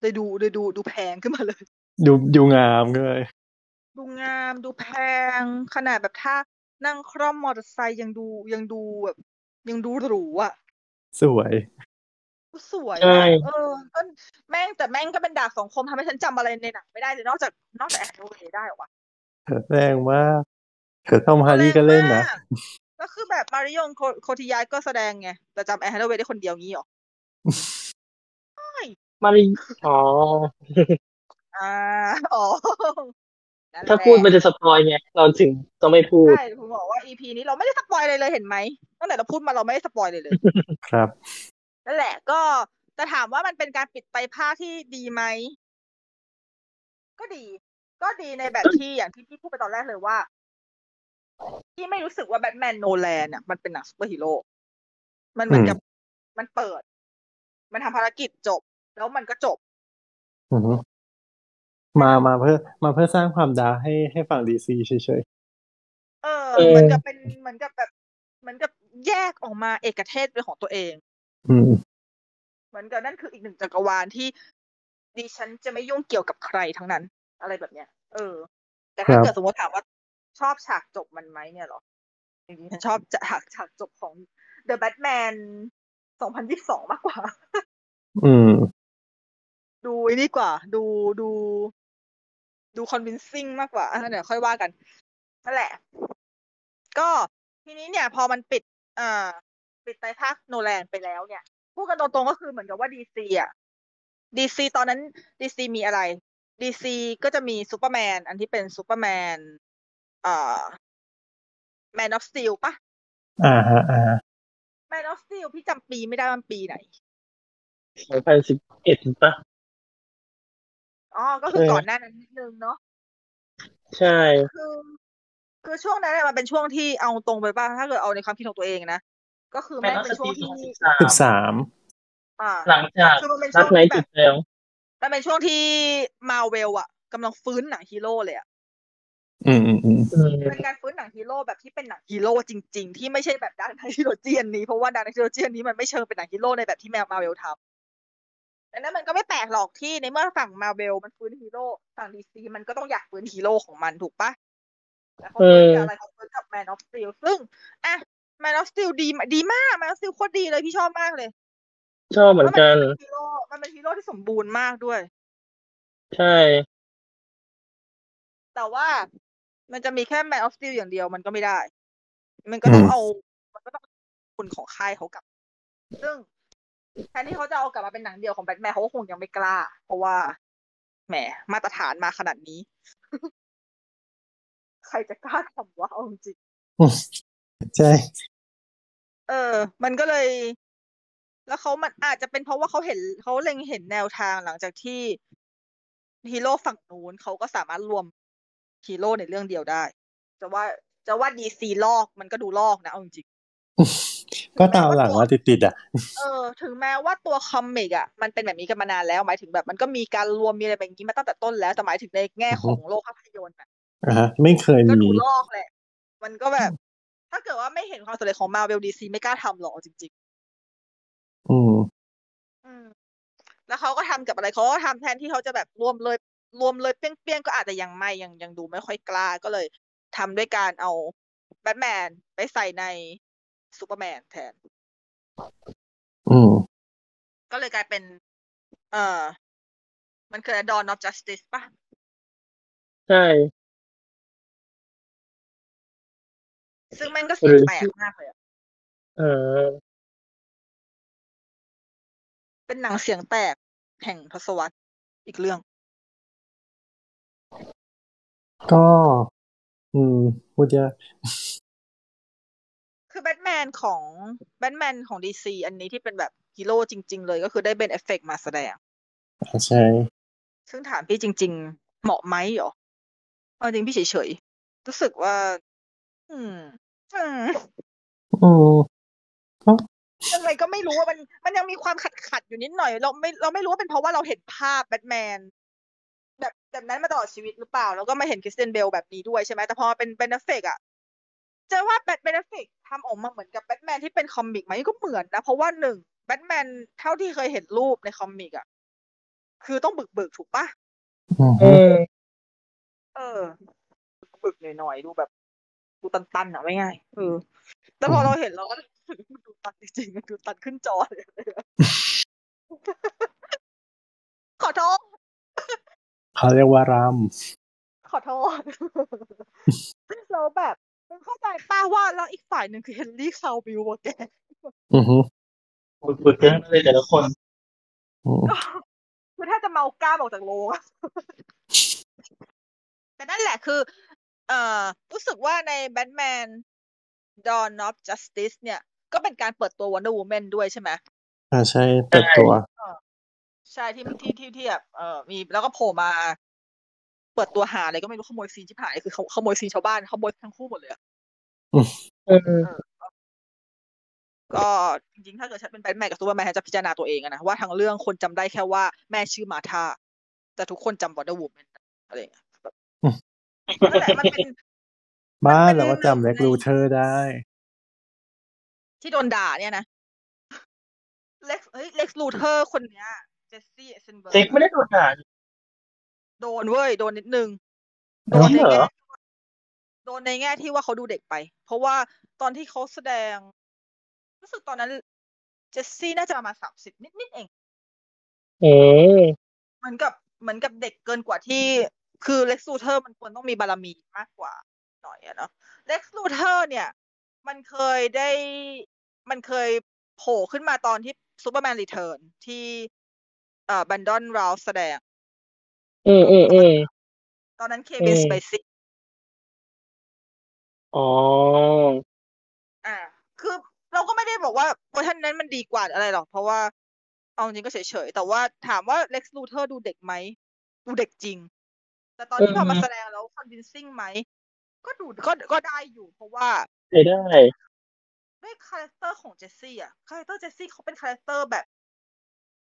เลยดูเลยดูดูแพงขึ้นมาเลย ดูดูงามเลย ดูงามดูแพง ขนาดแบบถ้านั่งคร่อมมอเตอร์ไซค์ยังดูยังดูแบบยังดูหรูอะ สวยสวยใช่ อะเออก็แม่งแต่แม่งก็เป็นดาบสองคมทำให้ฉันจำอะไรในหนังไม่ได้เลยนอกจากนอกจาก Anne Hathaway ได้เหรอวะ แรงมากเธอทอมฮาร์ดี้ก็เล่นนะ แรงมากก็คือแบบ Marion Co Cotillard ยก็แสดงไง แต่จำ Anne Hathaway ได้คนเดียวงี้เหรอ มาริอ๋อ อ่าอ๋อนั่นแหละถ้าพูดมันจะ spoil ไงเราถึงต้องไม่พูดใช่ผมบอกว่า EP นี้เราไม่ได้ spoil เลยเลยเห็นไหมตั้งแต่เราพูดมาเราไม่ได้ spoil เลยเลย ครับ นั่นแหละก็จะถามว่ามันเป็นการปิดไตรภาคที่ดีไหม ก็ดี ก็ดีในแบบที่อย่างที่พี่พูดไปตอนแรกเลยว่า ที่ไม่รู้สึกว่าแบทแมนโนแลนเนี่ยมันเป็นหนังซูเปอร์ฮีโร่มันเหมือนอืม กับมันเปิด มันทำภารกิจจบ แล้วมันก็จบอือฮึมามาเพื่อ มาเพื่อสร้างความ dark ให้ให้ฝั่งดีซีเฉยเออเออเหมือนกับเป็นเหมือนกับแบบเหมือนกับแยกออกมาเอกเทศเป็นของตัวเองๆอืมเหมือนกับนั่นคืออีกหนึ่งจักรวาลที่ดิฉันจะไม่ยุ่งเกี่ยวกับใครทั้งนั้น อะไรแบบเนี้ย เออ แต่ถ้าครับเกิดสมมติถามว่าชอบฉากจบมันไหมเนี่ยเหรอจริงๆฉันชอบฉากฉากจบของ The Batman 2022 มากกว่า อืมดู ไอ้นี่กว่า ดูดู ดู convincing มากกว่าอะเดี๋ยวค่อยว่ากันนั่นแหละ ก็ทีนี้เนี่ย พอมันปิดอ่าปิดไตรภาคโนแลนไปแล้วเนี่ย พูดกันตรงๆก็คือเหมือนกับว่าดีซีอะดีซีตอนนั้นดีซีมีอะไรดีซีก็จะมีซูเปอร์แมน อันที่เป็นซูเปอร์แมนเอ่อ Man of Steel ปะอ่าฮะอ่าฮะ Man of Steel พี่จำปีไม่ได้ว่ามันปีไหนสองพันสิบเอ็ดปะ อ๋อ ก็คือเออก่อนหน้านั้นนิดนึงเนาะใช่คือคือช่วงนั้นเนี่ยมันเป็นช่วงที่เอาตรงไปป่ะถ้าเกิดเอาในความคิดของตัวเองนะก็คือแม่แม่งนอเป็นสช่วตีงสองที่สิบสามสิบสามอ่าหลังจากคือมันเป็นช่รัวกงไนที่ท์แบติบดแล้วมันเป็นช่วงที่มาเวลอะกำลังฟื้นหนังฮีโร่เลยอะอืมอืมอืมอืมเป็นการฟื้นหนังฮีโร่แบบที่เป็นหนังฮีโร่จริง ๆ ที่ไม่ใช่แบบดังในฮีโร่เจียนนี้เพราะว่าดังในฮีโร่เจียนนี้มันไม่เชิงเป็นหนังฮีโร่ในแบบที่แมวมาเวลทำ ดังนั้นมันก็ไม่แปลกหรอกที่ในเมื่อฝั่งมาเวลมันฟื้นฮีโร่ฝั่งดีซีมันก็ต้องอยากฟื้นฮีโร่ของมันถูกปะแล้วเขาฟื้นกับอะไรเขาฟื้นกับ Man of Steel ซึ่งอะ Man of Steel ดีดีมาก Man of Steel โคตรดีเลยพี่ชอบมากเลย ชอบเหมือนกันแล้วมันเป็นฮีโร่มันเป็นฮีโร่ที่สมบูรณ์มากด้วย ใช่ แต่ว่ามันจะมีแค่ Man of Steel อย่างเดียวมันก็ไม่ได้ มันก็ต้องเอา มันก็ต้องฟื้นของค่ายเขากลับ ซึ่ง แทนที่เขาจะเอากลับมาเป็นหนังเดี่ยวของแบทแมนเขาก็คงยังไม่กล้า เพราะว่าแหมมาตรฐานมาขนาดนี้ ใครจะกล้าทำวะเอาจริงใช่เออ มันก็เลย แล้วเขามันอาจจะเป็นเพราะว่าเขาเห็นเขาเล็งเห็นแนวทางหลังจากที่ฮีโร่ฝั่งนู้นเขาก็สามารถรวมฮีโร่ในเรื่องเดียวได้ จะว่าจะว่าดีซีลอกมันก็ดูลอกนะเอาจริง ก็ตามหลังว่าติดติดๆอะๆเออ ถึงแม้ว่าตัว comic อะมันเป็นแบบนี้กันมานานแล้ว หมายถึงแบบมันก็มีการรวมมีอะไรแบบนี้มาตั้งแต่ต้นแล้ว แต่หมายถึงในแง่ของโลกภาพยนตร์อะอ่าฮะไม่เคยก็มีดูลอกแหละ มันก็แบบ ถ้าเกิดว่าไม่เห็นความสำเร็จของมาเวลดีซีไม่กล้าทำหรอกจริงอืมๆอืม แล้วเขาก็ทำกับอะไรเขาก็ทำแทนที่เขาจะแบบรวมเลย รวมเลยเปี้ยงๆก็อาจจะยังไม่ยังยังดูไม่ค่อยกล้าก็เลยทำด้วยการเอาแบทแมนไปใส่ใน ซูเปอร์แมนแทน อืมก็เลยกลายเป็น เอ่อ มันคือ Dawn of Justice ป่ะ ใช่ ซึ่งแม่งก็เสียงหรือแตกมากเลยอะเออ เป็นหนังเสียงแตกแห่งทศวรรษอีกเรื่อง ก็ อืมพูดยากคือ แบทแมนของแบทแมนของดีซีอันนี้ที่เป็นแบบฮีโร่จริง ๆ เลยก็คือได้เบนแอฟเฟล็กมาแสดงใช่ซึ่งถามพี่จริง ๆ เหมาะไหมเหรอเอาจริงพี่เฉยๆรู้สึกว่า อืม อืมอืมยังไงก็ไม่รู้ว่ามันมันยังมีความขัดขัดๆอยู่นิดหน่อย เราไม่เราไม่รู้ว่าเป็นเพราะว่าเราเห็นภาพแบทแมนแบบแบบนั้นมาตลอดชีวิตหรือเปล่า แล้วก็ไม่เห็นคริสเตียนเบลแบบนี้ด้วยใช่ไหมแต่พอเป็นเบนแอฟเฟล็กอะเจะว่าแบทแมนแอฟเฟล็กทำออกมาเหมือนกับแบทแมนที่เป็น comic ไหมก็เหมือนนะ เพราะว่าหนึ่งแบทแมนเท่าที่เคยเห็นรูปใน comic อะคือต้องบึกบึกๆถูกปะอืมเออ เออ บึกๆหน่อยๆดูแบบดูตันๆอะไม่ง่ายเออแต่พอเราเห็นเราก็รู้สึกมันดูตันจริงๆมันดูตันขึ้นจอเลยขอโทษเขาเรียกว่ารขอโทษเราแบบมึง เข้าใจป้าว่าแล้วอีกฝ่ายหนึ่งคือเฮนรี่คาวบิลวะแกำอือฮึบึกๆเยอะเลยแต่ละคนอืมคือถ้าจะเมากล้ามออกจากโรงอะแต่นั่นแหละคือ เอ่อ รู้สึกว่าใน Batman Dawn of Justice เนี่ย ก็เป็นการเปิดตัว Wonder Woman ด้วยใช่ไหมอ่าใช่ เปิดตัว ใช่ที่ที่ที่ที่แบบเอ่อมีแล้วก็โผล่มา เปิดตัวหาอะไรก็ไม่รู้ขโมยซีนชิบหายคือขโมยซีนชาวบ้านขโมยทั้งคู่หมดเลยอะเออก็จริงๆถ้าเกิดฉันเป็นแบทแมนกับซูเปอร์แมนฉันจะพิจารณาตัวเองอะนะว่าทั้งเรื่องคนจำได้แค่ว่าแม่ชื่อมาธาแต่ทุกคนจำวอ n เดอร์วูแมนอะไรอย่างเงี้ยแบบอืมนั่นแหละมันเป็นบ้านมันเป็นเราก็จำหนึ่เล็งกในลูเทอร์ได้ ที่โดนด่าเนี่ยนะเล็กซ์เฮ้ยเล็กซ์ลูเทอร์คนเนี้ยเจสซี่ไอเซนเบิร์กไม่ได้โดนด่า โดนเว้ยโดนนิดนึงโดนในแง่อ๋อเหรอโดนในแง่ที่ว่าเขาดูเด็กไป เพราะว่าตอนที่เขาแสดง รู้สึกตอนนั้น เจสซี่น่าจะประมาณสามสิบนิดๆเองเออเหมือนกับเหมือนกับเด็กเกินกว่าที่ คือเล็กซ์ลูเทอร์มันควรต้องมีบารมีมากกว่า หน่อยอะเนาะเล็กซ์ลูเทอร์ เนี่ย มันเคยได้มันเคยโผล่ขึ้นมาตอนที่ Superman Returns ที่เอ่อแบรนดอนเราธ์แสดง อืมอืมอืมตอนนั้นเควินอืมสเปซีย์อ๋อ อ่า คือเราก็ไม่ได้บอกว่าเวอร์ชันนั้นมันดีกว่าหรืออะไรหรอก เพราะว่าเอาจริงก็เฉยๆ แต่ว่าถามว่าเล็กซ์ลูเทอร์ดูเด็กไหม ดูเด็กจริง แต่ตอนที่พอมาแสดงแล้ว convincing ไหม ก็ดูก็ก็ได้อยู่ เพราะว่าใช้ได้ ด้วยคาแรคเตอร์ของเจสซี่อะ คาแรคเตอร์เจสซี่เขาเป็นคาแรคเตอร์แบบ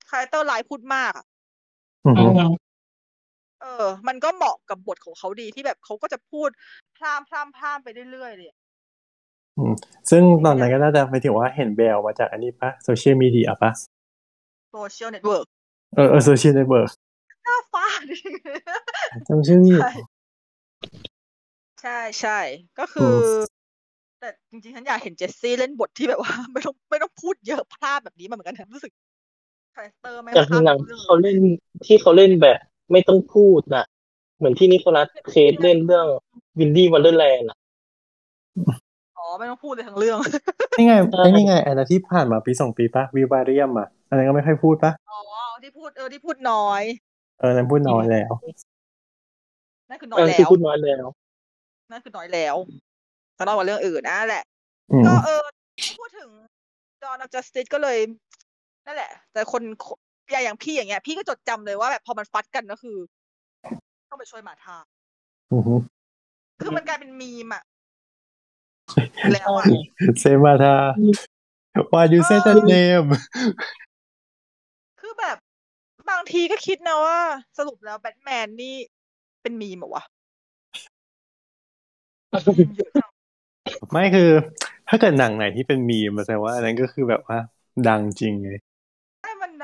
คาแรคเตอร์ลายพูดมากอะอือฮึ เออ มันก็เหมาะกับบทของเขาดีที่แบบเขาก็จะพูดพร่ำพร่ำพร่ำไปเรื่อยๆเลยอะอืมซึ่งตอนนั้นก็น่าจะไปถึงว่าเห็นเบลมาจากอันนี้ปะ The Social Network ปะโซเชียลเน็ตเวิร์กเออเออโซเชียลเน็ตเวิร์กหน้าฟาดจำชื่อใช่ใช่ใช่ก็คือ แต่จริงๆฉันอยากเห็นเจสซี่เล่นบทที่แบบว่า ไม่ต้องไม่ต้องพูดเยอะพลาดแบบนี้มาเหมือนกันนะรู้สึกคาแรคเตอร์ไม่งจากพลาดหนังทุกเรื่องเขาเล่นที่เขาเล่นแบบ ไม่ต้องพูดน่ะ เหมือนที่นิโคลัสเคจเล่นเรื่อง Willy's Wonderland อะอ๋อไม่ต้องพูดเลยทั้งเรื่องนี่ไงใช่ไอ้นี่ไงอันนั้นที่ผ่านมาปีสองปีปะวิวบาเรียมอะอันนั้นก็ไม่ค่อยพูดปะอ๋อที่พูดเออที่พูดน้อย เออนั้นพูดน้อยแล้วนั่นคือน้อเอยอแล้คือวพูดน้อยแล้วนั่นคือน้อยแล้วก็น้อยกว่าเรื่องอื่นนะแหละอืมก็เออพูดถึง Dawn of Justice ก็เลยนั่นแหละ แต่คน อย่างอย่างพี่อย่างเงี้ย พี่ก็จดจำเลยว่าแบบพอมันฟัดกันก็คือ ต้องไปช่วยหมาทาอือฮึคือมันกลายเป็นมีมอะแล้วอะเซมาทา why you say that name คือแบบบางทีก็คิดนะว่า สรุปแล้วแบทแมนนี่เป็นมีมเหรอวะมีมเยอะจังไม่คือ ถ้าเกิดหนังไหนที่เป็นมีมแสดงว่าอันนั้นก็คือแบบว่า ดังจริงไงใช่มัน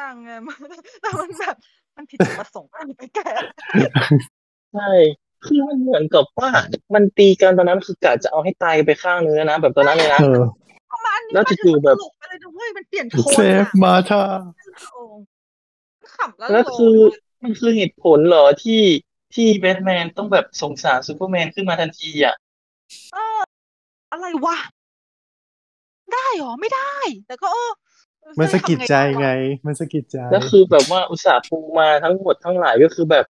ดังไงแต่มันแบบมันผิดจุดประสงค์อะไรไปแกใช่คือมันเหมือนกับว่า มันตีกันตอนนั้นคือกะจะเอาให้ตายไปข้างนึงแล้วนะแบบตอนนั้นเลยนะเออประมาณนี้แล้วมันจู่ๆแบบตลกไปเลยนะเว้ยมันเปลี่ยนโทน Save Marthaโอ้ขำแล้วแล้วโลคือมันคือเหตุผลเหรอที่ที่แบทแมนต้องแบบสงสารซูเปอร์แมนขึ้นมาทันทีอะเอออะไรวะ ได้เหรอ ไม่ได้ แต่ก็เออเออ มันสะกิดใจทำด้วะไง มันสะกิดใจแล้วคือแบบว่าอุตส่าห์ปูมาทั้งหมดทั้งหลายก็คือแบบ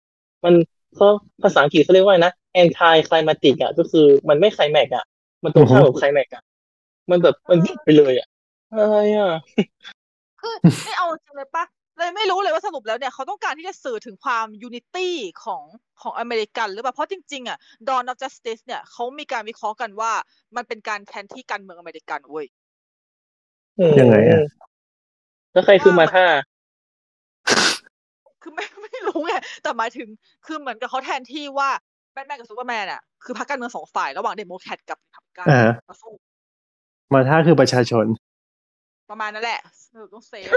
มันเขาภาษาอังกฤษเขาเรียกว่าไงนะ anticlimactic อะก็คือมันไม่ไคลแม็กอะ มันตรงข้ามกับไคลแม็กอะ มันแบบมันยิบไปเลยอะอะไรอะคือไม่เอาจริงเลยปะเลยไม่รู้เลยว่าสรุปแล้วเนี่ยเขาต้องการที่จะสื่อถึงความ unity ของของอเมริกันหรือเปล่าเพราะจริงๆอะ Dawn of Justice เนี่ยเขามีการวิเคราะห์กันว่า มันเป็นการแทนที่การเมืองอเมริกันเว้ยยังไงอะ แล้วใครคือ Martha คือไม่ไม่รู้ไงแต่หมายถึงคือเหมือนกับเขาแทนที่ว่าแบทแมนกับซูเปอร์แมนอะคือพรรคการเมืองสองฝ่ายระหว่างเดโมแครตกับรีพับลิกันอ่ามาสู้ Martha คือประชาชน ประมาณนั้นแหละเออต้อง save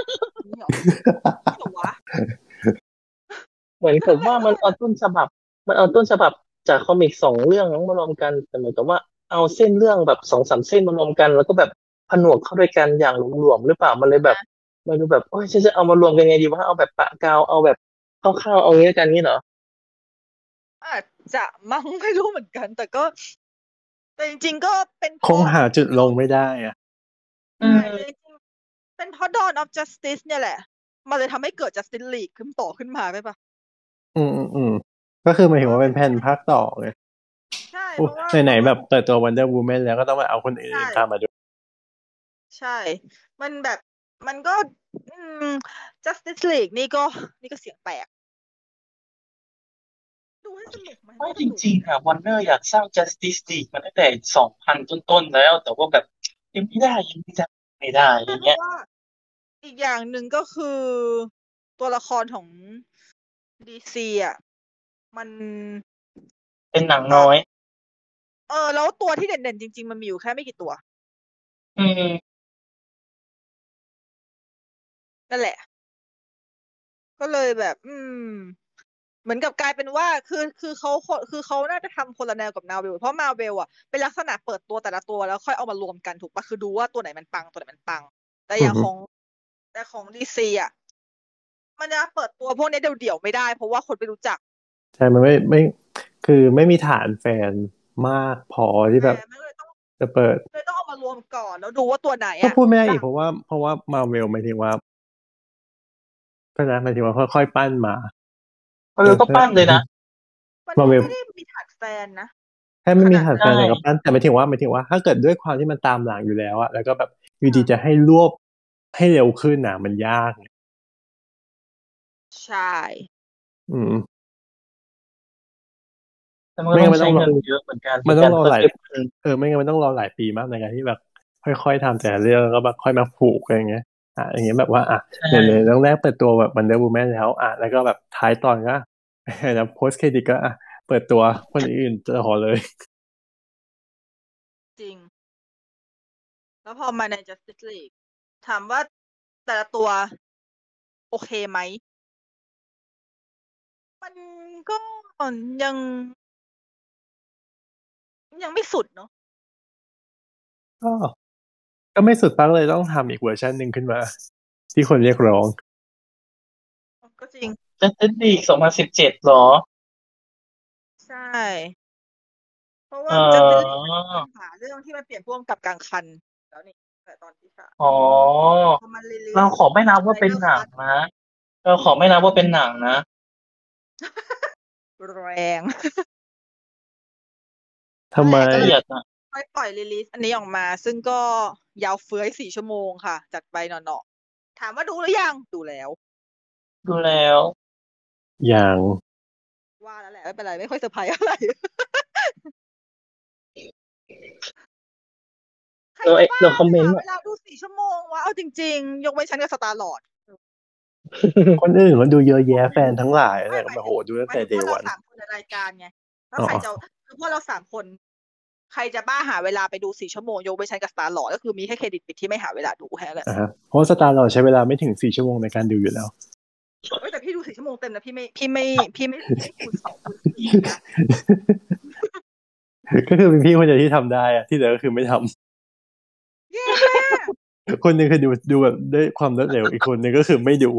นี่เหรอนี่เหรอวะเหมือนกับว่ามันเอาต้นฉบับ มันเอาต้นฉบับจาก comic สองเรื่องมารวมกันแต่เหมือนกับว่าเอาเส้นเรื่องแบบสองสามเส้นมารวมกัน แล้วก็แบบผนวกเข้าด้วยกันอย่างหลวมๆหรือเปล่ามันเลยแบบ มันดูแบบโอ้ยฉันจะเอามารวมกันไงดีวะเอาแบบปะกาวเอาแบบคร่าวๆเอางี้กันนี่เหรออาจจะมั้งไม่รู้เหมือนกัน แต่ก็ แต่จริง ๆ ก็เป็นเพคงราะหาจุดลงไม่ได้อะอืมใช่จริงๆเป็นเพราะ Dawn of Justice เนี่ยแหละ มันเลยทำให้เกิด Justice League ขึ้นต่อขึ้นมาได้ปะอืมอืมอืมก็คือหมายถึงว่าเป็นแผ่นภาคต่อไงใช่เพอุ๊ยราะว่าไหนๆแบบเปิดตัว Wonder Woman แล้วก็ต้องมาเอาคนอื่นใช่ตามมาด้วย ใช่ มันแบบ มันก็อืม Justice League นี่ก็นี่ก็เสียงแตกดูให้สนุกไหมไม่จริงๆอะวันเนอร์อยากสร้าง Justice League มาตั้งแต่สองพันต้นๆแล้ว แต่ว่าแบบยังไม่ได้ยังไม่ได้ไม่ได้อใช่ย่างเพเงี้ยราะว่าอีกอย่างหนึ่งก็คือตัวละครของ DC อะ มันเป็นหนังน้อย เออ แล้วตัวที่เด่นๆจริง ๆ มันมีอยู่แค่ไม่กี่ตัว อืม นั่นแหละ ก็เลยแบบ อืม เหมือนกับกลายเป็นว่า คือคือเขาคือเขาน่าจะทำคนละแนวกับมาเวลเพราะมาเวลอะเป็นลักษณะเปิดตัวแต่ละตัวแล้วค่อยเอามารวมกันถูกปะคือดูว่าตัวไหนมันปังตัวไหนมันปัง แต่อย่างอือฮึ ของแต่ของดีซีอะ มันจะเปิดตัวพวกนี้เดี่ยวๆไม่ได้ เพราะว่าคนไม่รู้จักใช่มันไม่ไม่คือไม่มีฐานแฟนมากพอที่แบบแต่มันเลยต้องจะเปิด เลยต้องเอามารวมก่อน แล้วดูว่าตัวไหนก็อะพูดไม่ได้อีดักงเพราะว่าเพราะว่ามาเวลหมายถึงว่า ก็นะหมายถึงว่าค่อยๆปั้นมาเออก็ปั้นเลยนะมันก็ Marvel ไม่ได้มีฐานแฟนนะแค่ไม่มีขนาดฐานแฟนได้อะไรก็ปั้นแต่หมายถึงว่าหมายถึงว่าถ้าเกิดด้วยความที่มันตามหลังอยู่แล้วอะแล้วก็แบบอยู่ดีจะให้รวบให้เร็วขึ้นน่ะมันยากใช่ อืมแต่มันก็ต้องไม่งั้นมันต้ใช้องเงินเยอะเหมือนกันมันต้องรอหลายในการเออไม่งั้นมันต้องรอหลายปีมากในการที่แบบ ค่อยๆทำแต่ละเรื่องแล้วก็แบบค่อยมาผูกอะไรอย่างเงี้ย อะอย่างเงี้ยแบบว่าอะใช่เนี่ยเนี่ยเรื่องแรกเปิดตัวแบบ Wonder Woman แล้วอะแล้วก็แบบท้ายตอนก็แล้วโพสเครดิตก็อะเปิดตัวคนอื่นจะขอเลย จริง แล้วพอมาใน Justice League ถามว่าแต่ละตัวโอเคไหม มันก็ยัง ยังไม่สุดเนาะก็ ก็ไม่สุดปังเลยต้องทำอีกเวอร์ชันหนึ่งขึ้นมา ที่คนเรียกร้อง ก็จริง Justice League สองพันสิบเจ็ดหรอ ใช่ เพราะว่าเอ่อ Justice League มันหาเรื่องที่มันเปลี่ยนพ่วงกับกลางคัน แล้วนี่แต่ตอนที่สามอ๋อพอมันรีลีสเราขอไม่นับว่าเป็นหนังนะเราขอไม่นับว่าเป็นหนังนะ แรงทำไม นั่นเกแหลียละดอะค่อยปล่อยรีลีสอันนี้ออกมา ซึ่งก็ยาวเฟื้อยสี่ชั่วโมงค่ะ จัดไปหน่อๆถามว่าดูหรือยังดูแล้ว ดูแล้วอย่างว่าแล้วแหละไม่เป็นไรไม่ค่อยเซอร์ไพรส์อะไรใครเราจะบ้าเราคอมเมนต์หาอะเวลาดูสี่ชั่วโมงวะเอาจริง ๆ ยกเว้นฉันกับสตาร์ลอร์ดคนอื่นเขาดูเยอะแยะแฟนทั้งหลายไม่แต่หมายโอ้โหถึงดูตั้งแต่หเดมายถึงว่าวันเราสามคนในรายการไงแล้วอ๋อใครจะคือพวกเราสามคน ใครจะบ้าหาเวลาไปดูสี่ชั่วโมงยกเว้นฉันกับสตาร์ลอร์ดก็คือมีแค่เครดิตปิดที่ไม่หาเวลาดูแค่นั้นแหละอ่าฮะเพราะว่าสตาร์เราใช้เวลาไม่ถึงสี่ชั่วโมงในการดูอยู่แล้วเอ้ยแต่พี่ดูสี่ชั่วโมงเต็มนะพี่ไม่พี่ไม่พี่ไม่ไม่คูณสองคูณสี่นะก็คือเป็นพี่คนเดียวที่ทำได้อะที่เหลือก็คือไม่ทำแย่มากคนหนึ่งคือดูดูแบบด้วยความรวดเร็วอีกคนหนึ่งก็คือไม่ดู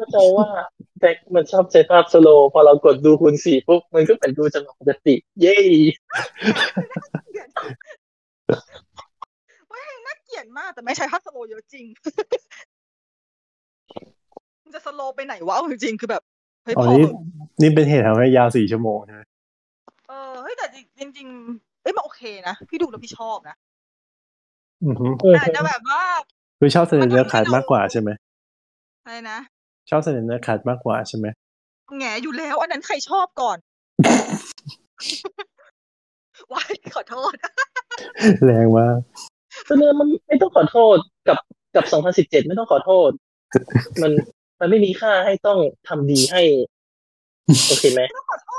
เราเข้าใจว่าแต่มันชอบใจภาพสโลว์พอเรากดดูคูณสี่ปุ๊บมันก็เป็นดูจังหวะปกติ เย้เกลียดเว้ยน่าเกลียดมาก แต่ไม่ใช้ภาพ slow เยอะจริง มันจะ slow ไปไหนวะเอาจริงๆคือแบบเฮ้ยอ๋พออนี่เถอะนี่เป็นเหตุทำให้ยาวสี่ชั่วโมงใช่ไหมเออเฮ้ยแต่จริงๆเอ้ยมันโอเคนะ พี่ดูแล้วพี่ชอบนะอือฮึอาจจะแบบว่าคือชอบ Snyder Cut มากกว่าใช่ไหมอะไรนะ ชอบ Snyder Cut มากกว่าใช่ไหมแหงอยู่แล้ว อันนั้นใครชอบก่อนว้ายขอโทษ แรงมากเสนอมันไม่ต้องขอโทษกับกับสองพันสิบเจ็ดไม่ต้องขอโทษ มันมันไม่มีค่าให้ต้องทำดีให้ โอเคไหมไม่ต้องขอโท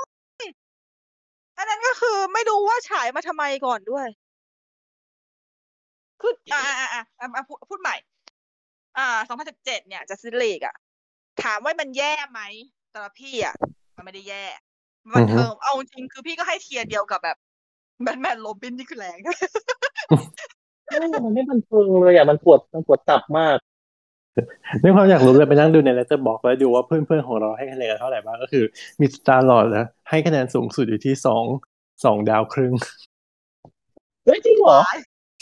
ก็คือไม่รู้ว่าฉายมาทำไมก่อนด้วยคืออ่าอ่าอ่าอ่าอ่าพูดพูดใหม่ อ่า2017เนี่ย จะซิลีกอะ ถามว่ามันแย่ไหมสำหรับพี่อะมันไม่ได้แย่ บันเทิงเอาจริงคือพี่ก็ให้ tier เดียวกับแบบแบทแมนโรบินที่คือแรงไม่มันไม่บันเทิงเลยอะมันปวดมันปวดตับมากด้วยความอยากรู้เลยไปนั่งดูใน Letterboxd แล้วดูว่าเพื่อนๆของเราให้คะแนนกันเท่าไหร่บ้างก็คือมีสตาร์ลอร์ดนะให้คะแนนสูงสุดอยู่ที่สองสองดาวครึ่งเฮ้ยจริงเหรอ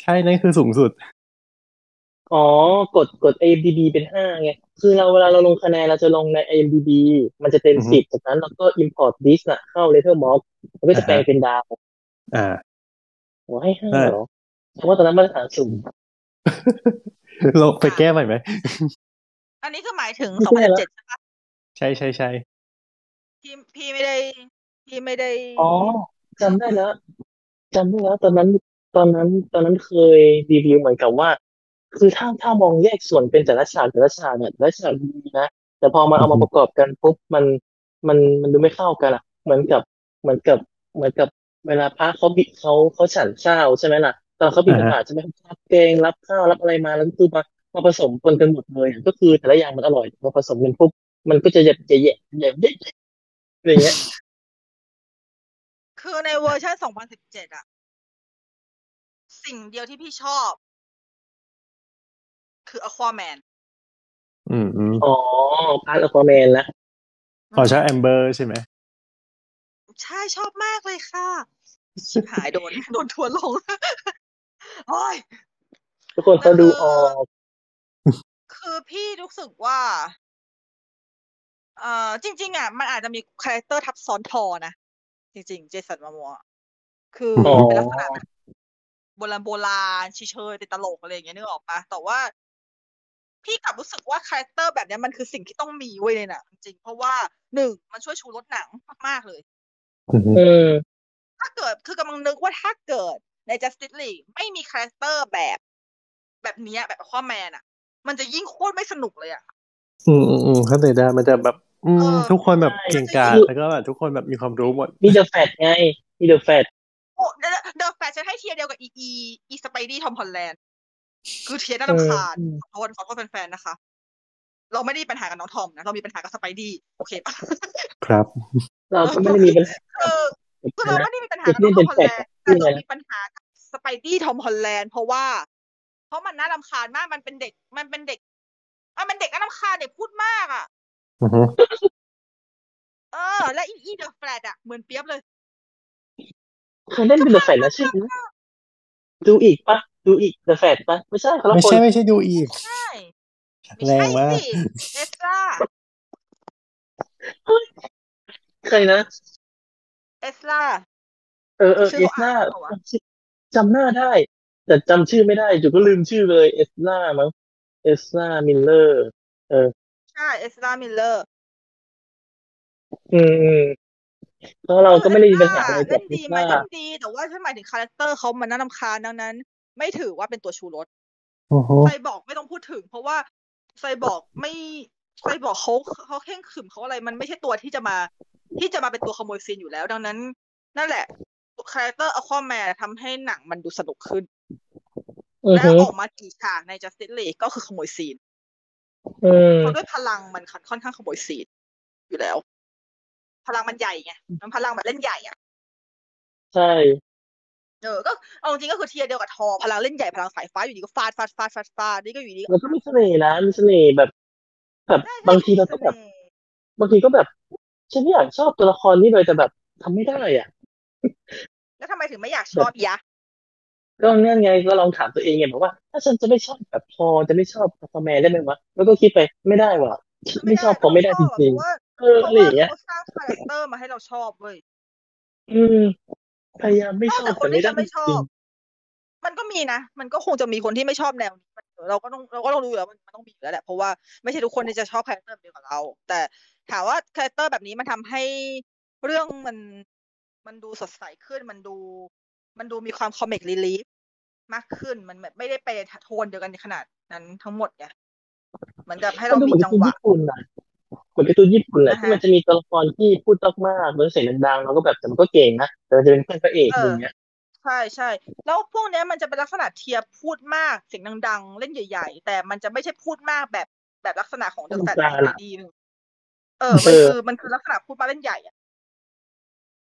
ใช่นั่นคือสูงสุด อ๋อ กดกด IMDb เป็นห้าไง คือเราเวลาเราลงคะแนนเราจะลงใน IMDb มันจะเต็มอือฮึสิบจากนั้นเราก็ import list น่ะเข้า Letterboxd มันก็จะแปลงเป็นดาวอ่า โอ้ให้ห้าเออเหรอเพราะว่าตอนนั้นมาตรฐานสูง เราไปแก้ใหม่ไหม อันนี้คือหมายถึงไม่ใช่แล้ว2017ใช่ปะใช่ใช่ใช่พี่พี่ไม่ได้ พี่ไม่ได้อ๋อจำได้แล้วจำได้แล้ว ตอนนั้นตอนนั้นตอนนั้นเคยรีวิวเหมือนกับว่า คือถ้าถ้ามองแยกส่วนเป็นแต่ละฉากแต่ละฉากเนี่ยแต่ละฉากดีนะแต่พอมาเอามาประกอบกันปุ๊บมันมันมันดูไม่เข้ากันอะ เหมือนกับเหมือนกับเหมือนกับเวลาพระเขาบิเขาเขาฉันข้าวใช่ไหมล่ะ ตอนเขาบิณฑบาตใช่ไหมเขารับแกงรับข้าวรับอะไรมาแล้วก็คือมามาผสมปนกันหมดเลยอะก็คือแต่ละอย่างมันอร่อยพอผสมกันปุ๊บมันก็จะแยบแยะแยะแยะแยะอะไรอย่างเงี้ยคือในเวอร์ชัน2017อะสิ่งเดียวที่พี่ชอบ คือ Aquaman อืมอืมอ๋อ part Aquaman ละขอใช้แอมเบอร์ใช่ไหมใช่ชอบมากเลยค่ะ ชิบหายโดน โดนทัวร์ลงโอ้ยทุกคนเขาดูออก คือพี่รู้สึกว่า เอ่อจริง ๆ อะ มันอาจจะมีคาแรคเตอร์ทับซ้อนทอนะ จริง ๆ เจสันมามัวร์คือออเป็นลักษณะแบบโบราณโบราณเฉยๆติดตลกอะไรอย่างเงี้ยนึกออกปะแต่ว่า พี่กลับรู้สึกว่าคาแรคเตอร์แบบเนี้ยมันคือสิ่งที่ต้องมีไว้ในหนังจริงๆเพราะว่าหนึ่งมันช่วยชูรสหนังมากๆเลยอืมอืมถ้าเกิดคือกำลังนึกว่าถ้าเกิดใน Justice League ไม่มีคาแรคเตอร์แบบ แบบเนี้ยแบบอควาแมนอะ มันจะยิ่งโคตรไม่สนุกเลยอะ อืมอืมอืมเข้าใจได้มันจะแบบ อืมเออทุกคนแบบใช่เก่งกาจแล้วก็แบบทุกคนแบบมีความรู้หมด มี The Flash ไงมี The Flash โอ้เดอะแฟชฉันให้ tier เดียวกับอีอีอีสไปดี้ทอมฮอลแลนด์ คือ tier น่ารำคาญขอโทษขอโทษแฟนๆนะคะ เราไม่ได้มีปัญหากับน้องทอมนะ เรามีปัญหากับสไปดี้โอเคปะครับ เราก็ไม่ได้มีปัญหาคือคือเรานะไม่ได้มีปัญหากับน้องทอมฮอลแลนด์เด็แต่กเล่นเป็นแฟลชเรามีปัญหากับสไปดี้ทอมฮอลแลนด์เพราะว่า เพราะมันน่ารำคาญมากมันเป็นเด็ก มันเป็นเด็กอะมันเด็กน่ารำคาญเด็กพูดมากอะอือฮึเออ และอีอีเดอะแฟลตอะเหมือนเปียบเลยเคยเล่นเป็นเดอะแฟตแล้วใช่ไหมดูอีกปะ ดูอีกเดอะแฟตปะไม่ใช่คนละไม่คนใช่ไม่ใช่ดูอีกใช่ไม่แรใช่งมากสิเอสล่าใครนะ เอสล่าเออเออชื่เออสลาเขาอ่านเหรอวะจำหน้าได้ แต่จำชื่อไม่ได้จู่ก็ลืมชื่อเลยเอสลามั้งเอสลามิลเลอร์ เออใช่เอสล่ามิลเลอร์ อืมอืมเพราะเราก็ไม่ได้มีปัญหาอะไรกัเล่บนเอดีสไหมลาเล่นดีแต่ว่าถ้าหมายถึงคาแรคเตอร์เขามันน่ารำคาญดังนั้น ไม่ถือว่าเป็นตัวชูรสอือฮึไซบอกไม่ต้องพูดถึง เพราะว่าไซบอร์กไม่ไซบอร์กเขาเขาเคร่งขรึมเขาอะไร มันไม่ใช่ตัวที่จะมา ที่จะมาเป็นตัวขโมยซีนอยู่แล้ว ดังนั้น นั่นแหละ character อควาแมนทำให้หนังมันดูสนุกขึ้นอือและฮึออกมากี่ฉากใน Justice League ก็คือขโมยซีนอืมเพราะด้วยพลังมันค่อนข้างขโมยซีนอยู่แล้ว พลังมันใหญ่ไงมันพลังแบบเล่นใหญ่อะใช่ เออก็เอาจริงก็คือ tier เดียวกับธอร์พลังเล่นใหญ่พลังสายฟ้าอยู่ดีก็ฟาดฟาดฟาดฟาดฟาดนี่ก็อยู่ดีแล้วก็มีเสน่ห์นะมีเสน่ห์แบบ แบบได้บางทีเราก็แบบเสน่ห์บางทีก็แบบฉันไม่อยากชอบตัวละครนี้เลยแต่แบบทำไม่ได้อะ แล้วทำไมถึงไม่อยากชอบยะก็นั่นไงก็ลองถามตัวเองไงบอกว่า ถ้าฉันจะไม่ชอบแบบพอจะไม่ชอบอควาแมนได้ไหมวะแล้วก็คิดไปไม่ได้ว่ะไม่ชอบเขาไม่ได้จริงเพราะว่าๆเออเพอะราะไรอว่าย่างเงี้ยเขาสร้าง character มาให้เราชอบเว้ยอืม พยายามไม่นอชกอจาบกคแต่นไม่ที่ได้จะไม่ชอจริบงมันก็มีนะ มันก็คงจะมีคนที่ไม่ชอบแนวนี้มันเราก็ต้องเราก็ต้องรู้อยู่แล้วมันมันต้องมีอยู่แล้วแหละเพราะว่าไม่ใช่ทุกคนที่จะชอบ character แบบเดียวกับเรา แต่ถามว่า character แบบนี้มันทำให้เรื่องมันมันดูสดใสขึ้นมันดู มันดูมีความ comic relief มากขึ้นมันแบบไม่ได้ไปโทนเดียวกันในขนาดนั้นทั้งหมดไงเหมือนกับให้มัเรานดูเหมีมือนจังคือหวะญี่ปุ่นอะ เหมือนการ์ตูนญี่ปุ่นแหละอ่าฮะที่มันจะมีตัวละครที่พูดมากๆแล้วเสียงดังๆแล้วก็แบบแต่มันก็เก่งนะแต่มันจะเป็นเพื่อนพระเอกอะไรอย่างเงี้ยใช่ใช่แล้วพวกเนี้ยมันจะเป็นลักษณะเทียบพูดมากเสียงดัง ๆ เล่นใหญ่ ๆ แต่มันจะไม่ใช่พูดมากแบบแบบลักษณะของเดอะแฟตธรรมดาไอล่ะดีนึงเออมันเออคือมันคือลักษณะพูดมากเล่นใหญ่อะ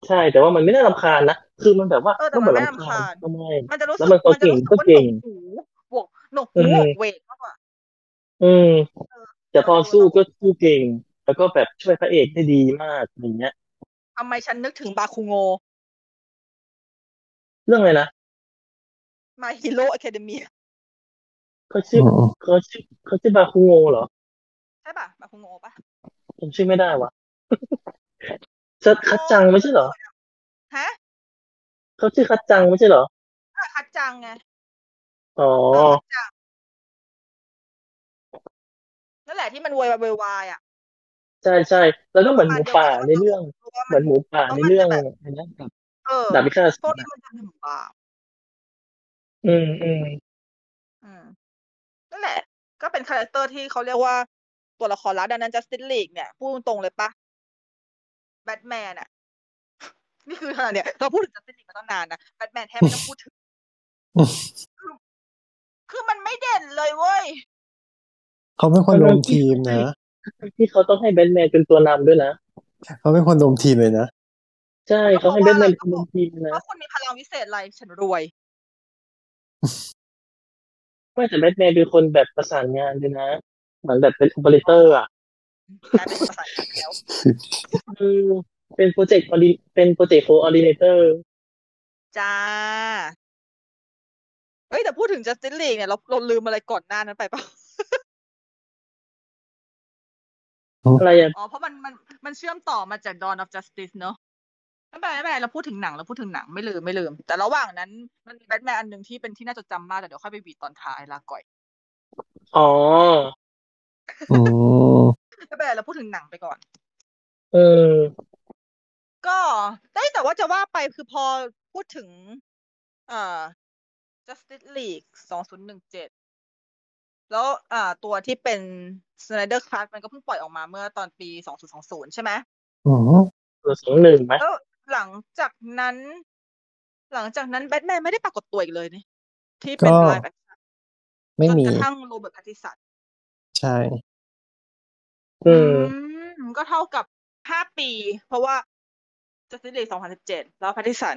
ใช่แต่ว่ามันไม่น่ารำคาญนะคือมันแบบว่าเออแต่ก็เหมือนมันไม่รำคาญรำคาญก็ไม่มันจะรู้สึแล้กวมันก็จะรู้สึกเก่งว่าหนก็วกเก่งหูหนวกหูอืหนมวกเวกมากกว่าอืมเออแต่พอเราสู้เราก็สู้เก่ง แล้วก็แบบช่วยพระเอกได้ดีมากอย่างเงี้ย ทำไมฉันนึกถึงบาคุโง เรื่องอะไรนะ My Hero Academia เขาชื่ออืมเขาชื่อเขาชื่อบาคุโงเหรอ ใช่ป่ะ บาคุโงป่ะผมชื่อไม่ได้วะจะคัดจังไม่ใช่เหรอ ฮะเขาชื่อคัดจังไม่ใช่เหรออะคัดจังไงอ๋อเออคัดจังนั่นแหละที่มันโวยวายโวยวายอะ ใช่ใช่แล้วก็เหมือนหมูป่าในเรื่องเพราะว่าเหมือนหมูป่าในเรื่องอะไรนะกับเออดาบพิฆาตพวกนี้มันจะหนึ่งบาปอืมอืมอืมนั่นแหละ ก็เป็น character ที่เขาเรียกว่าตัวละครลับดังนั้น Justice League เนี่ยพูดตรงๆเลยปะแบทแมนอะนี่คือขนาดเนี่ยเราพูดถึง Justice League มาตั้งนานนะแบทแมนแทบไม่ต้องพูดถึงคือคือมันไม่เด่นเลยเว้ย เขาเป็นคนรวมทีมนะ ที่เขาต้องให้แบทแมนเป็นตัวนำด้วยนะ เขาเป็นคนรวมทีมเลยนะ ใช่เขาให้แบทแมนเป็นตัวทีมนะเพราะคุณมีพลังวิเศษอะไรฉันรวย ไม่แต่แบทแมนเป็นคนแบบประสานงานด้วยนะ เหมือนแบบเป็นโอเปอเรเตอร์อะกลายเป็นภาษาอังกฤษแล้วอืมเป็น project ออริเป็น project coordinator จ้าเฮ้ยแต่พูดถึง Justice League เนี่ยเราเราลืมอะไรก่อนหน้านั้นไปปะ อะไรอะอ๋อเพราะมันมันมันเชื่อมต่อมาจาก Dawn of Justice เนอะไม่เป็นไรไม่เป็นไรเราพูดถึงหนังเราพูดถึงหนังไม่ลืมไม่ลืม แต่ระหว่างนั้นมันมีแบทแมนอันหนึ่งที่เป็นที่น่าจดจำมากแต่เดี๋ยวค่อยไปบีทตอนท้ายลาก่อยอ๋ออืมไม่เป็นไรเราพูดถึงหนังไปก่อน เออ ก็ได้แต่ว่าจะว่าไปคือพอพูดถึง เอ่อ Justice League 2017 แล้วอ่าตัวที่เป็น Snyder Cut มันก็เพิ่งปล่อยออกมาเมื่อตอนปี 2020 ใช่ไหมอืมตัวสองหนึ่งไหมแล้วหลังจากนั้น หลังจากนั้นแบทแมนไม่ได้ปรากฏตัวอีกเลยนี่ที่เป็นก็ live action ไม่จนมีกระทั่งโรเบิร์ตแพตติสันใช่ อืมมก็เท่ากับห้าปี เพราะว่า Justice League 2017แล้วแพตติสัน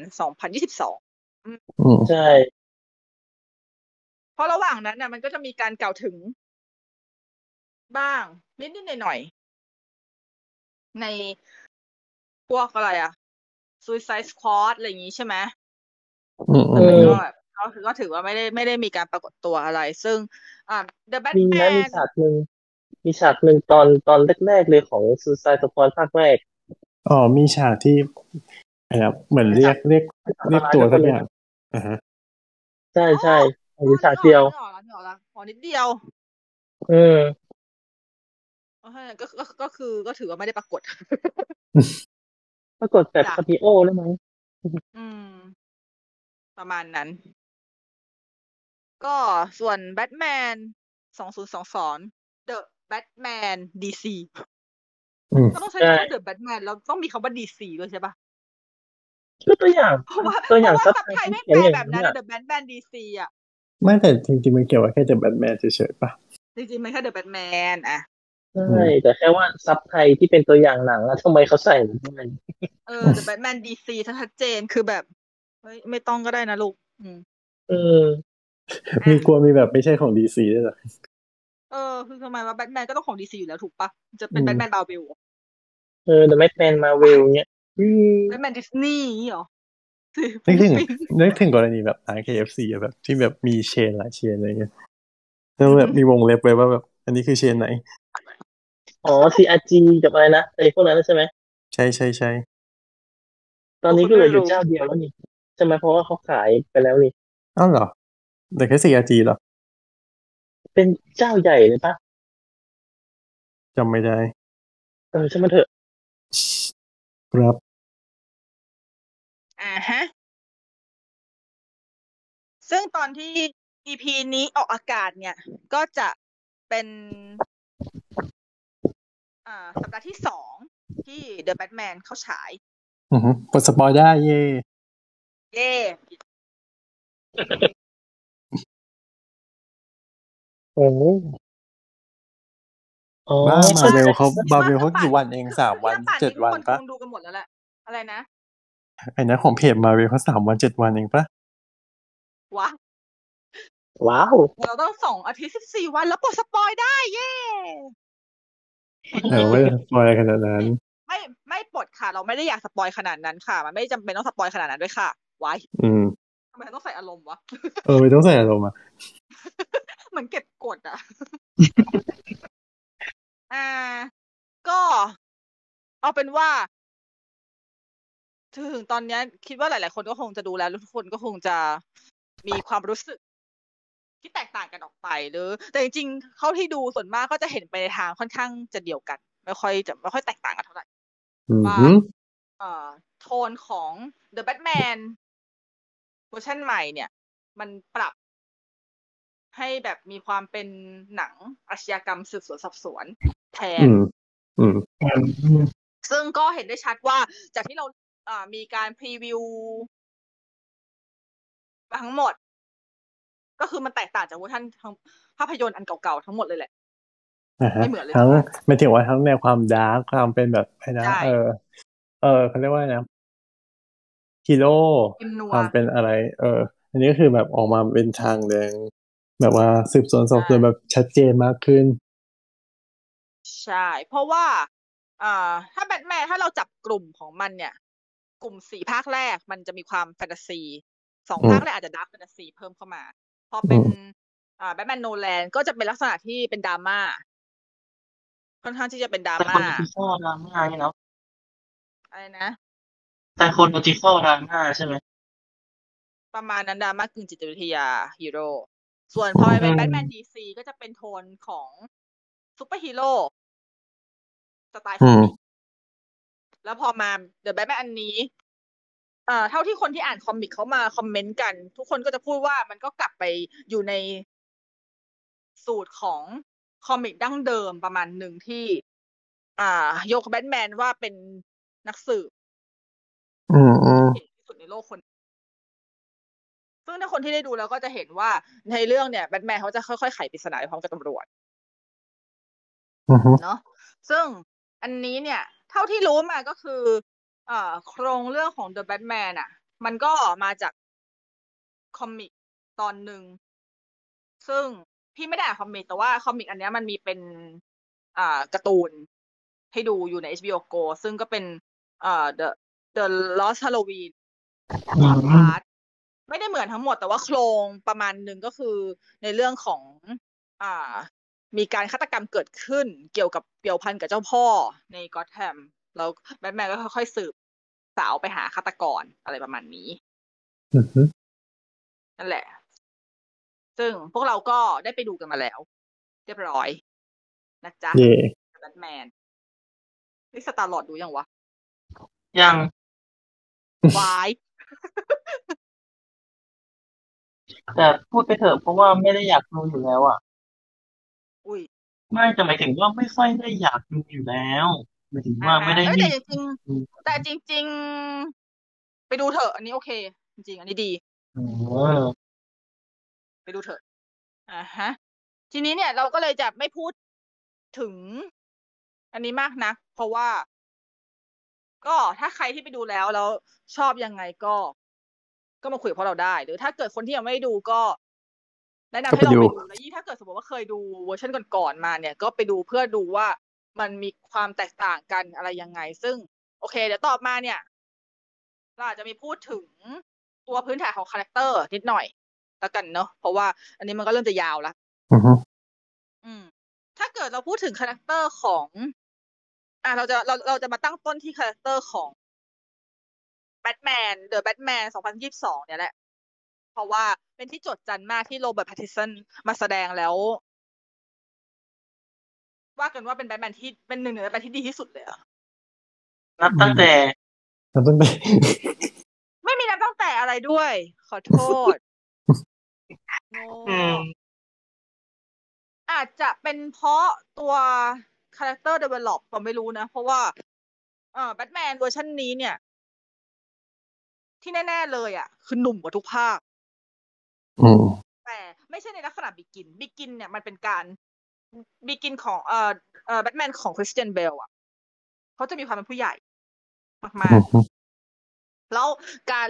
2022อืมใช่ เพราะระหว่างนั้นน่ะ มันก็จะมีการกล่าวถึง บ้าง นิดๆหน่อยๆในพวกอะไรอะ Suicide Squad อะไรอย่างงี้ใช่ไหมอืมแต่อืมันมก็แบบก็ก็ถือว่าไม่ได้ไม่ได้มีการปรากฏตัวอะไร ซึ่ง อ่า The มีนะมี Batman ฉากหนึ่งมีฉากหนึ่งตอนตอนแรกๆเลยของซูซายสควอภาคแรก อ๋อมีฉากที่อะไรนะเหมือนเรียกเรียกเรียกตัวสักอย่างอ่าฮะ ใช่ใช่ วิชาเดียวหอรอละนิดเดียว เออก็ก็ก็คือก็ถือว่าไม่ได้ปรากฏ ปรากฏแบบสปีโอได้ไหมอืม ประมาณนั้น ก็ส่วนแบทแมนสองศูนย์สองสอง The Batman DCก็ต้องใช้คำว่าเดอะแบทแมนแล้วต้องมีคำว่า DC ด้วยใช่ปะตัวอย่างตัวอย่างซับไทยไม่แปลแบบนั้น The Batman DC อะ ไม่แต่จริงๆมันเกี่ยวกับแค่ The Batman เฉยๆป่ะจริงๆมันแค่ The Batman อะใช่แต่แค่ว่าซับไทยที่เป็นตัวอย่างหนังอะทำไมเขาใส่ด้วยเออ The Batman DC ชัดเจนคือแบบเฮ้ยไม่ต้องก็ได้นะลูก อืมอืมมีกลัวมีแบบไม่ใช่ของ DC ด้วยเหรอเออคือทำไมว่าแบทแมนก็ต้องของ DC อยู่แล้วถูกปะจะเป็นอืมแบทแมนบาเวลเออ The Batman Marvel เนี้ยอืมแบทแมนดิสนีย์เหรอ นึกถึงนึกถึงกรณีแบบร้าน KFC อะแบบ ที่แบบมี chain หลาย chain อะไรเงี้ยแล้วแบบมีวงเล็บไว้ว่าแบบ อันนี้คือ chain ไหน อ๋อ CRG กับอะไรนะไอ้พวกนั้นใช่ไหมใช่ใช่ใช่ตอนนี้ก็เหลืออยู่เจ้าเดียวแล้วนี่ใช่ไหมเพราะว่าเขาขายไปแล้วนี่อ้าวเหรอแต่แค่ CRG เหรอ เป็นเจ้าใหญ่เลยปะจำไม่ได้ เออใช่ไหมนเถอะ ครับ อ่าฮะ ซึ่งตอนที่ EP นี้ออกอากาศเนี่ย ก็จะเป็นอ่อ่า สัปดาห์ที่สองที่ The Batman เข้าฉายอือฮึปลดสปอยได้เย่เย่โอ้อ๋อบ้ามาเวลเขาคิดมาว่าเวลเขาถ้ากี่วันเองสามวันถ้ป่เจ็ดทุกวันคนปะ คงดูกันหมดแล้วแหละอะไรนะ ไอ้นะของเพจมาเวลเขาสามวันเจ็ดวันเองปะวะว้าว เราต้องสองอาทิตย์สิบสี่วันแล้วปลด spoil ได้ เย่เออไม่ได้ spoil อะไรขนาดนั้น ไม่ไม่ปลดค่ะ เราไม่ได้อยาก spoil ขนาดนั้นค่ะ มันไม่จำเป็นต้อง spoil ขนาดนั้นด้วยค่ะไว้อืมทำไมต้องใส่อารมณ์วะ เออไม่ต้องใส่อารมณ์อะเหมือนเก็บกดอะ อ่า ก็ เอาเป็นว่า ถึงตอนเนี้ยคิดว่าหลาย ๆ คนก็คงจะดูแล้วแล้วทุกคนก็คงจะมีความรู้สึก ที่แตกต่างกันออกไปหรือ แต่จริงๆเขาที่ดูส่วนมากก็จะเห็นไปในทางค่อนข้างจะเดียวกัน ไม่ค่อยจะไม่ค่อยแตกต่างกันเท่าไหร่อืมว่าฮึเอ่อโทนของ The Batman เวอร์ชันใหม่เนี่ย มันปรับให้แบบมีความเป็นหนังอาชญากรรมสืบสวนสอบสวน แทนอืมอืมซึ่งก็เห็นได้ชัดว่าจากที่เรา อ่ามีการ preview มาทั้งหมด ก็คือมันแตกต่างจากเวอร์ชันทั้งภาพยนตร์อันเก่าๆทั้งหมดเลยแหละอ่าฮะไม่เหมือนเลยทั้งหมายถึงว่าทั้งแนวความ dark ความเป็นแบบไอ้นะใช่เออ เออเขาเรียกว่าไงนะฮีโร่ film noir ความเป็นอะไร เออ อันนี้ก็คือแบบออกมาเป็นทางแดง แบบว่าสืบสวนสอบสวนแบบชัดเจนมากขึ้น ใช่ เพราะว่าอ่าถ้าแบทแมนถ้าเราจับกลุ่มของมันเนี่ย กลุ่มสี่ภาคแรกมันจะมีความแฟนตาซีสองอืมภาคแรกอาจจะ dark fantasy เพิ่มเข้ามา พอเป็นอืมอ่าแบทแมนโนแลนก็จะเป็นลักษณะที่เป็นดราม่าค่อนข้างที่จะเป็นดราแต่คม่านโลจิคอลดราม่าเนี่ยเนาะอะไรนะ psychological drama ใช่ไหมประมาณนั้นดราม่ากึ่งจิตวิทยาฮีโร่ส่วนพอเป็นอืมแบทแมน DC ก็จะเป็นโทนของซูเปอร์ฮีโร่สไตล์ comic แล้วพอมา The Batman อันนี้เอ่อเท่าที่คนที่อ่าน comic เขามา comment กัน ทุกคนก็จะพูดว่ามันก็กลับไปอยู่ในสูตรของ comic ดั้งเดิมประมาณหนึ่งที่ อ่า ยกแบทแมนว่าเป็นนักสืบอืมอืมเก่งที่สุดในโลกคน ซึ่งถ้าคนที่ได้ดูแล้วก็จะเห็นว่าในเรื่องเนี่ยแบทแมนเขาจะค่อยๆไขปริศนาไปพร้อมกับตำรวจอืมฮึเนาะซึ่งอันนี้เนี่ย เท่าที่รู้มาก็คือ เอ่อ โครงเรื่องของ The Batman อะ มันก็มาจากคอมิกตอนหนึ่ง ซึ่งพี่ไม่ได้อ่านคอมิก แต่ว่าคอมิกอันเนี้ยมันมีเป็น อ่าการ์ตูน ให้ดูอยู่ใน HBO Go ซึ่งก็เป็น เอ่อ The The Lost Halloween สามพาร์ทไม่ได้เหมือนทั้งหมด แต่ว่าโครงประมาณหนึ่งก็คือในเรื่องของ อ่า มีการฆาตกรรมเกิดขึ้น เกี่ยวกับเกี่ยวพันกับเจ้าพ่อในกอ t แ a มแล้วแบทแมนก็ค่อยๆสืบสาวไปหาฆาตกรอะไรประมาณนี้อืมฮึนั่นแหละ ซึ่งพวกเราก็ได้ไปดูกันมาแล้ว เรียบร้อยนะจ๊ะเย่แบทแมนนี่สตาร์ลอดดูยังวะ ยังวายแต่พูดไปเถอะเพราะว่าไม่ได้อยากดูอยู่แล้วอะอุ้ย ไม่จะหมายถึงว่าไม่ค่อยได้อยากดูอยู่แล้วหมายถึงว่าไม่ได้อ่าฮะเอ้ยรีแต่บจริงๆแต่จริง ๆ ไปดูเถอะ อันนี้โอเค จริงๆ อันนี้ดีอืมไปดูเถอะอ่าฮะ ทีนี้เนี่ยเราก็เลยจะไม่พูดถึง อันนี้มากนะเพราะว่าก็ถ้าใครที่ไปดูแล้วแล้วชอบยังไงก็ ก็มาคุยกับพวกเราได้ หรือถ้าเกิดคนที่ยังไม่ดูก็ แนะนำให้ลองไปดูแล้วยิ่งถ้าเกิดสมมติว่าเคยดูเวอร์ชันก่อนๆมาเนี่ย ก็ไปดูเพื่อดูว่ามันมีความแตกต่างกันอะไรยังไง ซึ่ง โอเค เดี๋ยวต่อมาเนี่ยเราอาจจะมีพูดถึงตัวพื้นฐานของ character นิดหน่อยแล้วกันเนาะเพราะว่า อันนี้มันก็เริ่มจะยาวละอืมฮึอืมถ้าเกิดเราพูดถึง character ของ อะเราจะเราเราจะมาตั้งต้นที่ character ของแบทแมน The Batman 2022เนี่ยแหละ เพราะว่าเป็นที่โจษจันมากที่โรเบิร์ตแพตติสันมาแสดงแล้ว ว่ากันว่าเป็นแบทแมนที่เป็นหนึ่งในแบทแมนที่ดีที่สุดเลยอะนับตั้งแต่เราต้องไปไม่มีนับตั้งแต่อะไรด้วย ขอโทษโง่อืมอาจจะเป็นเพราะตัว character develop ผมไม่รู้นะ เพราะว่า เอ่อแบทแมนเวอร์ชันนี้เนี่ย ที่แน่ ๆ เลยอะ คือหนุ่มกว่าทุกภาค อืมแต่ไม่ใช่ในลักษณะ Begins Begins เนี่ยมันเป็นการ begin ของเอ่อเอ่อแบทแมนของคริสเตียนเบลอะเขาจะมีความเป็นผู้ใหญ่มากอืมๆแล้วการ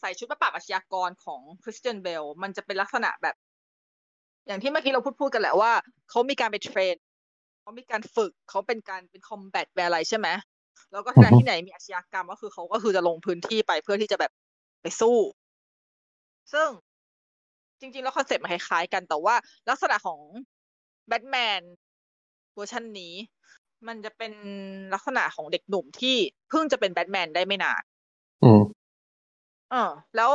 ใส่ชุดมาปราบอาชญากรของคริสเตียนเบลมันจะเป็นลักษณะแบบ อย่างที่เมื่อกี้เราพูดพูดกันแหละว่าเขามีการไป train เขามีการฝึกเขาเป็นการเป็น combat อะไรใช่ไหมแล้วก็ที่ไหนที่ไหนมีอาชญากรรมก็คือเขาก็คือจะลงพื้นที่ไปเพื่อที่จะแบบไปสู้ ซึ่ง จริง ๆ แล้วคอนเซ็ปต์มันคล้ายๆกัน แต่ว่าลักษณะของแบทแมนเวอร์ชันนี้ มันจะเป็นลักษณะของเด็กหนุ่มที่เพิ่งจะเป็นแบทแมนได้ไม่นาน อืมเออแล้ว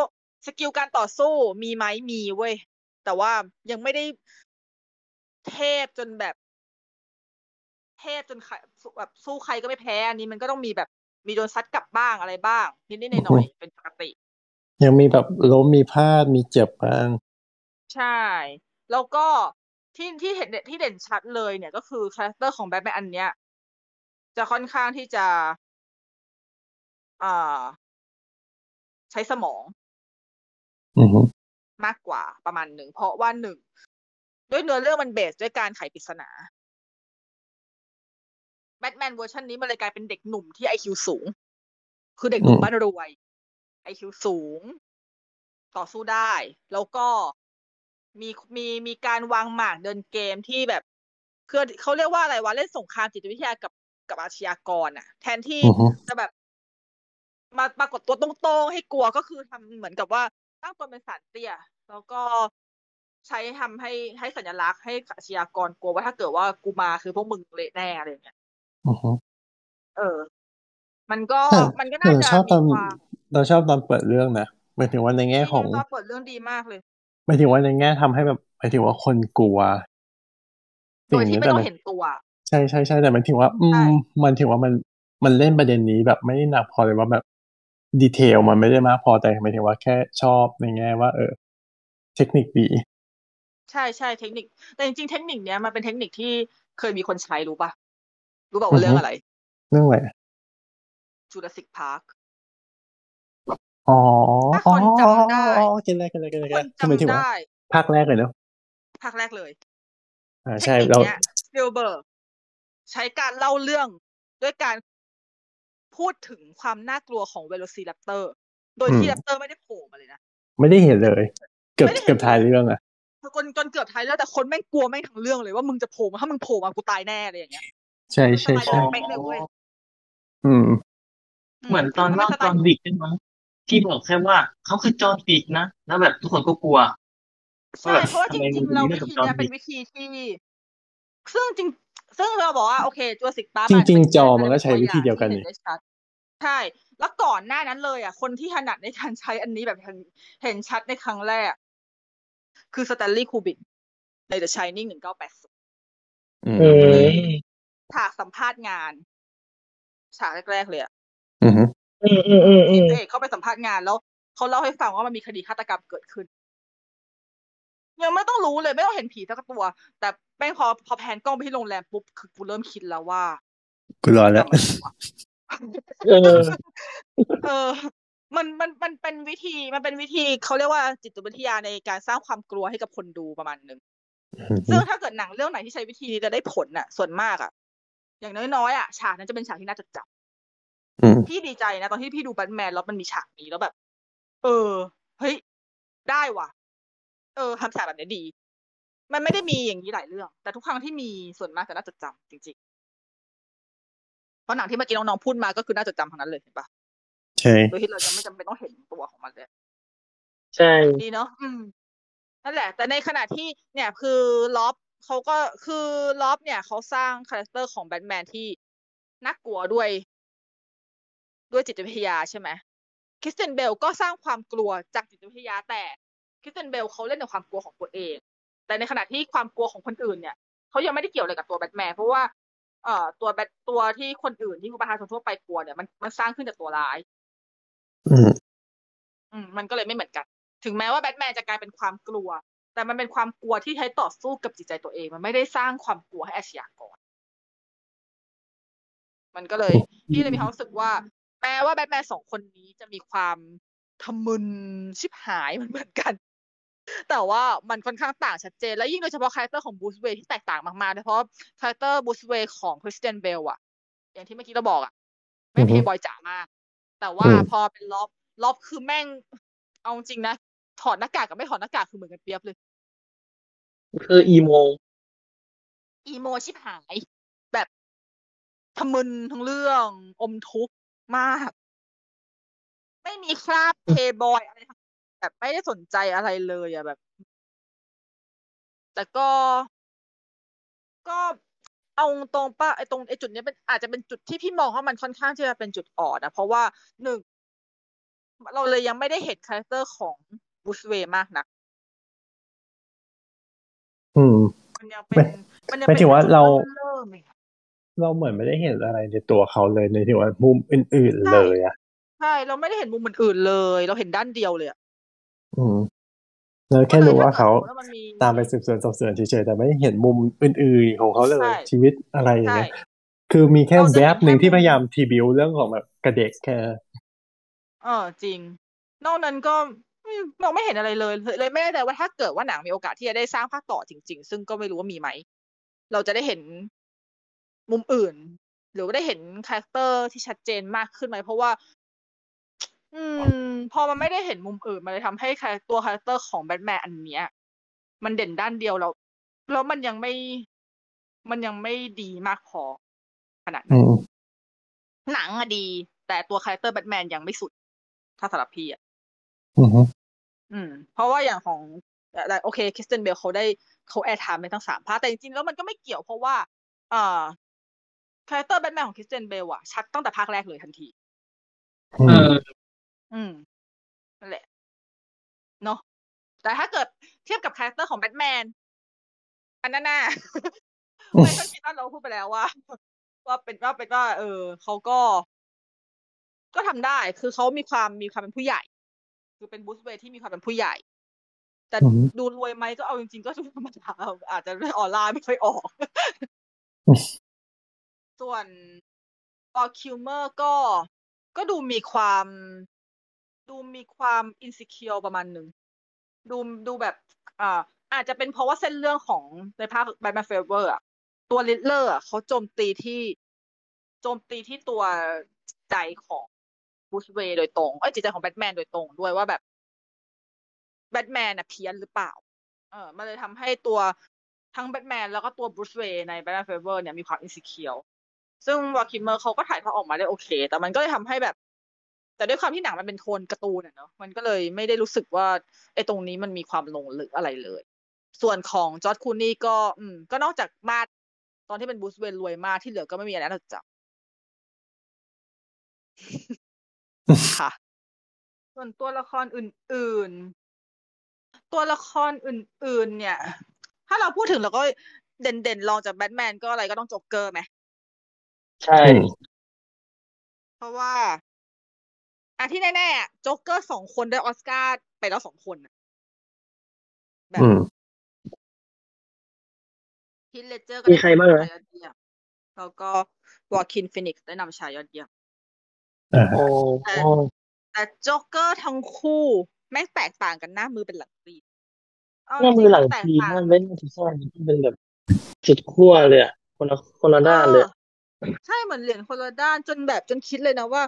skill การต่อสู้มีไหมมีเว้ย แต่ว่ายังไม่ได้เทพจนแบบ เทพจนใครแบบสู้ใครก็ไม่แพ้ อันนี้มันก็ต้องมีแบบมีโดนซัดกลับบ้างอะไรบ้าง นิดๆหน่อยๆเป็นปกติ ยังมีแบบล้มมีพลาดมีเจ็บบ้าง ใช่ แล้วก็ที่ที่เห็นที่เด่นชัดเลยเนี่ยก็คือ character ของแบทแมนอันเนี้ย จะค่อนข้างที่จะอ่าใช้สมองอืมมากกว่าประมาณหนึ่ง เพราะว่าหนึ่งด้วยเนื้อเรื่องมัน base ด้วยการไขปริศนาแบทแมนเวอร์ชันนี้มันเลยกลายเป็นเด็กหนุ่มที่ไอคิวสูง คือเด็กหนุ่มบ้านรวยไอคิวสูง ต่อสู้ได้ แล้วก็ มีมีมีการวางหมากเดินเกมที่แบบคือเขาเรียกว่าอะไรวะเล่นสงครามจิตวิทยากับกับอาชญากรอะ แทนที่อือฮึจะแบบ มาปรากฏตัวตรงๆให้กลัวก็คือทำเหมือนกับว่าตั้งตนเป็นศาลเตี้ยแล้วก็ใช้ทำให้ให้สัญลักษณ์ให้อาชญากรกลัวว่าถ้าเกิดว่ากูมาคือพวกมึงเละแน่อะไรอย่างเงี้ยอืมเออ มันก็แต่มันก็แต่น่าเราจะชอบตอนมีความเราชอบตอนเปิดเรื่องนะหมายถึงว่าในแง่ของตอนเปิดเรื่องดีมากเลย หมายถึงว่าในแง่ทำให้แบบหมายถึงว่าคนกลัวโดยที่ไม่แต่ต้อมังเห็นตัว ใช่ใช่ใช่แต่หมายถึงว่า อืใช่มมันถือว่ามันมันเล่นประเด็นนี้แบบไม่ได้หนักพอเลยว่าแบบดีเทลมันไม่ได้มากพอแต่หมายถึงว่าแค่ชอบในแง่ว่า เออ เทคนิคดีใช่ใช่เทคนิค แต่จริงๆเทคนิคเนี้ยมันเป็นเทคนิคที่เคยมีคนใช้รู้ปะรู้ป่าว่าเรื่องอะไร เรื่องอะไรจูราสสิกพาร์ค อ๋อถ้าคนจำได้อ๋อกินอะไรกินอะไรกินอะไรคนคือหมายถึงจำว่าได้ภาคแรกเลยเนอะภาคแรกเลยอ่าใช่เทคนิคเราเนี้ยสปิลเบิร์กใช้การเล่าเรื่องด้วยการพูดถึงความน่ากลัวของเวโรซีแรปเตอร์ โดยที่แรปเตอร์ไม่ได้โผล่มาเลยนะ ไม่ได้เห็นเลย เกือบไม่ได้เห็นเกือบท้ายเรื่องอะจนจนเกือบท้ายแล้วแต่คนแม่งกลัวแม่งทั้งเรื่องเลยว่ามึงจะโผล่มาถ้ามึงโผล่มากูตายแน่อะไรอย่างเงี้ย ใช่ใช่สไตล์ใช่เป๊ะเลยเว้ยอืม เหมือนตอนมัเล่าสไตตอนล์ดิกใช่ไหม ที่บอกแค่ว่าเขาคือจอร์นดิกนะแล้วแบบทุกคนก็กลัวใช่เพราะว่าจทำไมริงมึๆเรามีวิเรื่องกับจอห์ธีเนี้นยเป็นวิกวิธีที่ ซึ่งจริง ซึ่งเราบอกว่าโอเคจูราสสิกพาร์คจริง ๆ จอห์นวิกมันก็ใช้วิธีเดียวกันนี่ได้ชัดใช่ แล้วก่อนหน้านั้นเลย อะ คนที่ถนัดในการใช้อันนี้แบบเห็นเห็นชัดในครั้งแรก คือสแตนลีย์คูบริกใน The Shining 1980อืมอืมฉากสัมภาษณ์งาน ฉากแรก ๆ เลยอะ อืมอืมอืมอืมอืที่พระเอกเข้าไปสัมภาษณ์งานแล้วเขาเล่าให้ฟังว่ามันมีคดีฆาตกรรมเกิดขึ้น ยังไม่ต้องรู้เลยไม่ต้องเห็นผีสักตัว แต่แม่งพอพอแพนกล้องไปที่โรงแรมปุ๊บคือกูเริ่มคิดแล้วว่ากูรอแล้วเออเออ มันมันมันเป็นวิธีมันเป็นวิธีเขาเรียกว่าจิตวิทยาในการสร้างความกลัวให้กับคนดูประมาณหนึ่งซึ่งถ้าเกิดหนังเรื่องไหนที่ใช้วิธีนี้จะได้ผลน่ะ ส่วนมากอะ อย่างน้อยๆอะฉากนั้นจะเป็นฉากที่น่าจดจำ พี่ดีใจนะ ตอนที่พี่ดูแบทแมนแล้วมันมีฉากนี้แล้วแบบ เออ เฮ้ย ได้ว่ะ เออทำฉากแบบนี้ดี มันไม่ได้มีอย่างนี้หลายเรื่อง แต่ทุกครั้งที่มีส่วนมากจะน่าจดจำจริงๆเพราะหนังที่เมื่อกี้น้องๆพูดมาก็คือน่าจดจำทั้งนั้นเลยเห็นปะใช่โดยที่เรายังไม่จำเป็นต้องเห็นตัวของมันเลยใช่ดีเนาะอืมนั่นแหละ แต่ในขณะที่เนี่ยคือร็อบเขาก็คือร็อบเนี่ยเขาสร้าง character ของแบทแมนที่น่ากลัวด้วย ด้วยจิตวิทยาใช่ไหมคริสเตียนเบลก็สร้างความกลัวจากจิตวิทยาแต่คริสเตียนเบลเขาเล่นในความกลัวของตัวเอง แต่ในขณะที่ความกลัวของคนอื่นเนี่ยเขายังไม่ได้เกี่ยวอะไรกับตัวแบทแมนเพราะว่าเอ่อตัวแบทตัวที่คนอื่นที่ประชาชนทั่วไปกลัวเนี่ยมันมันสร้างขึ้นจากตัวร้าย อืมอืมมันก็เลยไม่เหมือนกัน ถึงแม้ว่าแบทแมนจะกลายเป็นความกลัว แต่มันเป็นความกลัวที่ใช้ต่อสู้กับจิตใจตัวเอง มันไม่ได้สร้างความกลัวให้อาชญากรมันก็เลยพี่เลยมีความรู้สึกว่า แม้ว่าแบทแมนสองคนนี้จะมีความทะมึนชิบหายเหมือนเหมือนกัน แต่ว่ามันค่อนข้างต่างชัดเจน แล้วยิ่งโดยเฉพาะ character ของบรูซเวย์นที่แตกต่างมากๆโดยเฉพาะ character บรูซเวย์นของคริสเตียนเบลอะอย่างที่เมื่อกี้เราบอกอะแม่งเพย์บอยจ๋ามาก แต่ว่าอืมพอเป็นร็อบร็อบคือแม่ง เอาจริงนะถอดหน้ากากกับไม่ถอดหน้ากากคือเหมือนกันเปี๊ยบเลย คือ emo emo ชิบหาย แบบทะมึนทั้งเรื่อง อมทุกข์ มาก ไม่มีคราบเพย์บอยอะไรทั้งแบบไม่ได้สนใจอะไรเลยอะแบบ แต่ก็ก็เอาตรงป่ะไอ้ตรงไอ้จุดเนี้ยเป็นอาจจะเป็นจุดที่พี่มองว่ามันค่อนข้างที่จะเป็นจุดอ่อนนะเพราะว่าหนึ่งเราเลยยังไม่ได้เห็น character ของบรูซเวย์นมากนักอืม มันยังเป็นมันยังหมายถึงว่าป็นจุดเรา เริ่มๆเองเราเหมือนไม่ได้เห็นอะไรในตัวเขาเลยในที่ว่ามุมอื่น ๆ เลยอะใช่เราไม่ได้เห็นมุมอื่นๆเลย เราเห็นด้านเดียวเลยอะอืมแล้วแค่รู้ว่าเขาก็เลยถ้กิดสมมุติมันมีตามไปสืบสวนสอบสวนเฉยๆแต่ไม่เห็นมุมอื่นๆของเขาเลยใช่ชีวิตอะไรอย่างเงี้ยใช่คือมีแค่เราจะแวเห็นบหนึ่งแค่ที่มุมพยายามทีบิวเรื่องของแบบกระเด็กแค่เออจริง นอกนั้นก็ไม่เราไม่เห็นอะไรเลย เลยไม่แน่ใจว่าถ้าเกิดว่าหนังมีโอกาสที่จะได้สร้างภาคต่อจริง ๆ ซึ่งก็ไม่รู้ว่ามีไหม เราจะได้เห็น มุมอื่น หรือว่าได้เห็นคาแรคเตอร์ที่ชัดเจนมากขึ้นไหมเพราะว่า อืม พอมันไม่ได้เห็นมุมอื่น มันเลยทำให้คาแรคตัวคาแรคเตอร์ของแบทแมนอันเนี้ย มันเด่นด้านเดียวแล้วแล้วมันยังไม่ มันยังไม่ดีมากพอขนาดอืนั้น อืมหนังอะดี แต่ตัวคาแรคเตอร์แบทแมนยังไม่สุด ถ้าสำหรับพี่อะอืมอืม เพราะว่าอย่างของแต่โอเคคริสเตียนเบลเขาได้เขา airtime ไปทั้งสามภาคแต่จริงๆแล้วมันก็ไม่เกี่ยวเพราะว่า เอ่อ คาแรคเตอร์แบทแมนของคริสเตียนเบลอะชัดตั้งแต่ภาคแรกเลยทันทีอืเอมออืมนั่นแหละเนาะแต่ถ้าเกิดเทียบกับคาแรคเตอร์ของแบทแมนอันนั้นน่ะไม่ต้องคิดว่าเราพูดไปแล้วว่าว่าเป็นว่าเป็นว่า เออเขาก็ ก็ทำได้ คือเขามีความมีความเป็นผู้ใหญ่ คือเป็นบูสเวย์ที่มีความเป็นผู้ใหญ่ แต่อืมดูรวยไหมก็เอาจริงๆ ก็ดูธรรมดาอาจจะออร่าไม่ค่อยออกอืม ส่วนพอคิวเมอร์ก็ก็ดูมีความ ดูมีความอินสิเคียวประมาณหนึ่งดูดูแบบอ่าอาจจะเป็นเพราะว่าเส้นเรื่องของในภาคแบทแมน Forever อะตัวริดเลอร์อะเขาโจมตีที่โจมตีที่ตัวใจของบรูซ เวย์นโดยตรงเอ้ยจิตใจของแบทแมนโดยตรงด้วยว่าแบบแบทแมนน่ะเพี้ยนหรือเปล่า เออ มันเลยทำให้ตัวทั้งแบทแมนแล้วก็ตัวบรูซเวย์นในแบทแมน Forever เนี่ยมีความ insecure ซึ่งวาล คิลเมอร์เขาก็ถ่ายทอดออกมาได้โอเค แต่มันก็เลยทำให้แบบ แต่ด้วยความที่หนังมันเป็นโทนการ์ตูนอะเนาะมันก็เลยไม่ได้รู้สึกว่าไอ้ตรงนี้มันมีความลงลึกอะไรเลย ส่วนของจอร์จ คลูนีย์ก็ อืม ก็นอกจากมาดตอนที่เป็นบูสเวนรวยมากที่เหลือก็ไม่มีอะไรน่าจดจำค่ะ ส่วนตัวละครอื่น ๆ ตัวละครอื่น ๆ เนี่ย ถ้าเราพูดถึงเราก็เด่นๆรองจากแบทแมนก็อะไรก็ต้องโจ๊กเกอร์ไหม ใช่ อืม เพราะว่า อะที่แน่ๆอะโจ๊กเกอร์สองคนได้ออสการ์ไปแล้วสองคนน่ะแบบอืม ฮิทเลเจอร์ก็มีได้ใครบ้างนำนะชายยอดเยี่ยมแล้วก็วอคินฟินิกซ์ได้นำชายยอดเยี่ยม อ่าโอ้แต่โอ้แต่โจ๊กเกอร์ทั้งคู่แม่งแตกต่างกันหน้ามือเป็นหลังตีนเาหน้าจมืริองหลังๆแตกทีต่างหน้าเว้นที่ซ่อนที่เป็นแบบสุดขั้วเลยอะคนละคนละด้านเลยออ ใช่เหมือนเหรียญคนละด้านจนแบบจนคิดเลยนะว่า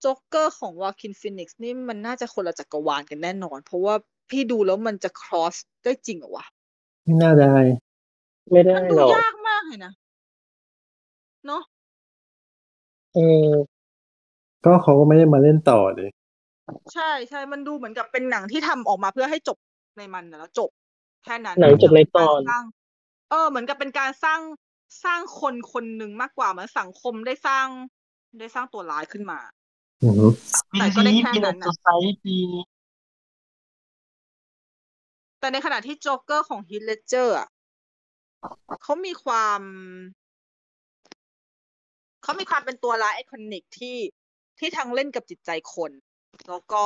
โจ๊กเกอร์ของวาคีนฟีนิกซ์นี่มันน่าจะคนละจักรวาลกันแน่นอน เพราะว่าพี่ดูแล้วมันจะ cross ได้จริงเหรอวะ ไม่น่าได้ ไม่ได้มันดูหรอกยากมากเลยนะ เนาะเออ ก็เขาก็ไม่ได้มาเล่นต่อเลยใช่ใช่มันดูเหมือนกับเป็นหนังที่ทำออกมาเพื่อให้จบในมันนะแล้วจบแค่นั้นหนังจบในตอนการสร้างเออ เหมือนกับเป็นการสร้าง สร้างคนคนหนึ่งมากกว่าเหมือนสังคมได้สร้าง ได้สร้างตัวร้ายขึ้นมาอืมแต่ก็ได้แค่ปีนั้นั้นนน่ะ societyแต่ในขณะที่โจ๊กเกอร์ของฮีธ เลดเจอร์อะเขามีความเขามีความเป็นตัวร้าย iconic ที่ที่ทั้งเล่นกับจิตใจคน แล้วก็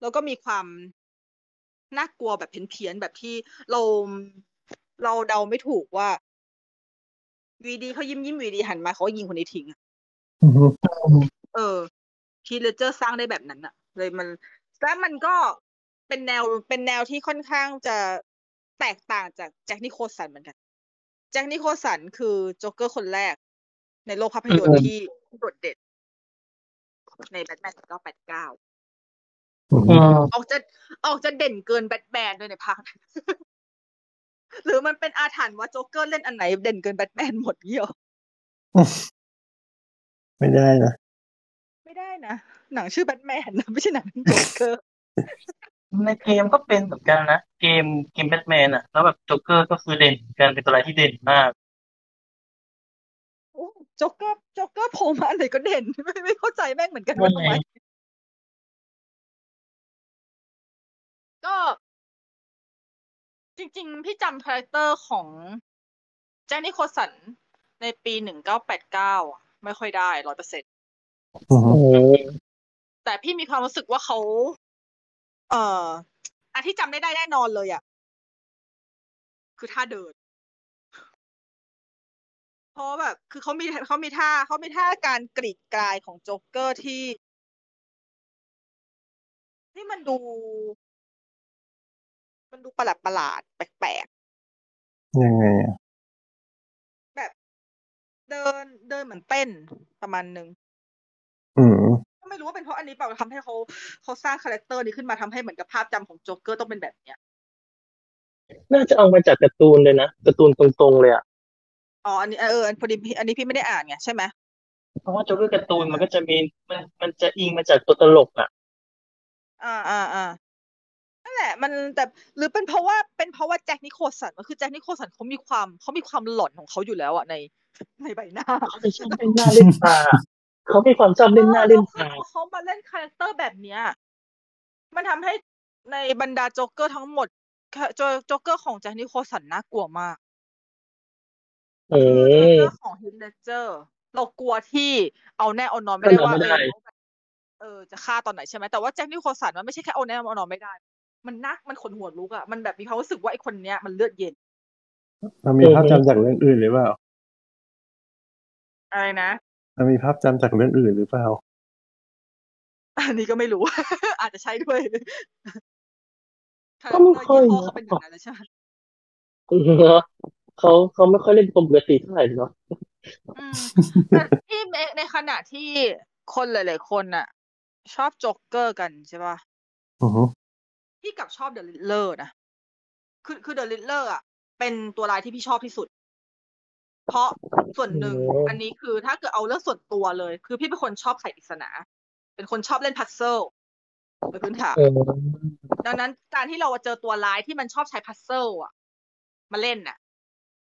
แล้วก็มีความน่ากลัวแบบเพี้ยนๆแบบที่เรา เราเดาไม่ถูกว่าอยู่ดีเขายิ้มยิ้มอยู่ดีหันมาเขาก็ยิงคนนี้ทิ้งอะอือฮึเออฮีธ เลดเจอร์สร้างได้แบบนั้นอะเลยมันแล้วมันก็เป็นแนวเป็นแนวที่ค่อนข้างจะแตกต่างจากแจ็คนิโคลสันเหมือนกัน แจ็คนิโคลสันคือโจ๊กเกอร์คนแรก ในโลกภาพยนตร์ที่โดดเด่นในแบทแมนก็แปดเก้าอือฮึอืมออกจะออกจะเด่นเกินแบทแมนด้วยในภาคนั้น หรือมันเป็นอาถรรพ์ว่าโจ๊กเกอร์เล่นอันไหนเด่นเกินแบทแมนหมดเดี๋ยวไม่ได้นะ ไม่ได้นะ หนังชื่อแบทแมนนะไม่ใช่หนังโจ๊กเกอร์ ในเกมก็เป็นเหมือนกันนะ เกมเกมแบทแมนอะแล้วแบบโจ๊กเกอร์ก็คือเด่นเหมือนกันเป็นตัวอะไรที่เด่นมากโอ้โจ๊กเกอร์โจ๊กเกอร์โผล่มาอันไหนก็เด่นไม่ไม่เข้าใจแม่งเหมือนกันว่าว่าไงทำไมก็ จริง ๆ พี่จำคาแรคเตอร์ของแจ็คนิโคลสันในปีหนึ่งเก้าแปดเก้าไม่ค่อยได้ร้อยเปอร์เซ็นอือฮึโอ้โหแต่พี่มีความรู้สึกว่าเขา เอ่ออันที่จำได้ได้แน่นอนเลยอะ คือท่าเดินเพราะแบบ คือเขามีเขามีท่าเขามีท่าการกรีดกรายของโจ๊กเกอร์ที่ ที่มันดู มันดูประหลาดประหลาดๆแปลกยังไงอะๆแบบเดินเดินเหมือนเต้นประมาณนึงอืมก็ไม่รู้ว่าเป็นเพราะอันนี้เปล่าทำให้เขาเขาสร้างคาแรคเตอร์นี้ขึ้นมาทำให้เหมือนกับภาพจำของโจ๊กเกอร์ต้องเป็นแบบเนี้ย น่าจะเอามาจากการ์ตูนเลยนะการ์ตูนตรงๆเลยอะอ๋ออันนี้เออพอดีพี่อันนี้พี่ไม่ได้อ่านไงใช่ไหมเพราะว่าโจ๊กเกอร์การ์ตูนมันก็จะมีมันมันจะอิงมาจากตัวตลกอะ อ่าอ่าอ่านั่น แหละ มันแต่หรือเป็นเพราะว่าเป็นเพราะว่าแจ็คนิโคลสันก็คือแจ็คนิโคลสันเขามีความเขามีความหลอนของเขาอยู่แล้วอะในในใบหน้าเขาไม่ชอบเล่นหน้าเล่นตาเขามีความชอบเล่นหน้าเล่นตาออเขามาเล่นคาแรคเตอร์แบบเนี้ยมันทำให้ในบรรดาโจ๊กเกอร์ทั้งหมดโจโจ๊กเกอร์ของแจ็คนิโคลสันน่ากลัวมากเออคือ characterของฮิตเลเจอร์เรากลัวที่เอาแน่เอานอนไม่ได้เอานอนว่าไม่เอได้อเออจะฆ่าตอนไหนใช่ไหมแต่ว่าแจ็คนิโคลสันมันไม่ใช่แค่เอาแน่เอานอนไม่ได้ มันนักมันขนหัวลุกอะมันแบบมีความรู้สึกว่าไอ้คนเนี้ยมันเลือดเย็นเรามีภาพจำจากเรื่องอื่นหรือเปล่าอะไรนะเรามีภาพจำจากเรื่องอื่นหรือเปล่าอันนี้ก็ไม่รู้ อาจจะใช่ด้วยก็ไม่ค่อยปกตินะเขาเป็นอย่างนั้นแล้วใช่ไหมเนอะเขาเขาไม่ค่อยเล่นปกติเท่าไหร่เนาะอืมแต่ที่ในในขณะที่คนหลาย ๆ คนน่ะ ชอบโจ๊กเกอร์กันใช่ป่ะอือฮึ พี่กลับชอบ The Riddler นะคือคือ The Riddler อะเป็นตัวร้ายที่พี่ชอบที่สุด เพราะส่วนหนึ่งอันนี้คือถ้าเกิดเอาเรื่องส่วนตัวเลย คือพี่เป็นคนชอบไขปริศนา เป็นคนชอบเล่น puzzle โดยพื้นฐานเออดังนั้นการที่เราเจอตัวร้ายที่มันชอบใช้ puzzle อะ มาเล่นน่ะ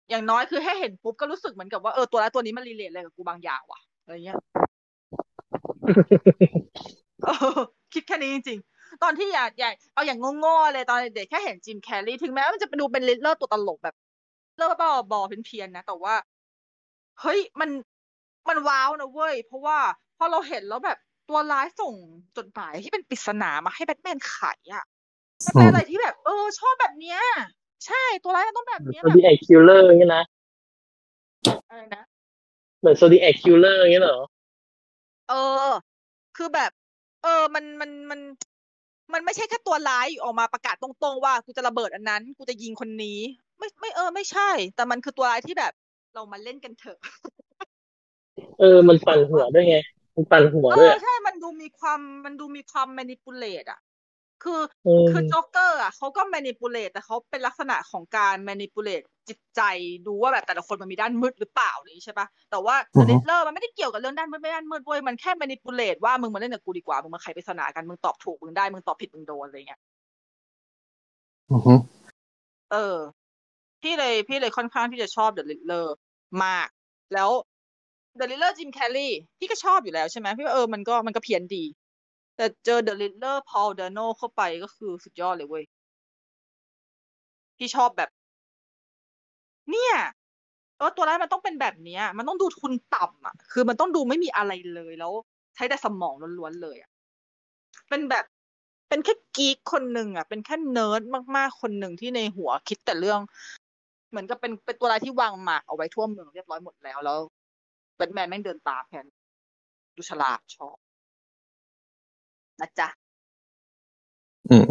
อย่างน้อยคือให้เห็นปุ๊บก็รู้สึกเหมือนกับว่าเออตัวร้ายตัวนี้มัน relate อะไรกับกูบางอย่างว่ะอะไรเงี้ยเออคิดแค่นี้จริงๆ ตอนที่อยากอยากเอาอย่างโง่ๆเลยตอนเด็กแค่เห็นจิมแคร์รีถึงแม้ว่ามันจะเป็นดูเป็นริดเลอร์ตัวตลกแบบริดเลอร์บ้าบอๆเพี้ยนๆนะ แต่ว่าเฮ้ยมันมันว้าวนะเว้ย เพราะว่าพอเราเห็นแล้วแบบตัวร้ายส่งจดหมายที่เป็นปริศนามาให้แบทแมนไขอะมันเป็นอะไรที่แบบ เออ ชอบแบบเนี้ย ใช่ตัวร้ายมันต้องแบบเนี้ยโซแบบดีแอคคิลเลอร์อย่างเงี้ยนะอะไรนะเหมือน Zodiac Killer อย่างเงี้ยเหรอเออ คือแบบ เออ มันมันมัน มันไม่ใช่แค่ตัวร้ายออกมาประกาศตรงๆว่ากูจะระเบิดอันนั้น กูจะยิงคนนี้ ไม่ไม่เออ ไม่ใช่ แต่มันคือตัวร้ายที่แบบเรามาเล่นกันเถอะ เออ มันปั่นหัวด้วยไง มันปั่นหัวเอด้วยอใช่ มันดูมีความมันดูมีความ manipulate อะ คือเออคือโจ๊กเกอร์อะเขาก็ manipulate แต่เขาเป็นลักษณะของการ manipulate จิตใจดูว่าแบบแต่ละคนมันมีด้านมืดหรือเปล่านี่ใช่ปะแต่ว่าอื The อฮึ Riddler มันไม่ได้เกี่ยวกับเรื่องด้านมืดไม่ด้านมืดเว้ยมันแค่ manipulate ว่ามึงมาเล่นกับกูดีกว่ามึงมาไขปริศนากันมึงตอบถูกมึงได้มึงตอบผิดมึงโดนอะไรเงี้ยอือฮึเออ พี่เลยพี่เลยค่อนข้างที่จะชอบ The Riddler มาก แล้ว The Riddler จิมแคลรี่พี่ก็ชอบอยู่แล้วใช่ไหมพี่ว่าเออมันก็มันก็เพี้ยนดี แต่เจอ The Riddler Paul Dano เข้าไปก็คือสุดยอดเลยเว้ยพี่ชอบแบบ เนี่ยเออตัวร้ายมันต้องเป็นแบบเนี้ย มันต้องดูทุนต่ำอะ คือมันต้องดูไม่มีอะไรเลยแล้ว ใช้แต่สมองล้วนๆเลยอะเป็นแบบเป็นแค่กีกคนหนึ่งอะ เป็นแค่เนิร์ดมากๆคนหนึ่งที่ในหัวคิดแต่เรื่อง เหมือนกับเป็นเป็นตัวร้ายที่วางหมากเอาไว้ทั่วเมืองเรียบร้อยหมดแล้วแล้วแบทแมนแม่งเดินตามแทนดูฉลาดชอบนะจ๊ะ อืม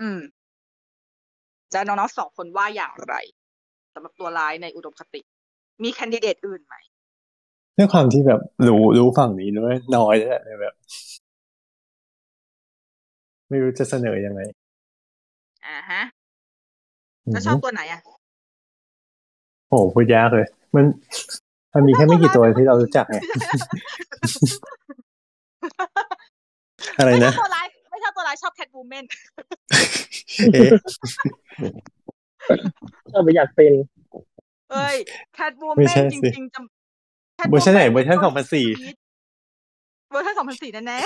อืมจะน้องๆสองคนว่าอย่างไร สำหรับตัวร้ายในอุดมคติ มีแคนดิเดตอื่นไหมด้วยความที่แบบรู้รู้ฝั่งนี้ด้วยน้อยแล้วแหละแบบ ไม่รู้จะเสนอยังไงอ่าฮะอืมแล้วชอบตัวไหนอะโอ้โหพูดยากเลย มัน มันมีแค่ไม่กี่ตัวที่เรารู้จักไงอะไรไม่ชอนะบตัวร้ายไม่ชอบตัวร้ายชอบแคทบูแมน เอ๊ะชอบไปอยากเป็นเอ้ยแคทบูแมไม่นใช่จสิริงๆจะเวอร์ชันไหน Catwoman เวอร์ชัน2004เวอร์ชันสองพันสี่แน่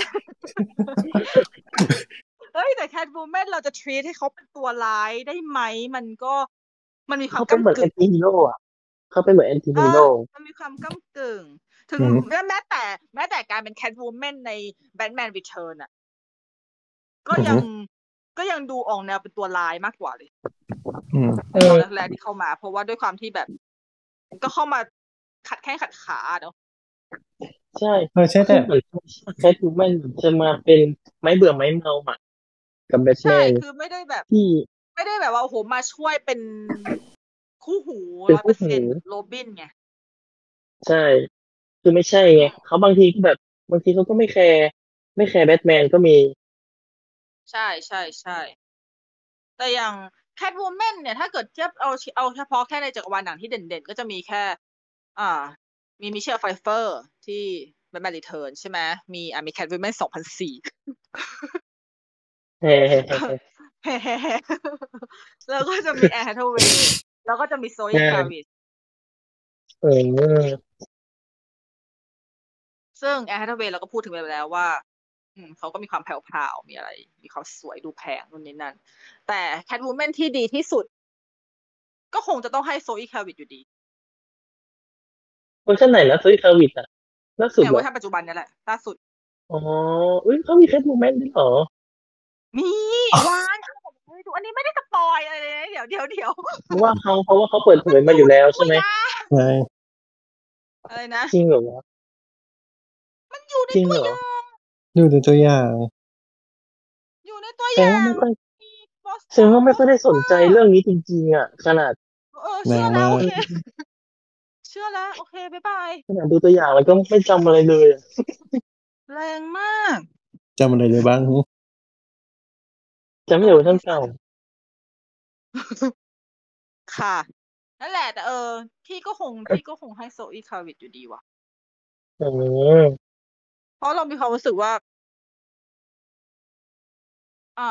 ๆเอ้ยแต่แคทบูแมนเราจะทรีตให้เขาเป็นตัวร้ายได้ไหมมันก็มันมีความเขาเป็นเหมือนก้ำแอกนึ่งตี้ฮีโร่อะเขาเป็นเหมือนแอนตี้ฮีโร่มันมีความก้ำกึ่ง ถึงอืมแม้แม้แต่แม้แต่การเป็นแคทวูแมนในแบทแมนรีเทิร์นอะก็ยัง ก็ยังดูออกแนวเป็นตัวร้ายมากกว่าเลยอืมเอตออนแรกๆที่เข้ามา เพราะว่าด้วยความที่แบบ ก็เข้ามาขัดแข้งขัดขาเนาะใช่เออใช่แต่เหมือนแคทวูแมนจะมาเป็นไม้เบื่อไม้เมาอะกับแบทแมใช่นคือไม่ได้แบบที่ ไม่ได้แบบว่าโอ้โหมาช่วยเป็นคู่หูเป็นร้อยคู่เปอร์เซ็นต์โรบินไงใช่ คือไม่ใช่ไงเขาบางทีก็แบบ บางทีเขาก็ไม่แคร์ไม่แคร์แบทแมนก็มี ใช่ใช่ใช่ แต่อย่างแคทวูแมนเนี่ย ถ้าเกิดเทียบเอาเอาเฉพาะแค่ในจักรวาลหนังที่เด่นๆ ก็จะมีแค่ อ่า มีมิเชลไฟเฟอร์ที่แบทแมนรีเทิร์นใช่ไหมมีอ่ามีแคทวูแมนสองพันสี่เฮ้เฮ้เฮ้เฮ้แล้วก็จะมีแอน h ทเวย์แล้วก็จะมีโซอี้คราวิตซ์ใช่เออซึ่งแอน h ทเวย์เราก็พูดถึงไปแล้วว่า เขาก็มีความแผ่วๆมีอะไร มีความสวยดูแพงนู่นนี่นั่น แต่แคทวูแมนที่ดีที่สุด ก็คงจะต้องให้โซอี้คราวิตซ์อยู่ดีเวอร์ชันไหนนะซุยคาวิดอะล่าสุดเนี่ยเหรเวออร์ชันปัจจุบันเนี่ยแหละล่าสุดอ๋ออุ้ยเขามีแคทวูแมนด้วยเหรอมีวานเขาบอกเฮ้ยดูอันนี้ไม่ได้ spoil อะไรเลยนะเดี๋ยวเดี๋ยวเดี๋ยวเพราะว่าเขาเพราะว่าเขาเปิดเผยมาอยู่แล้วใช่ไหมใช่อะไรนะจริงเหรอวะมันอยู่ในจริงตัวเหรออย่าง ดูในตัวอย่าง อยู่ในตัวอแสดงย่างว่าไม่ค่อยมีบอสแสดงว่าไม่ค่อยได้สนใจเรื่องนี้จริงๆอะ ขนาดเออเชื่อแล้วแรงมากโอเค เชื่อแล้ว โอเคบ๊ายบายขนาดดูตัวอย่างแล้วก็ไม่จำอะไรเลยอะแรงมากจำอะไรได้บ้าง จำไม่ได้เวอร์ชันเก่าค่ะ นั่นแหละแต่เออ พี่ก็คงพี่ก็คงให้โซอี้คราวิตซ์อยู่ดีว่ะอืม เพราะเรามีความรู้สึกว่า อ่า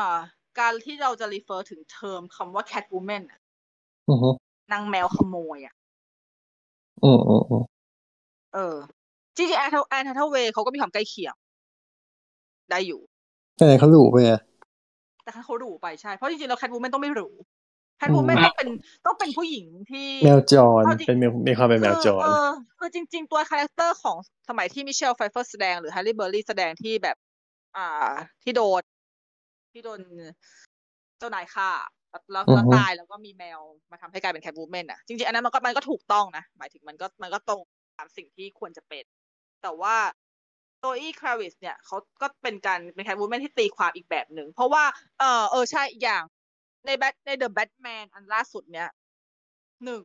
การที่เราจะ refer ถึงเทอมคำว่า cat woman อะอือฮึนางแมวขโมยอะอืมอืมอืมเออจริงๆแอนแอนแฮทเวย์เขาก็มีความใกล้เคียง ได้อยู่ แต่แอนเขาหรูไปอะแต่เขาหรูไปใช่ เพราะจริงๆแล้วแคทวูแมนต้องไม่หรู แคทวูแมนอืมต้องเป็นต้องเป็นผู้หญิงที่แมวจรเอาจริงเป็นแมวมีความเป็นแมวจรเออเออคือจริง ๆ ตัว character ของสมัยที่มิเชลไฟเฟอร์แสดงหรือแฮร์รี่เบอร์รี่แสดงที่แบบ อ่าที่โดนที่โดนเจ้านายฆ่าแล้วแล้วอือฮึแล้วตายแล้วก็มีแมวมาทำให้กลายเป็นแคทวูแมนอะจริงๆอันนั้นมันก็มันก็ถูกต้องนะหมายถึงมันก็มันก็ตรงตามสิ่งที่ควรจะเป็น แต่ว่าโ o อี้คราวิสเนี่ยเขาก็เป็นการเป็นแคทวูแมนที่ตีความอีกแบบหนึ่ง เพราะว่าเออเออใช่อีกอย่าง ในแบทในเดอะแบทแมนอันล่าสุดเนี่ยหนึ่ง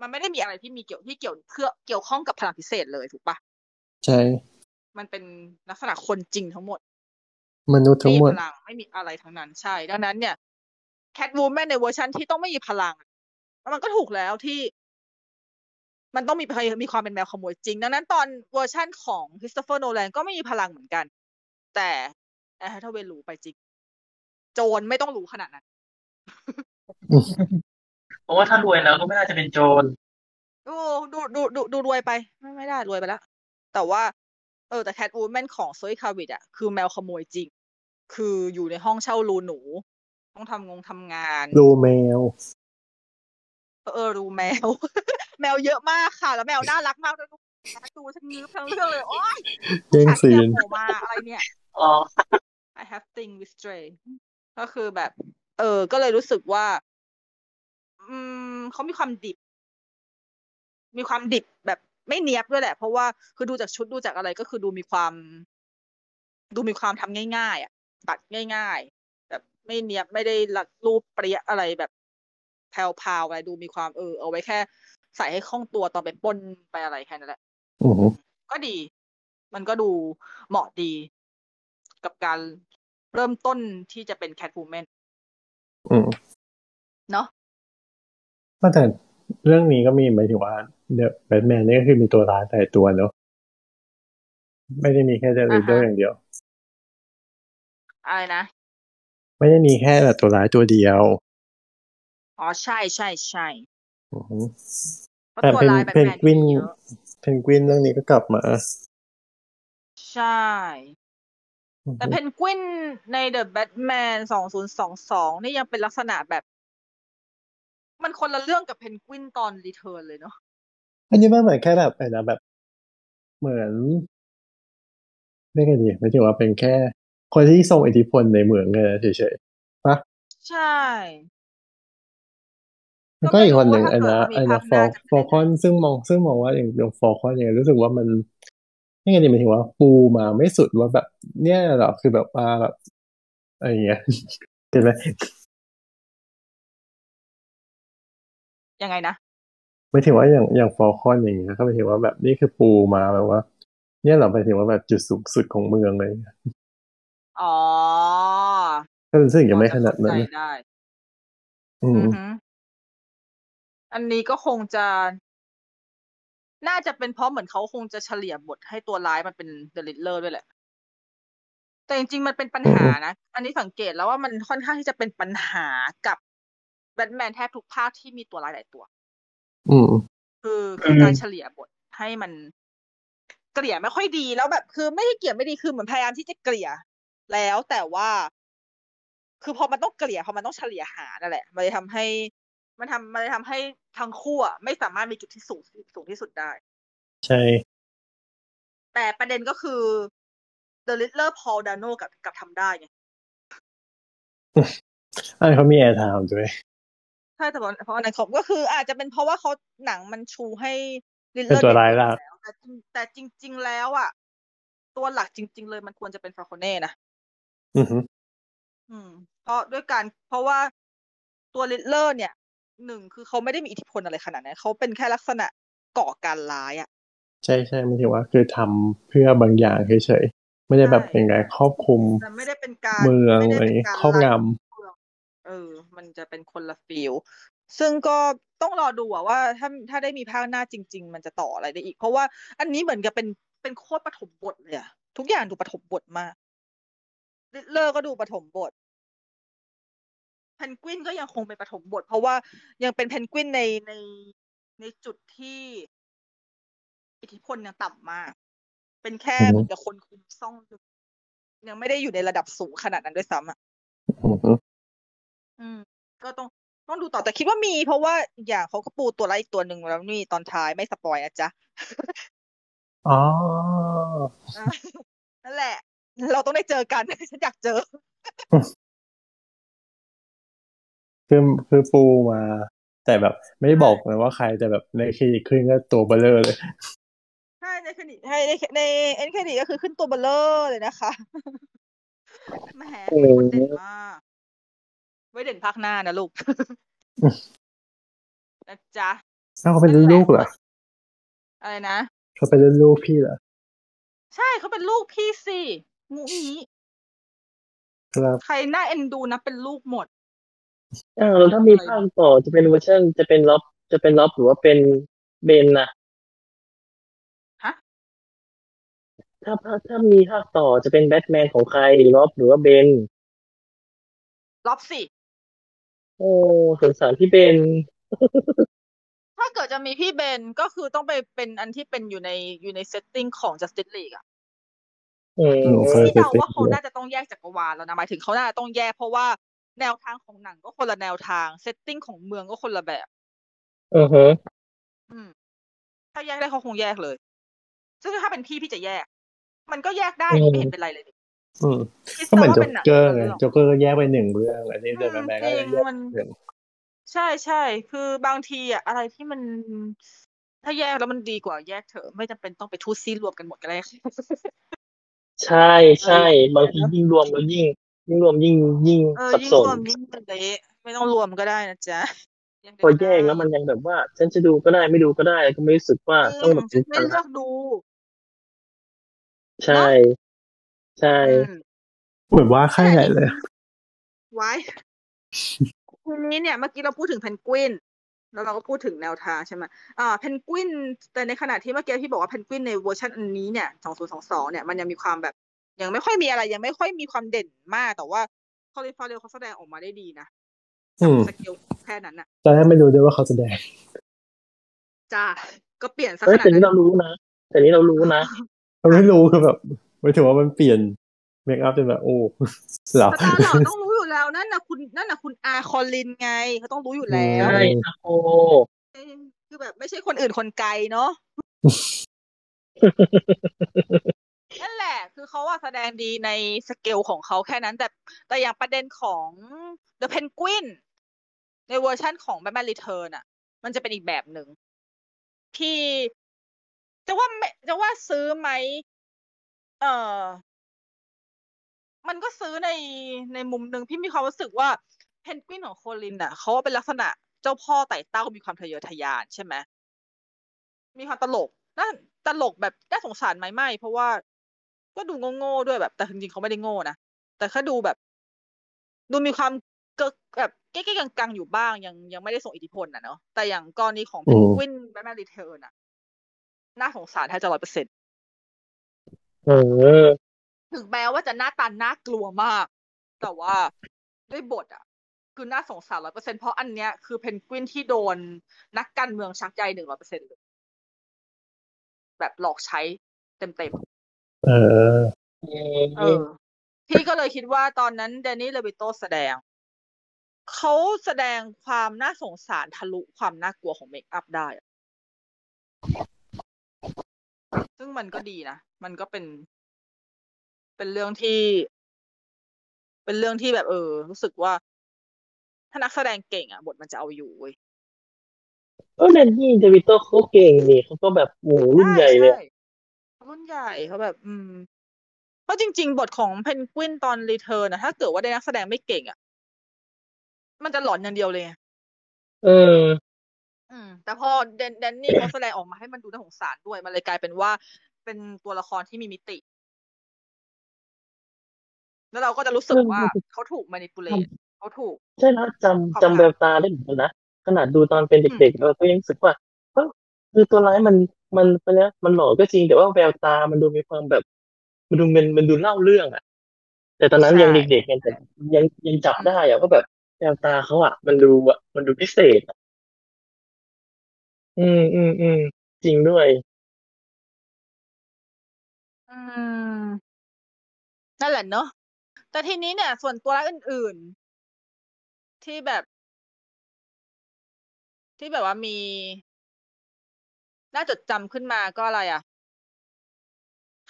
มันไม่ได้มีอะไรที่มีเกี่ยวที่เกี่ยวเพื่อเกี่ยวข้องกับพลังพิเศษเลยถูกปะใช่ มันเป็นลักษณะคนจริงทั้งหมด มนุษย์ไม่ทั้งมีหมดพลังไม่มีอะไรทั้งนั้นใช่ ดังนั้นเนี่ยแคทวูแมนในเวอร์ชันที่ต้องไม่มีพลังอะมันก็ถูกแล้วที่ มันต้องมีมีความเป็นแมวขโมยจริง ดังนั้นตอนเวอร์ชั่นของคริสโตเฟอร์โนแลนก็ไม่มีพลังเหมือนกัน แต่แอนแฮทเวย์หรูไปจริง โจรไม่ต้องหรูขนาดนั้น เพราะว่าถ้ารวยแล้วก็ไม่น่าจะเป็นโจรดูดูดูดูดูรวยไป ไม่ไม่ได้รวยไปแล้ว แต่ว่า เออแต่แคทวูแมนของโซอี้คราวิตซ์อะคือแมวขโมยจริง คืออยู่ในห้องเช่ารูหนู ต้องทำงงทำงานรูแมว เออเออรูแมว แมวเยอะมากค่ะ แล้วแมวน่ารักมากด้วยดูฉันงื้อทั้งเรื่องเลยโอ๊ยเย่งซีนโผล่มาอะไรเนี่ยอ๋อ I have thing with stray ก็คือแบบ เออ ก็เลยรู้สึกว่า อืมเขามีความดิบ มีความดิบแบบไม่เนียบด้วยแหละ เพราะว่าคือดูจากชุดดูจากอะไรก็คือดูมีความ ดูมีความทำง่ายๆอะ ตัดง่ายๆ แบบไม่เนียบไม่ได้รัดรูปเปรี้ยอะไรแบบแพรวๆอะไรดูมีความเออ เอาไว้แค่ ใส่ให้คล่องตัวตอนไปปล้นไปอะไรแค่นั้นแหละอือฮึก็ดี มันก็ดูเหมาะดี กับการ เริ่มต้นที่จะเป็นแคท w ูแมนอืมเนาะก็แต่เรื่องนี้ก็มีหมายถึงว่าเดอะแบทแมนนี่ก็คือมีตัวร้ายแต่ตัวเนอะไม่ได้มีแค่เดอะรีเดอร์อย่างเดียว อะไรนะ ไม่ได้มีแค่แบบตัวร้ายตัวเดียว อ๋อใช่ใช่ใช่อือฮึเพราะแต่ตัวเพนลายแบทเพนแมนกวินมีเยอะเพนกวินเรื่องนี้ก็กลับมา ใช่ แต่เพนกวินในเดอะแบทแมนสองศูนย์สองสองนี่ยังเป็นลักษณะแบบ มันคนละเรื่องกับเพนกวินตอนรีเทิร์นเลยเนาะอันนี้มันเหมือนแค่แบบอะไรนะแบบ เหมือนเรียกไงดีไม่ถึงว่าเป็นแค่ คนที่ทรงอิทธิพลในเมืองเลยเฉยๆปะใช่แล้วก็อีกคนหนึ่งก็ไอ้ไม่รู้นะว่าไอ้ถ้านะเกิฟอดร์ว่ามีภาคหน้าจะเป็นฟอร์คอนซึ่งมองซึ่งมองว่าอย่างอย่างฟอร์คอนเนี่ยรู้สึกว่ามัน ไม่ไงดีหมายถึงว่าปูมาไม่สุดว่าแบบ เนี่ยเหรอคือแบบว่าแบบอะไรอย่างเงี้ยเห็นไหมยังไงนะไม่ถึงว่าอย่างอย่างฟอร์คอนอย่างเงี้ยก็หมายถึงว่าแบบนี่คือปูมาแบบว่า เนี่ยเหรอหมายถึงว่าแบบจุดสูงสุดของเมืองเลยอ๋อก็รู้สึกยังไม่ขนาดนั้นพอจะเข้าใจได้ อืมอือฮึอันนี้ก็คงจะ น่าจะเป็นเพราะเหมือนเขาคงจะเฉลี่ยบทให้ตัวร้ายมันเป็นเดลิเลอร์ด้วยแหละ แต่จริงๆ มันเป็นปัญหานะ อันนี้สังเกตแล้วว่ามันค่อนข้างที่จะเป็นปัญหากับแบทแมนแทบทุกภาคที่มีตัวร้ายหลายตัว อืมคือคือการเฉลี่ยบทให้มันเกลี่ยไม่ค่อยดีแล้วแบบ คือไม่ใช่เกลี่ยไม่ดีคือเหมือนพยายามที่จะเกลี่ย แล้วแต่ว่า คือพอมันต้องเกลี่ยพอมันต้องเฉลี่ยหานั่นแหละ มันเลยทำให้ มันทำมันเลยทำให้ทั้งคู่อะไม่สามารถมีจุดที่สูงสูงที่สุดได้ ใช่ แต่ประเด็นก็คือ The Riddler Paul Dano กับกับทำได้ไงอันนเขามีแอร์ไทม์ด้วยใช่แต่เพราะเพราะอันนั้นเขาก็คือ อาจจะเป็นเพราะว่าเขาหนังมันชูให้เป็น Riddler ตัวร้ายหลักเด่นๆแล้วแต่จริงแต่จริง ๆ แล้วอะ ตัวหลักจริง ๆ เลยมันควรจะเป็นฟาโคเน่นะอือฮึอืม เพราะด้วยการเพราะว่าตัวลิดเลอร์เนี่ย หนึ่งคือเขาไม่ได้มีอิทธิพลอะไรขนาดนั้นเขาเป็นแค่ลักษณะก่อการร้ายอะ ใช่ใช่ไม่ถึงว่าคือทำเพื่อบางอย่างเฉยๆไม่ได้แบบใช่เป็นการครอบคลุมแต่ไม่ได้เป็นการเมืองไม่อะได้ไรเป็นการครอบงไล่เมืองเออ มันจะเป็นคนละฟิลซึ่งก็ต้องรอดูอะว่าถ้าถ้าได้มีภาคหน้าจริง ๆ มันจะต่ออะไรได้อีก เพราะว่าอันนี้เหมือนกับเป็นเป็นโคตรปฐมบทเลยอะทุกอย่างดูปฐมบทมากลิดเลอร์ก็ดูปฐมบท เพนกวินก็ยังคงเป็นปฐมบท เพราะว่ายังเป็นเพนกวินในในในจุดที่ อิทธิพลยังต่ำมาก เป็นแค่อือฮึเหมือนกับคนคุมซ่องอยู่ยังไม่ได้อยู่ในระดับสูงขนาดนั้นด้วยซ้ำอะำอือฮึอืม ก็ต้องต้องดูต่อแต่คิดว่ามี เพราะว่าอีกอย่างเขาก็ปูตัวร้ายอีกตัวหนึ่งแล้วนี่ตอนท้ายไม่สปอยนะจ๊ะอ๋อนั่นแหละ เราต้องได้เจอกันฉันอยากเจอ คือคือปูมา แต่แบบไม่ได้บอกเลยว่าใครแต่แบบในคลินิกขึ้นก็ตัวเบลเลอร์เลยใช่ในคดีในในในเอ็นคดีก็คือขึ้นตัวเบลเลอร์เลยนะคะแหมเป็นคนเด่นมากไว้เด่นภาคหน้านะลูกนะจ๊ะอ้าวเขาเป็นรุ่นลูกเหรออะไรนะเขาเป็นรุ่นลูกพี่เหรอใช่เขาเป็นลูกพี่สิงูงี้ครับใครน่าเอ็นดูนะเป็นลูกหมด อ้าวแล้วถ้ามีภาคต่อจะเป็นเวอร์ชันจะเป็นล็อบจะเป็น Rob หรือว่าเป็นเบนนะฮะ ถ้าถ้าถ้ามีภาคต่อจะเป็นแบทแมนของใคร Rob หรือว่า Ben Rob สิ โอ้สงสารพี่ Ben ถ้าเกิดจะมีพี่ Ben ก็คือต้องไปเป็นอันที่เป็นอยู่ในอยู่ใน setting ของ Justice League อะอืมอืมที่เออเดาว่าเขาน่าจะต้องแยกจักรวาลแล้วนะหมายถึงเขาน่าจะต้องแยกเพราะว่า แนวทางของหนังก็คนละแนวทางเซตติ้งของเมืองก็คนละแบบอือฮะอืม ถ้าแยกได้เขาคงแยกเลย ซึ่งถ้าเป็นพี่พี่จะแยก มันก็แยกได้ไม่เห็นเป็นไรเลยนี่อืมคิดก็เหมือนซะโจ๊ว่ากเป็นหนังเกอร์คนไงละเรื่องโจ๊กเกอร์ก็แยกไปหนึ่งเรื่องอันนี้อืเดินมแบทแมนจก็ริงแยกมันเรื่องใช่ใช่คือบางทีอะอะไรที่มัน ถ้าแยกแล้วมันดีกว่าแยกเถอะไม่จำเป็นต้องไปทูตซีรวมกันหมดก็ได้ใช่ใช่บางทียิ่งรวมแล้วยิ่ง ยิ่งรวมยิ่งยิ่งเออสับยิ่งสรน วมยิ่งเละไม่ต้องรวมก็ได้นะจ๊ะแยกพอได้แยกแล้วมันยังแบบว่า ฉันจะดูก็ได้ไม่ดูก็ได้ก็ไม่รู้สึกว่าอืต้องมแบบเป็นไม่ภาเลืระอกดูใช่ใช่ อืม เหมือนว่าค่ายใหญ่เลย ไว้ทีนี้เนี่ยเมื่อกี้เราพูดถึงเพนกวินแล้วเราก็พูดถึงแนวทางใช่ไหมอ่าเพนกวินแต่ในขณะที่เมื่อกี้ที่บอกว่าเพนกวินในเวอร์ชันอันนี้เนี่ย2022เนี่ยมันยังมีความแบบ ยังไม่ค่อยมีอะไร ยังไม่ค่อยมีความเด่นมาก แต่ว่าคอลิฟาเรลเขาแสดงออกมาได้ดีนะอืมสเกลแค่นั้นน่ะตอนแรกไม่รู้ด้วยว่าเขาแสดงจ้าก็เปลี่ยนซะเอ้ขยนาดแต่นี้นั้นเรารู้นะแต่นี้เรารู้นะเราไม่รู้คือแบบไม่ถือว่ามันเปลี่ยนเมคอัพจนแบบโอ้เหรอสตาร์หล่อต้องรู้อยู่แล้วนั่นน่ะคุณนั่นน่ะคุณอาคอลินไงเขาต้องรู้อยู่แล้วใช่นะโอเออคือแบบไม่ใช่คนอื่นคนไกลเนาะนั่นแห ละคือเขาว่าแสดงดีในสเกลของเขาแค่นั้นแต่แต่อย่างประเด็นของ The Penguin ในเวอร์ชั่นของ Batman Return อะมันจะเป็นอีกแบบหนึ่งที่จะว่าจะว่าซื้อไหมเออมันก็ซื้อในในมุมหนึ่งพี่มีความรู้สึกว่าเพนกวินของ Colin อะเขาเป็นลักษณะเจ้าพ่อไต่เต้ามีความทะเยอทะยานใช่ไหมมีความตลกน่าตลกแบบน่าสงสารไหมไม่เพราะว่า ก็ดูโง่ๆด้วยแบบ แต่จริงๆเขาไม่ได้โง่นะแต่แค่ดูแบบ ดูมีความเกิกแบบเก๊กๆกังๆอยู่บ้าง ยังยังไม่ได้ส่งอิทธิพลนะเนาะแต่อย่างกรณีของเพอืนมกวินแบทแมน Return อะน่าสงสารแทบจะร้อยเปอร์เซ็นต์เออ ถึงแม้ว่าจะหน้าตาน่ากลัวมาก แต่ว่าด้วยบทอะคือน่าสงสารร้อยเปอร์เซ็นเพราะอันเนี้ยคือเพนกวินที่โดนนักการเมืองชักใยหนึ่งร้อยเปอร์เซ็นเลยแบบหลอกใช้เต็มๆ เออเออพี่ก็เลยคิดว่าตอนนั้น Danny DeVito แสดง เขาแสดงความน่าสงสารทะลุความน่ากลัวของ makeup ได้อะซึ่งมันก็ดีนะ มันก็เป็น เป็นเรื่องที่ เป็นเรื่องที่แบบเออ รู้สึกว่า ถ้านักแสดงเก่งอะ บทมันจะเอาอยู่เว้ยเออ Danny DeVito เขาเก่งนี่เขาก็แบบโอ้โหรุ่นใหญ่เลย ใช่ช่รุ่นใหญ่เขาแบบ อืมเพราะจริง ๆ บทของเพนกวินตอน Return นะถ้าเกิดว่าได้นักแสดงไม่เก่งอะ มันจะหลอนอย่างเดียวเลย เออ อืม แต่พอแดนแดนนี่เขาแสดงออกมาให้มันดูน่าสงสารด้วย มันเลยกลายเป็นว่าเป็นตัวละครที่มีมิติ แล้วเราก็จะรู้สึกว่าเขาถูก manipulate เขาถูก ใช่นะจำขอบจำคุณแววตาได้เหมือนกันนะขนาดดูตอนเป็นเด็กๆเราก็ยังรู้สึกว่าเอ้าคือตัวร้ายมัน มันไปแล้วมันหล่อก็จริงแต่ว่าแววตามันดูมีความแบบ มันดูมันมันดูเล่าเรื่องอะแต่ตอนนั้นใช่ ยังเด็กๆไงแต่ยังยังจับได้อะว่าแบบแววตาเขาอะมันดูอะมันดูพิเศษอะอืมอืมอืมจริงด้วย อืม นั่นแหละเนอะแต่ทีนี้เนี่ย ส่วนตัวร้ายอื่น ๆ ที่แบบที่แบบว่ามี น่าจดจำขึ้นมาก็อะไรอะ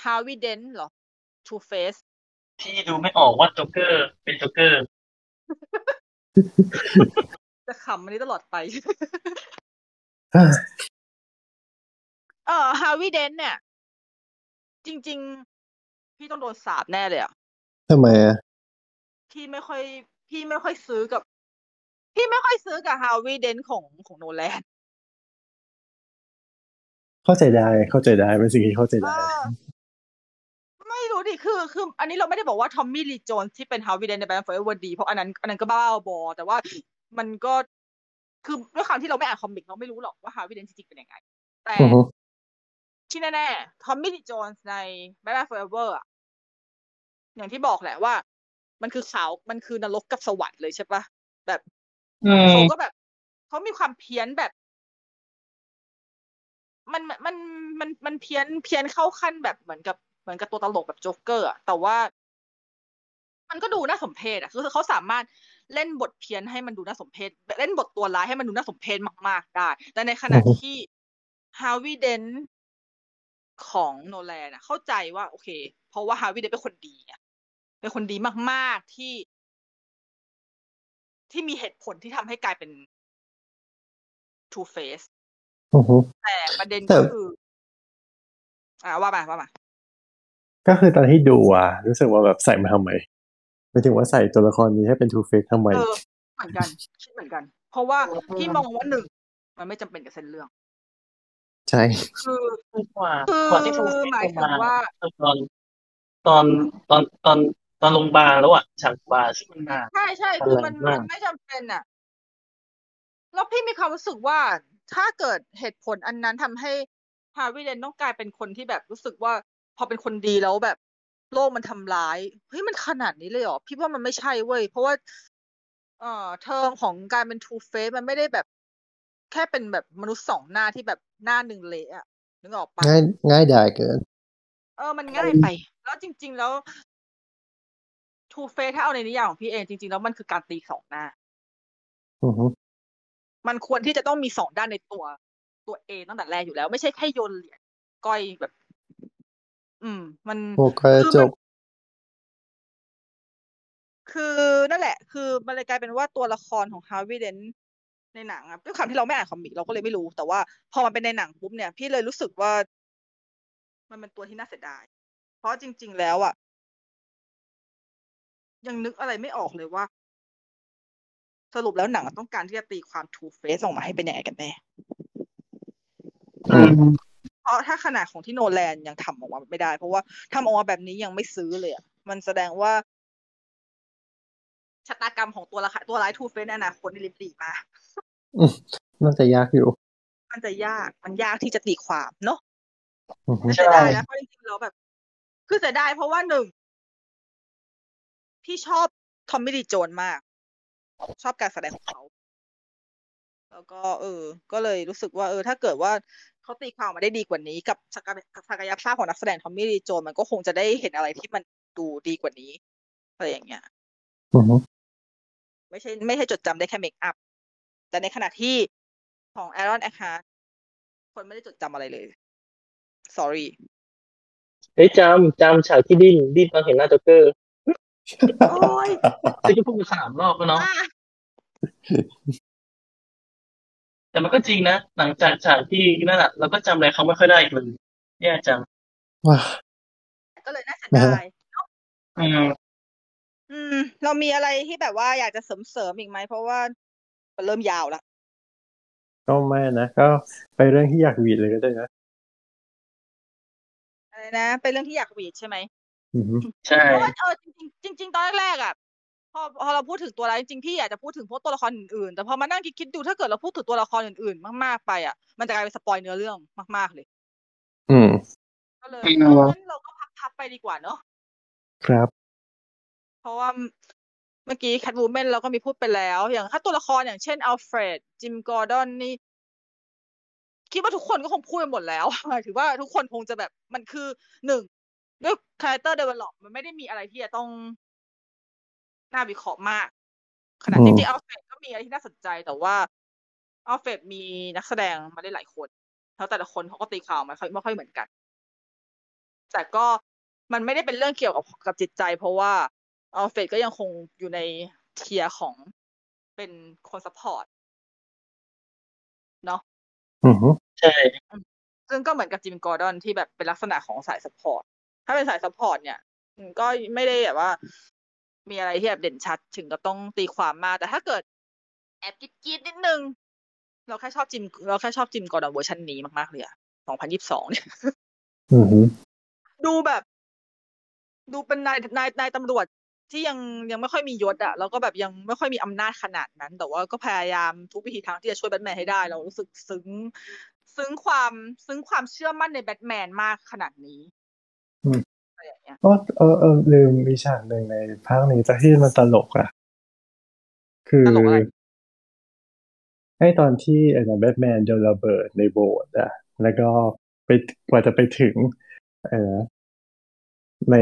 Harvey Dent เหรอ Two Face ที่ดูไม่ออกว่าโจ๊กเกอร์เป็นโจ๊กเกอร์ จะขำอันนี้ตลอดไปอ่าเออ Harvey Dent เนี่ย จริง ๆ พี่ต้องโดนสาปแน่เลยอะทำไมอะพี่ไม่ค่อย พี่ไม่ค่อยซื้อกับ พี่ไม่ค่อยซื้อกับ Harvey Dent ของของโนแลน เข้าใจได้เข้าใจได้เป็นสิ่งที่เข้าใจเอได้อไม่รู้ดิคือคืออันนี้เราไม่ได้บอกว่า Tommy Lee Jones ที่เป็น Harvey Dent ในแบทแมน Forever ดี เพราะอันนั้นอันนั้นก็บ้าบอ แต่ว่ามันก็คือด้วยความที่เราไม่อ่าน comic เราไม่รู้หรอกว่า Harvey Dent จริงๆเป็นยังไง แต่อือฮึที่แน่ๆ Tommy Lee Jones ในแบทแมน Forever อะอย่างที่บอกแหละว่า มันคือขาวมันคือนรกกับสวรรค์เลยใช่ปะแบบอืมเขาก็แบบเขามีความเพี้ยนแบบ มันมันมันมันเพี้ยนเพี้ยนเข้าขั้นแบบเหมือนกับเหมือนกับตัวตลกแบบโจ๊กเกอร์อะแต่ว่า มันก็ดูน่าสมเพชอะคือเขาสามารถเล่นบทเพี้ยนให้มันดูน่าสมเพชเล่นบทตัวร้ายให้มันดูน่าสมเพชมากๆได้ แต่ในขณะที่ Harvey Dent ของโนแลนอะเข้าใจว่าโอเค เพราะว่า Harvey Dent เป็นคนดีอะเป็นคนดีมากๆที่ ที่มีเหตุผลที่ทำให้กลายเป็น Two Face อือฮึแต่ประเด็นแต่ก็คือ อ่าว่ามาว่ามาก็คือตอนที่ดูอะ รู้สึกว่าแบบใส่มาทำไมหมายถึงว่าใส่ตัวละครนี้ให้เป็นทูเฟกทำไมเออเหมือนกันคิดเหมือนกัน เพราะว่าพี่มองว่าหนึ่งมันไม่จำเป็นกับเส้นเรื่อง ใช่ คือกว่าคือก่อนที่ทูเฟสหมายจะถึมางว่าตอนตอนตอนตอนตอนโรงพยาบาลแล้วอะฉากบาร์ซึ่งมันนานใช่ใช่คือมันอะไรมากมันไม่จำเป็นอะแล้วพี่มีความรู้สึกว่า ถ้าเกิดเหตุผลอันนั้นทำให้ฮาวิเดนต้องกลายเป็นคนที่แบบรู้สึกว่า พอเป็นคนดีแล้วแบบโลกมันทำร้ายเฮ้ยมันขนาดนี้เลยเหรอพี่ว่ามันไม่ใช่เว้ยเพราะว่า เอ่อเทอมของการเป็นทูเฟสมันไม่ได้แบบ แค่เป็นแบบมนุษย์สองหน้าที่แบบหน้าหนึ่งเละอะนึกออกปะง่ายง่ายดายเกิน เออมันง่ายไป แล้วจริง ๆ แล้วทูเฟสถ้าเอาในนิยามของพี่เองจริง ๆ แล้วมันคือการตีสองหน้าอือฮึ มันควรที่จะต้องมีสองด้านในตัวตัวเองตั้งแต่แรกอยู่แล้ว ไม่ใช่แค่โยนเหรียญก้อยแบบ อืม มันโอ้ก็จบคือนั่นแหละ คือมันเลยกลายเป็นว่าตัวละครของฮาร์วีเดนในหนังอะด้วยความที่เราไม่อ่านคอมิกเราก็เลยไม่รู้ แต่ว่าพอมันเป็นในหนังปุ๊บเนี่ย พี่เลยรู้สึกว่า มันเป็นตัวที่น่าเสียดาย เพราะจริง ๆ แล้วอะยังนึกอะไรไม่ออกเลยว่า สรุปแล้วหนังต้องการที่จะตีความทูเฟสออกมาให้เป็นยังไงกันแน่อืมเพราะถ้าขนาดของที่โนแลนยังทำออกมาไม่ได้ เพราะว่าทำออกมาแบบนี้ยังไม่ซื้อเลยอะมันแสดงว่าชะตากรรมของตัวละครตัวร้ายทูเฟสในอนาคตนี่ลิบหลีมากน่าจะยากอยู่ มันจะยาก มันยากที่จะตีความเนาะอือฮึแต่เสียดายนะเพราะจริงๆแล้วแบบ คือเสียดายเพราะว่าหนึ่งพี่ชอบทอมมี่ดีโจนมาก ชอบการแสดงของเขา แล้วก็ เออ ก็เลยรู้สึกว่า เออ ถ้าเกิดว่าเขาตีความมาได้ดีกว่านี้ กับศักยกับศักยภาพของนักแสดงทอมมี่ดีโจนมันก็คงจะได้เห็นอะไรที่มันดูดีกว่านี้อะไรอย่างเงี้ยอือฮึไม่ใช่ไม่ใช่จดจำได้แค่ makeup แต่ในขณะที่ของ Aaron Eckhart คนไม่ได้จดจำอะไรเลย sorry เฮ้ยจำจำฉากที่ดิ้นดิ้นตอนเห็นหน้าโจ๊กเกอร์ โอ้ยซึ่งก็พูดมาสามรอบแล้วเนาะอะแต่มันก็จริงนะ หลังจากฉากที่นั่นแหละเราก็จำอะไรเขาไม่ค่อยได้อีกเลยแย่จังว้าก็เลยน่าเสียนะฮะดายอืมอืม เรามีอะไรที่แบบว่าอยากจะเสริมเสริมอีกไหม เพราะว่ามันเริ่มยาวแล้วก็ไม่นะก็ไปเรื่องที่อยากหวีดเลยก็ได้นะอะไรนะเป็นเรื่องที่อยากหวีดใช่ไหม อือฮึใช่ เพราะว่าเออจริงๆจริง ๆ ตอนแรกๆอะพอพอเราพูดถึงตัวร้ายจริงๆพี่อยากจะพูดถึงพวกตัวละครอื่นๆแต่พอมานั่งคิดๆดูถ้าเกิดเราพูดถึงตัวละครอื่นๆ มากๆไปอะ มันจะกลายเป็นสปอยเนื้อเรื่องมาก ๆเลย อืม ก็เลยอืมเอองั้นเราก็พับๆไปดีกว่าเนาะครับ เพราะว่าเมื่อกี้แคทวูแมนเราก็มีพูดไปแล้ว อย่างถ้าตัวละครอย่างเช่นอัลเฟรดจิมกอร์ดอนนี่คิดว่าทุกคนก็คงพูดไปหมดแล้ว หมายถึงว่าทุกคนคงจะแบบมันคือหนึ่ง ด้วย character develop มันไม่ได้มีอะไรที่จะต้องน่าวิเคราะห์มากขนาดอืมจริงๆอัลเฟรดก็มีอะไรที่น่าสนใจ แต่ว่าอัลเฟรดมีนักแสดงมาได้หลายคนแล้วแต่ละคนเขาก็ตีความไม่ค่อยไม่ค่อยเหมือนกัน แต่ก็มันไม่ได้เป็นเรื่องเกี่ยวกับกับจิตใจ เพราะว่าอัลเฟรดก็ยังคงอยู่ใน tier ของเป็นคน support เนาะอือฮึใช่ ซึ่งก็เหมือนกับจิมกอร์ดอนที่แบบเป็นลักษณะของสาย support ถ้าเป็นสาย support เนี่ยอืมก็ไม่ได้แบบว่า มีอะไรที่แบบเด่นชัดถึงกับต้องตีความมาก แต่ถ้าเกิด แอบกรี๊ดๆนิดนึง เราแค่ชอบจิม เราแค่ชอบจิมกอร์ดอนเวอร์ชันนี้มากๆเลยอะ2022เนี่ยอือฮึดูแบบ ดูเป็นนายนายนายตำรวจที่ยังยังไม่ค่อยมียศอะแล้วก็แบบยังไม่ค่อยมีอำนาจขนาดนั้น แต่ว่าก็พยายามทุกวิธีทางที่จะช่วยแบทแมนให้ได้ เรารู้สึกซึ้ง ซึ้งความซึ้งความเชื่อมั่นในแบทแมนมากขนาดนี้ ก็เออเออลืมมีฉากหนึ่งในภาคนี้แต่ที่มันตลกอะ คือตลกอะไรไอ้ตอนที่ไอ้แบทแมนโดนระเบิดในโบสถ์อะ แล้วก็ไปกว่าจะไปถึง เออใน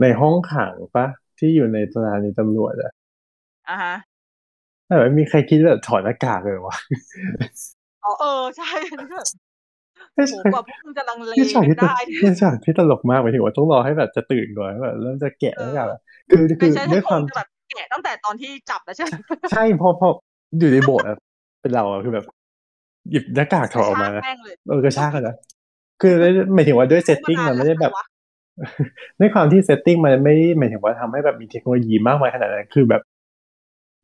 ในห้องขังปะที่อยู่ในสถานีตำรวจอะอะฮะแต่ไม่มีใครคิดแบบถอดหน้ากากเลยวะอ๋อเออใช่อันนี้แบบไม่ โหใช่กว่าพวกมึงจะลังเลที่ฉากที่ได้ที่ฉากที่ตลกมากหมายถึงว่าต้องรอให้แบบจะตื่นก่อนแบบเริ่มจะแกะหน้ากากอะคือคืไม่อใช่ด้วยคความงจะแบบแกะตั้งแต่ตอนที่จับแล้วใช่ไหมใช่พอพออยู่ในโบสถ์อะเป็นเราอะคือแบบ หยิบหน้ากากถอดออกมากระชากแม่งเลยเออกระชากกันนะคือหมายถึงว่าด้วย setting มันไม่ได้แบบด้วยความที่ setting มันไม่หมายถึงว่าทำให้แบบมีเทคโนโลยีมากมายขนาดนั้นคือแบบ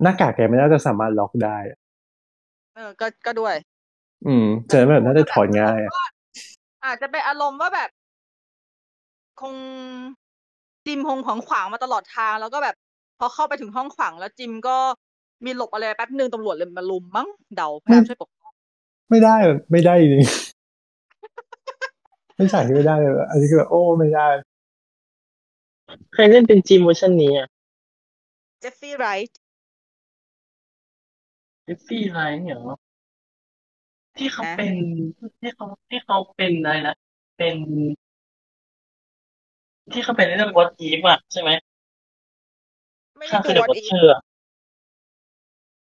หน้ากากแกไม่น่าจะสามารถล็อกได้อะเออก็ก็ด้วย อืมฉะนั้นแบบน่าจะถอดง่ายอะอาจจะเป็นอารมณ์ว่าแบบ คงจิมคงขวางขวางมาตลอดทาง แล้วก็แบบ พอเข้าไปถึงห้องขวางแล้วจิมก็มีหลบอะไรแป๊บนึงตำรวจเลยมารุมมั้งเดาพยายามช่วยปกป้องไม่ได้แบบไม่ได้จริงไม่ฉากที่ไม่ได้เลยอันนี้คือแบบโอ้ไม่ได้ใครเล่นเป็นจิมเวอร์ชันนี้อะ Jeffrey Wrightเอฟฟี่ไรเนี่ยเหรอ ที่เขานะเป็นที่เขาที่เขาเป็นอะไรนะเป็นที่เขาเป็นเรื่องวอตอีฟอะใช่ไหมไม่ข้าใช่คือตัเดวอะวอดีเชอร์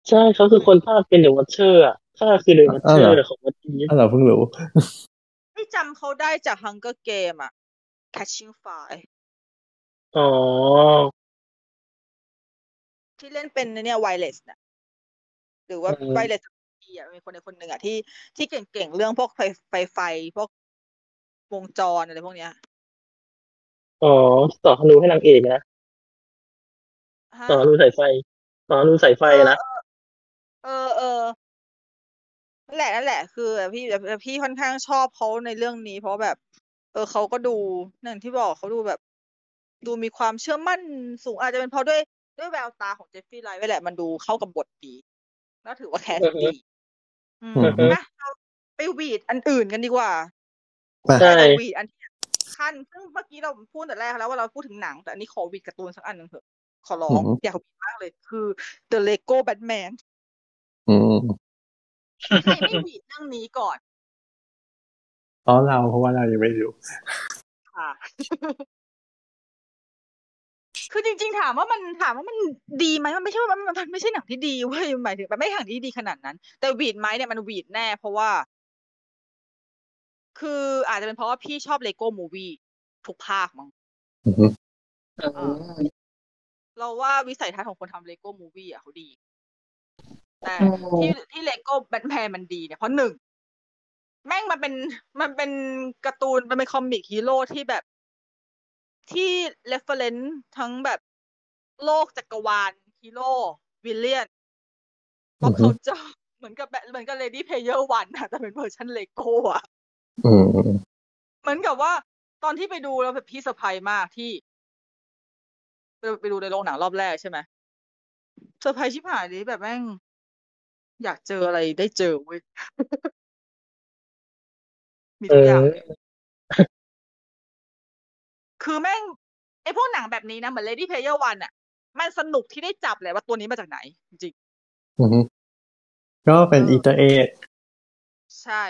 ใช่เขาคือคนภาคเป็นเดอะวอเชอร์อะข้าคือเดอะวอเชอร์ของวอตอีฟถ้าเราเพิ่งรู้ที่จำเขาได้จาก Hunger Game อะ Catching Fire อ๋อที่เล่นเป็นเนี่ยไวเลสน่ะหรือว่า อืมไวเลส ทีอะมีคนในคนหนึ่งอะที่ที่เก่งๆเรื่องพวกไฟไฟไฟพวกวงจรอะไรพวกเนี้ยอ๋อต่อธนูให้นางเอกนะฮะต่อธนูสายไฟต่อธนูสายไฟนะเออเออนั่นแหละนั่นแหละ คือพี่แบบพี่ค่อนข้างชอบเขาในเรื่องนี้ เพราะแบบ เออเขาก็ดูอย่างที่บอกเขาดูแบบ ดูมีความเชื่อมั่นสูงอาจจะเป็นเพราะด้วยด้วยแววตาของ Jeffrey Wright ไว้แหละมันดูเข้ากับบทดี แล้วถือว่า cast อือฮึดี อืมอือฮึ นะเราไปหวีดอันอื่นกันดีกว่ามาใช่แต่หวีดอันที่คั่นซึ่งเมื่อกี้เราพูดแต่แรกแล้วว่าเราพูดถึงหนัง แต่อันนี้ขอหวีดการ์ตูนสักอันหนึ่งเถอะ ขอร้องอยากหวีดมากเลย คือ The Lego Batman อืมใครไม่หวีดเรื่องนี้ก่อนเพราะเราเพราะว่าเรายังไม่รู้ค่ะ คือจริง ๆ ถามว่ามันถามว่ามันดีไหมมันไม่ใช่ว่ามันมันไม่ใช่หนังที่ดีเว้ยหมายถึงแบบไม่ใช่หนังที่ดีขนาดนั้น แต่หวีดไหมเนี่ยมันหวีดแน่ เพราะว่า คืออาจจะเป็นเพราะว่าพี่ชอบ Lego Movie ทุกภาคมั้งอือฮึอ่าเราว่าวิสัยทัศน์ของคนทำ Lego Movie อะเขาดี แต่อืมที่ที่ Lego Batman มันดีเนี่ยเพราะหนึ่งแม่งมันเป็นมันเป็นการ์ตูนมันเป็น comic hero ที่แบบ ที่ reference ทั้งแบบโลกจักรวาลฮีโร่ villain pop อือฮึเขาจะเหมือนกับแบบเหมือนกับ Ready Player One อะแต่เป็น version Lego อะอืมเหมือนกับว่าตอนที่ไปดูแล้วแบบพี่เซอร์ไพรส์มากที่ไปไปดูในโรงหนังรอบแรกใช่ไหมเซอร์ไพรส์ชิบหายเลยแบบแม่ง อยากเจออะไรได้เจอเว้ยมีเอทุกออย่างเลย คือแม่งไอพวกหนังแบบนี้นะเหมือน Lady Player One อะ มันสนุกที่ได้จับแหละว่าตัวนี้มาจากไหน จริงอือฮึก็เป็นเอออีเตอร์เอ็กๆใช่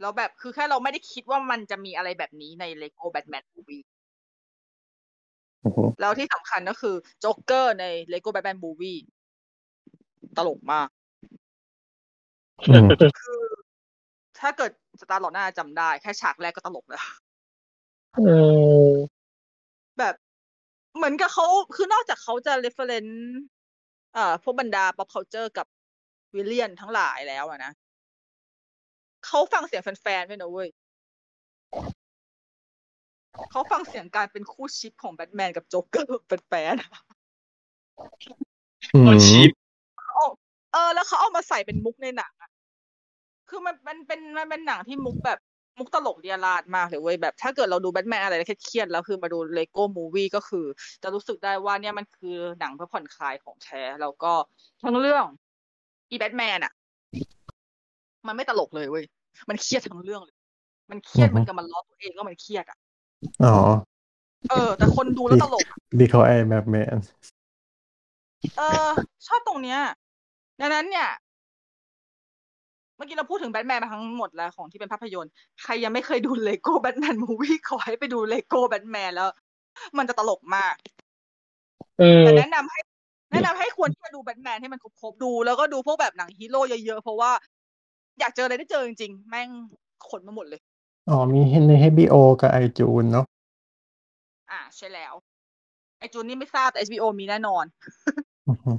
แล้วแบบคือแค่เราไม่ได้คิดว่ามันจะมีอะไรแบบนี้ใน Lego Batman Movie อือฮึแล้วที่สำคัญก็คือโจ๊กเกอร์ใน Lego Batman Movie ตลกมากอืมคือ ถ้าเกิดสตาร์ลอดน่าจะจำได้ แค่ฉากแรกก็ตลกแล้ว เออ แบบเหมือนกับเขา คือนอกจากเขาจะ reference เอ่อพวกบรรดา pop culture กับ villain ทั้งหลายแล้วอะนะเขาฟังเสียงแฟนๆด้วยนะเว้ยเขาฟังเสียงการเป็นคู่ ship ของแบทแมนกับโจ๊กเกอร์เป็นแฟนๆอะอืมโคตร ship เขาเอาเออ แล้วเขาเอามาใส่เป็นมุกในหนังอะคือมันมันเป็นมันเป็นหนังที่มุกแบบ มุกตลกเรี่ยราดมากเลยเว้ยแบบถ้าเกิดเราดูแบทแมนอะไรเครียดๆแล้วคือมาดู Lego Movie ก็คือ จะรู้สึกได้ว่าเนี่ยมันคือหนังเพื่อผ่อนคลายของแท้แล้วก็ทั้งเรื่องอีแบทแมนอะมันไม่ตลกเลยเว้ยมันเครียดทั้งเรื่องเลย มันเครียดเหมือนกับมันล้อตัวเองก็มันเครียดอะอ๋อเออ แต่คนดูแล้วตลกอะดีเขาไอ้แบทแมนเออ ชอบตรงเนี้ยดังนั้นเนี่ยเมื่อกี้เราพูดถึงแบทแมนมาทั้งหมดแล้วของที่เป็นภาพยนตร์ ใครยังไม่เคยดู Lego Batman Movie ขอให้ไปดู Lego Batman แล้ว มันจะตลกมากอืมแต่แนะนำให้ แนะนำให้ควรที่จะดูแบทแมนให้มันครบๆดู แล้วก็ดูพวกแบบหนังฮีโร่เยอะๆ เพราะว่า อยากเจออะไรได้เจอจริงๆ แม่งขนมาหมดเลย อ๋อ มีใน HBO กับไอจูนเนาะอ่าใช่แล้ว ไอจูนนี่ไม่ทราบแต่ HBO มีแน่นอนอือฮึ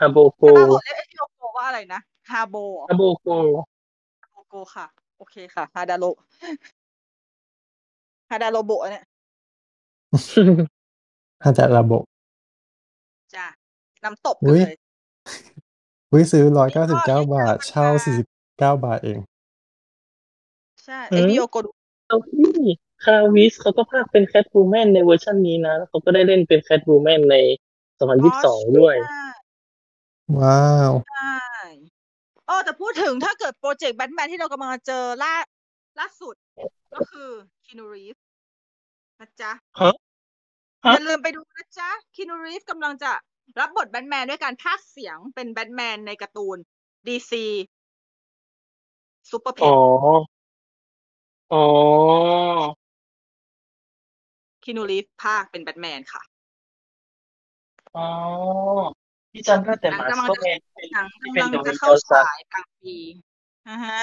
ฮาโบโกแต่ตาบอกเรียก HBO ว่าอะไรนะ ฮาโบฮาโบโกโกค่ะ โอเคค่ะฮาดาโรฮาดาโรโบะเนี่ยอาจจะระบบจ้ะน้ำตบอุ๊กันยเลยวิซื้อร้อยเก้าสิบเก้าก็บาทแนะนำเช่ามาสี่สิบเก้าบาทเอง ใช่อืเอมบิโอโกดูเอาที่คาวิสเขาก็พากย์เป็นแคทวูแมนในเวอร์ชันนี้นะแล้วเขาก็ได้เล่นเป็นแคทวูแมนใน2022ด้วยใช่ว้าว ใช่ เออแต่พูดถึงถ้าเกิดโปรเจกต์แบทแมนที่เรากำลังจะเจอล่าล่าสุด ก็คือคินูรีฟนะจ๊ะฮะฮะอย่าลืมไปดูนะจ๊ะคินูรีฟกำลังจะรับบทแบทแมนด้วยการพากย์เสียงเป็นแบทแมนในการ์ตูนดีซีซูเปอร์เพอ๋อ อ๋อคินูรีฟพากย์เป็นแบทแมนค่ะ อ๋อ พี่จำได้แต่หนัหงมากำลังซูเปอจะร์แมนเป็นหนังที่กำเป็นลังเดอะจะวินเข้าเทอร์ซันฉายกลางปีอ่าฮะ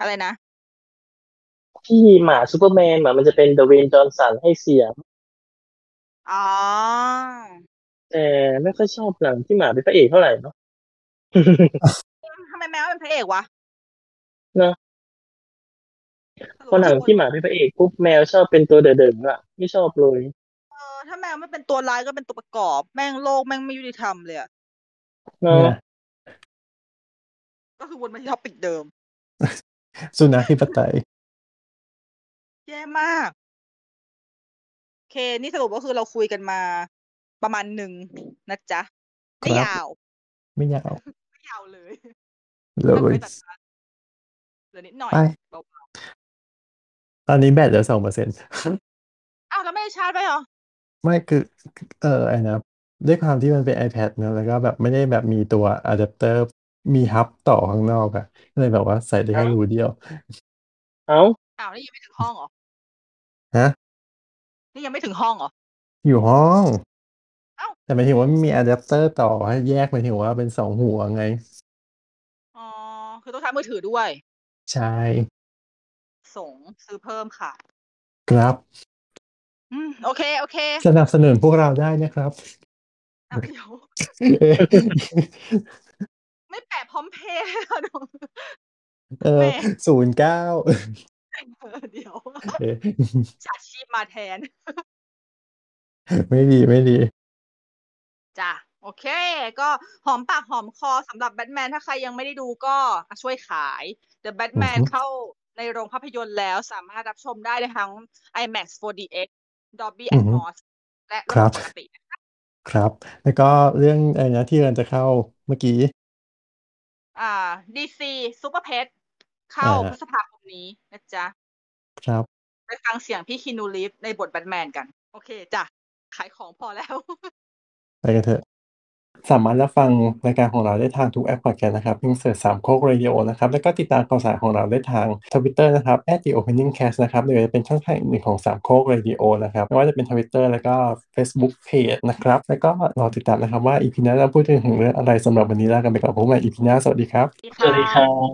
อะไรนะ ที่หมาซูเปอร์แมนหมามันจะเป็นดเวย์นจอห์นสันให้เสียง อ๋อ แต่ไม่ค่อยชอบหนังที่หมาเป็นพระเอกเท่าไหร่เนาะ ทำไมแมวเป็นพระเอกวะเนอะสรุปพอหนังที่หมาเป็นพระเอกปุ๊บแมวชอบเป็นตัวเด่นๆอะไม่ชอบเลย เออถ้าแมวไม่เป็นตัวร้ายก็เป็นตัวประกอบ แม่งโลกแม่งไม่ยุติธรรมเลยอะเนาะเนี่ยก็คือวนมาที่ topic เดิม สุนัขธิปไตยแย่มาก โอเค นี่สรุปก็คือเราคุยกันมาประมาณหนึ่งนะจ๊ะ ไม่ครับยาว ไม่ยาว ไม่ยาวเลยเลตัดไปยตัดมาเหลือนิดหน่อยไปเบาตอนนี้แบตเหลือสองเปอร์เซ็นต์ๆอ้าวแล้วไม่ได้ชาร์จไปเหรอ ไม่คือ เออไอ้นะด้วยความที่มันเป็น iPad เนอะแล้วก็แบบไม่ได้แบบมีตัวอะแดปเตอร์มีฮับต่อข้างนอกอะก็เลยแบบว่าใส่ได้แค่เอ้ารูเดียว เอ้าอ้าวนี่ยังไม่ถึงห้องเหรอ ฮะ นี่ยังไม่ถึงห้องเหรอ อยู่ห้อง เอ้า แต่หมายถึงว่ามีอะแดปเตอร์ต่อให้แยกหมายถึงว่าเป็นสองหัวไง อ๋อ คือต้องใช้มือถือด้วย ใช่ส่งซื้อเพิ่มค่ะ ครับ อืมโอเค โอเคสนับสนุนพวกเราได้นะครับอ้าวเดี๋ยวไม่แปะพร้อมเพย์เหรอหนูเออแหมศูนย์เก้าเดี๋ยวเอ๊ะฉาชีพมาแทน ไม่ดีไม่ดีจ้ะโอเค ก็หอมปากหอมคอสำหรับแบทแมนถ้าใครยังไม่ได้ดูก็ช่วยขาย The อือ Batman ฮึเข้าในโรงภาพยนตร์แล้วสามารถรับชมได้ในทั้ง IMAX 4DX Dolby อือฮึ Atmos และคระรับบบปกตินะคะครับ แล้วก็เรื่องอะไรนะที่กำลังจะเข้าเมื่อกี้ อ่า DC Super Pet เข้าอ่าพฤษภาคมนี้นะจ๊ะ ครับ ไปฟังเสียงพี่คินูรีฟในบทแบทแมนกัน โอเคจ้ะ ขายของพอแล้ว ไปกันเถอะ สามารถรับฟังรายการของเราได้ทางทุกแอปพอดแคสต์นะครับเพียง search สามโคกเรดิโอนะครับ แล้วก็ติดตามข่าวสารของเราได้ทางทวิตเตอร์นะครับ @theopeningcast นะครับหรือจะเป็นช่องทางอื่นของสามโคกเรดิโอนะครับไม่ว่าจะเป็นทวิตเตอร์แล้วก็ Facebook Page นะครับแล้วก็รอติดตามนะครับว่า EP หน้าเราพูดถึงเรื่องอะไรสำหรับวันนี้ลากันไปก่อนพบกันใหม่ EP หน้าสวัสดีครับสวัสดีครับ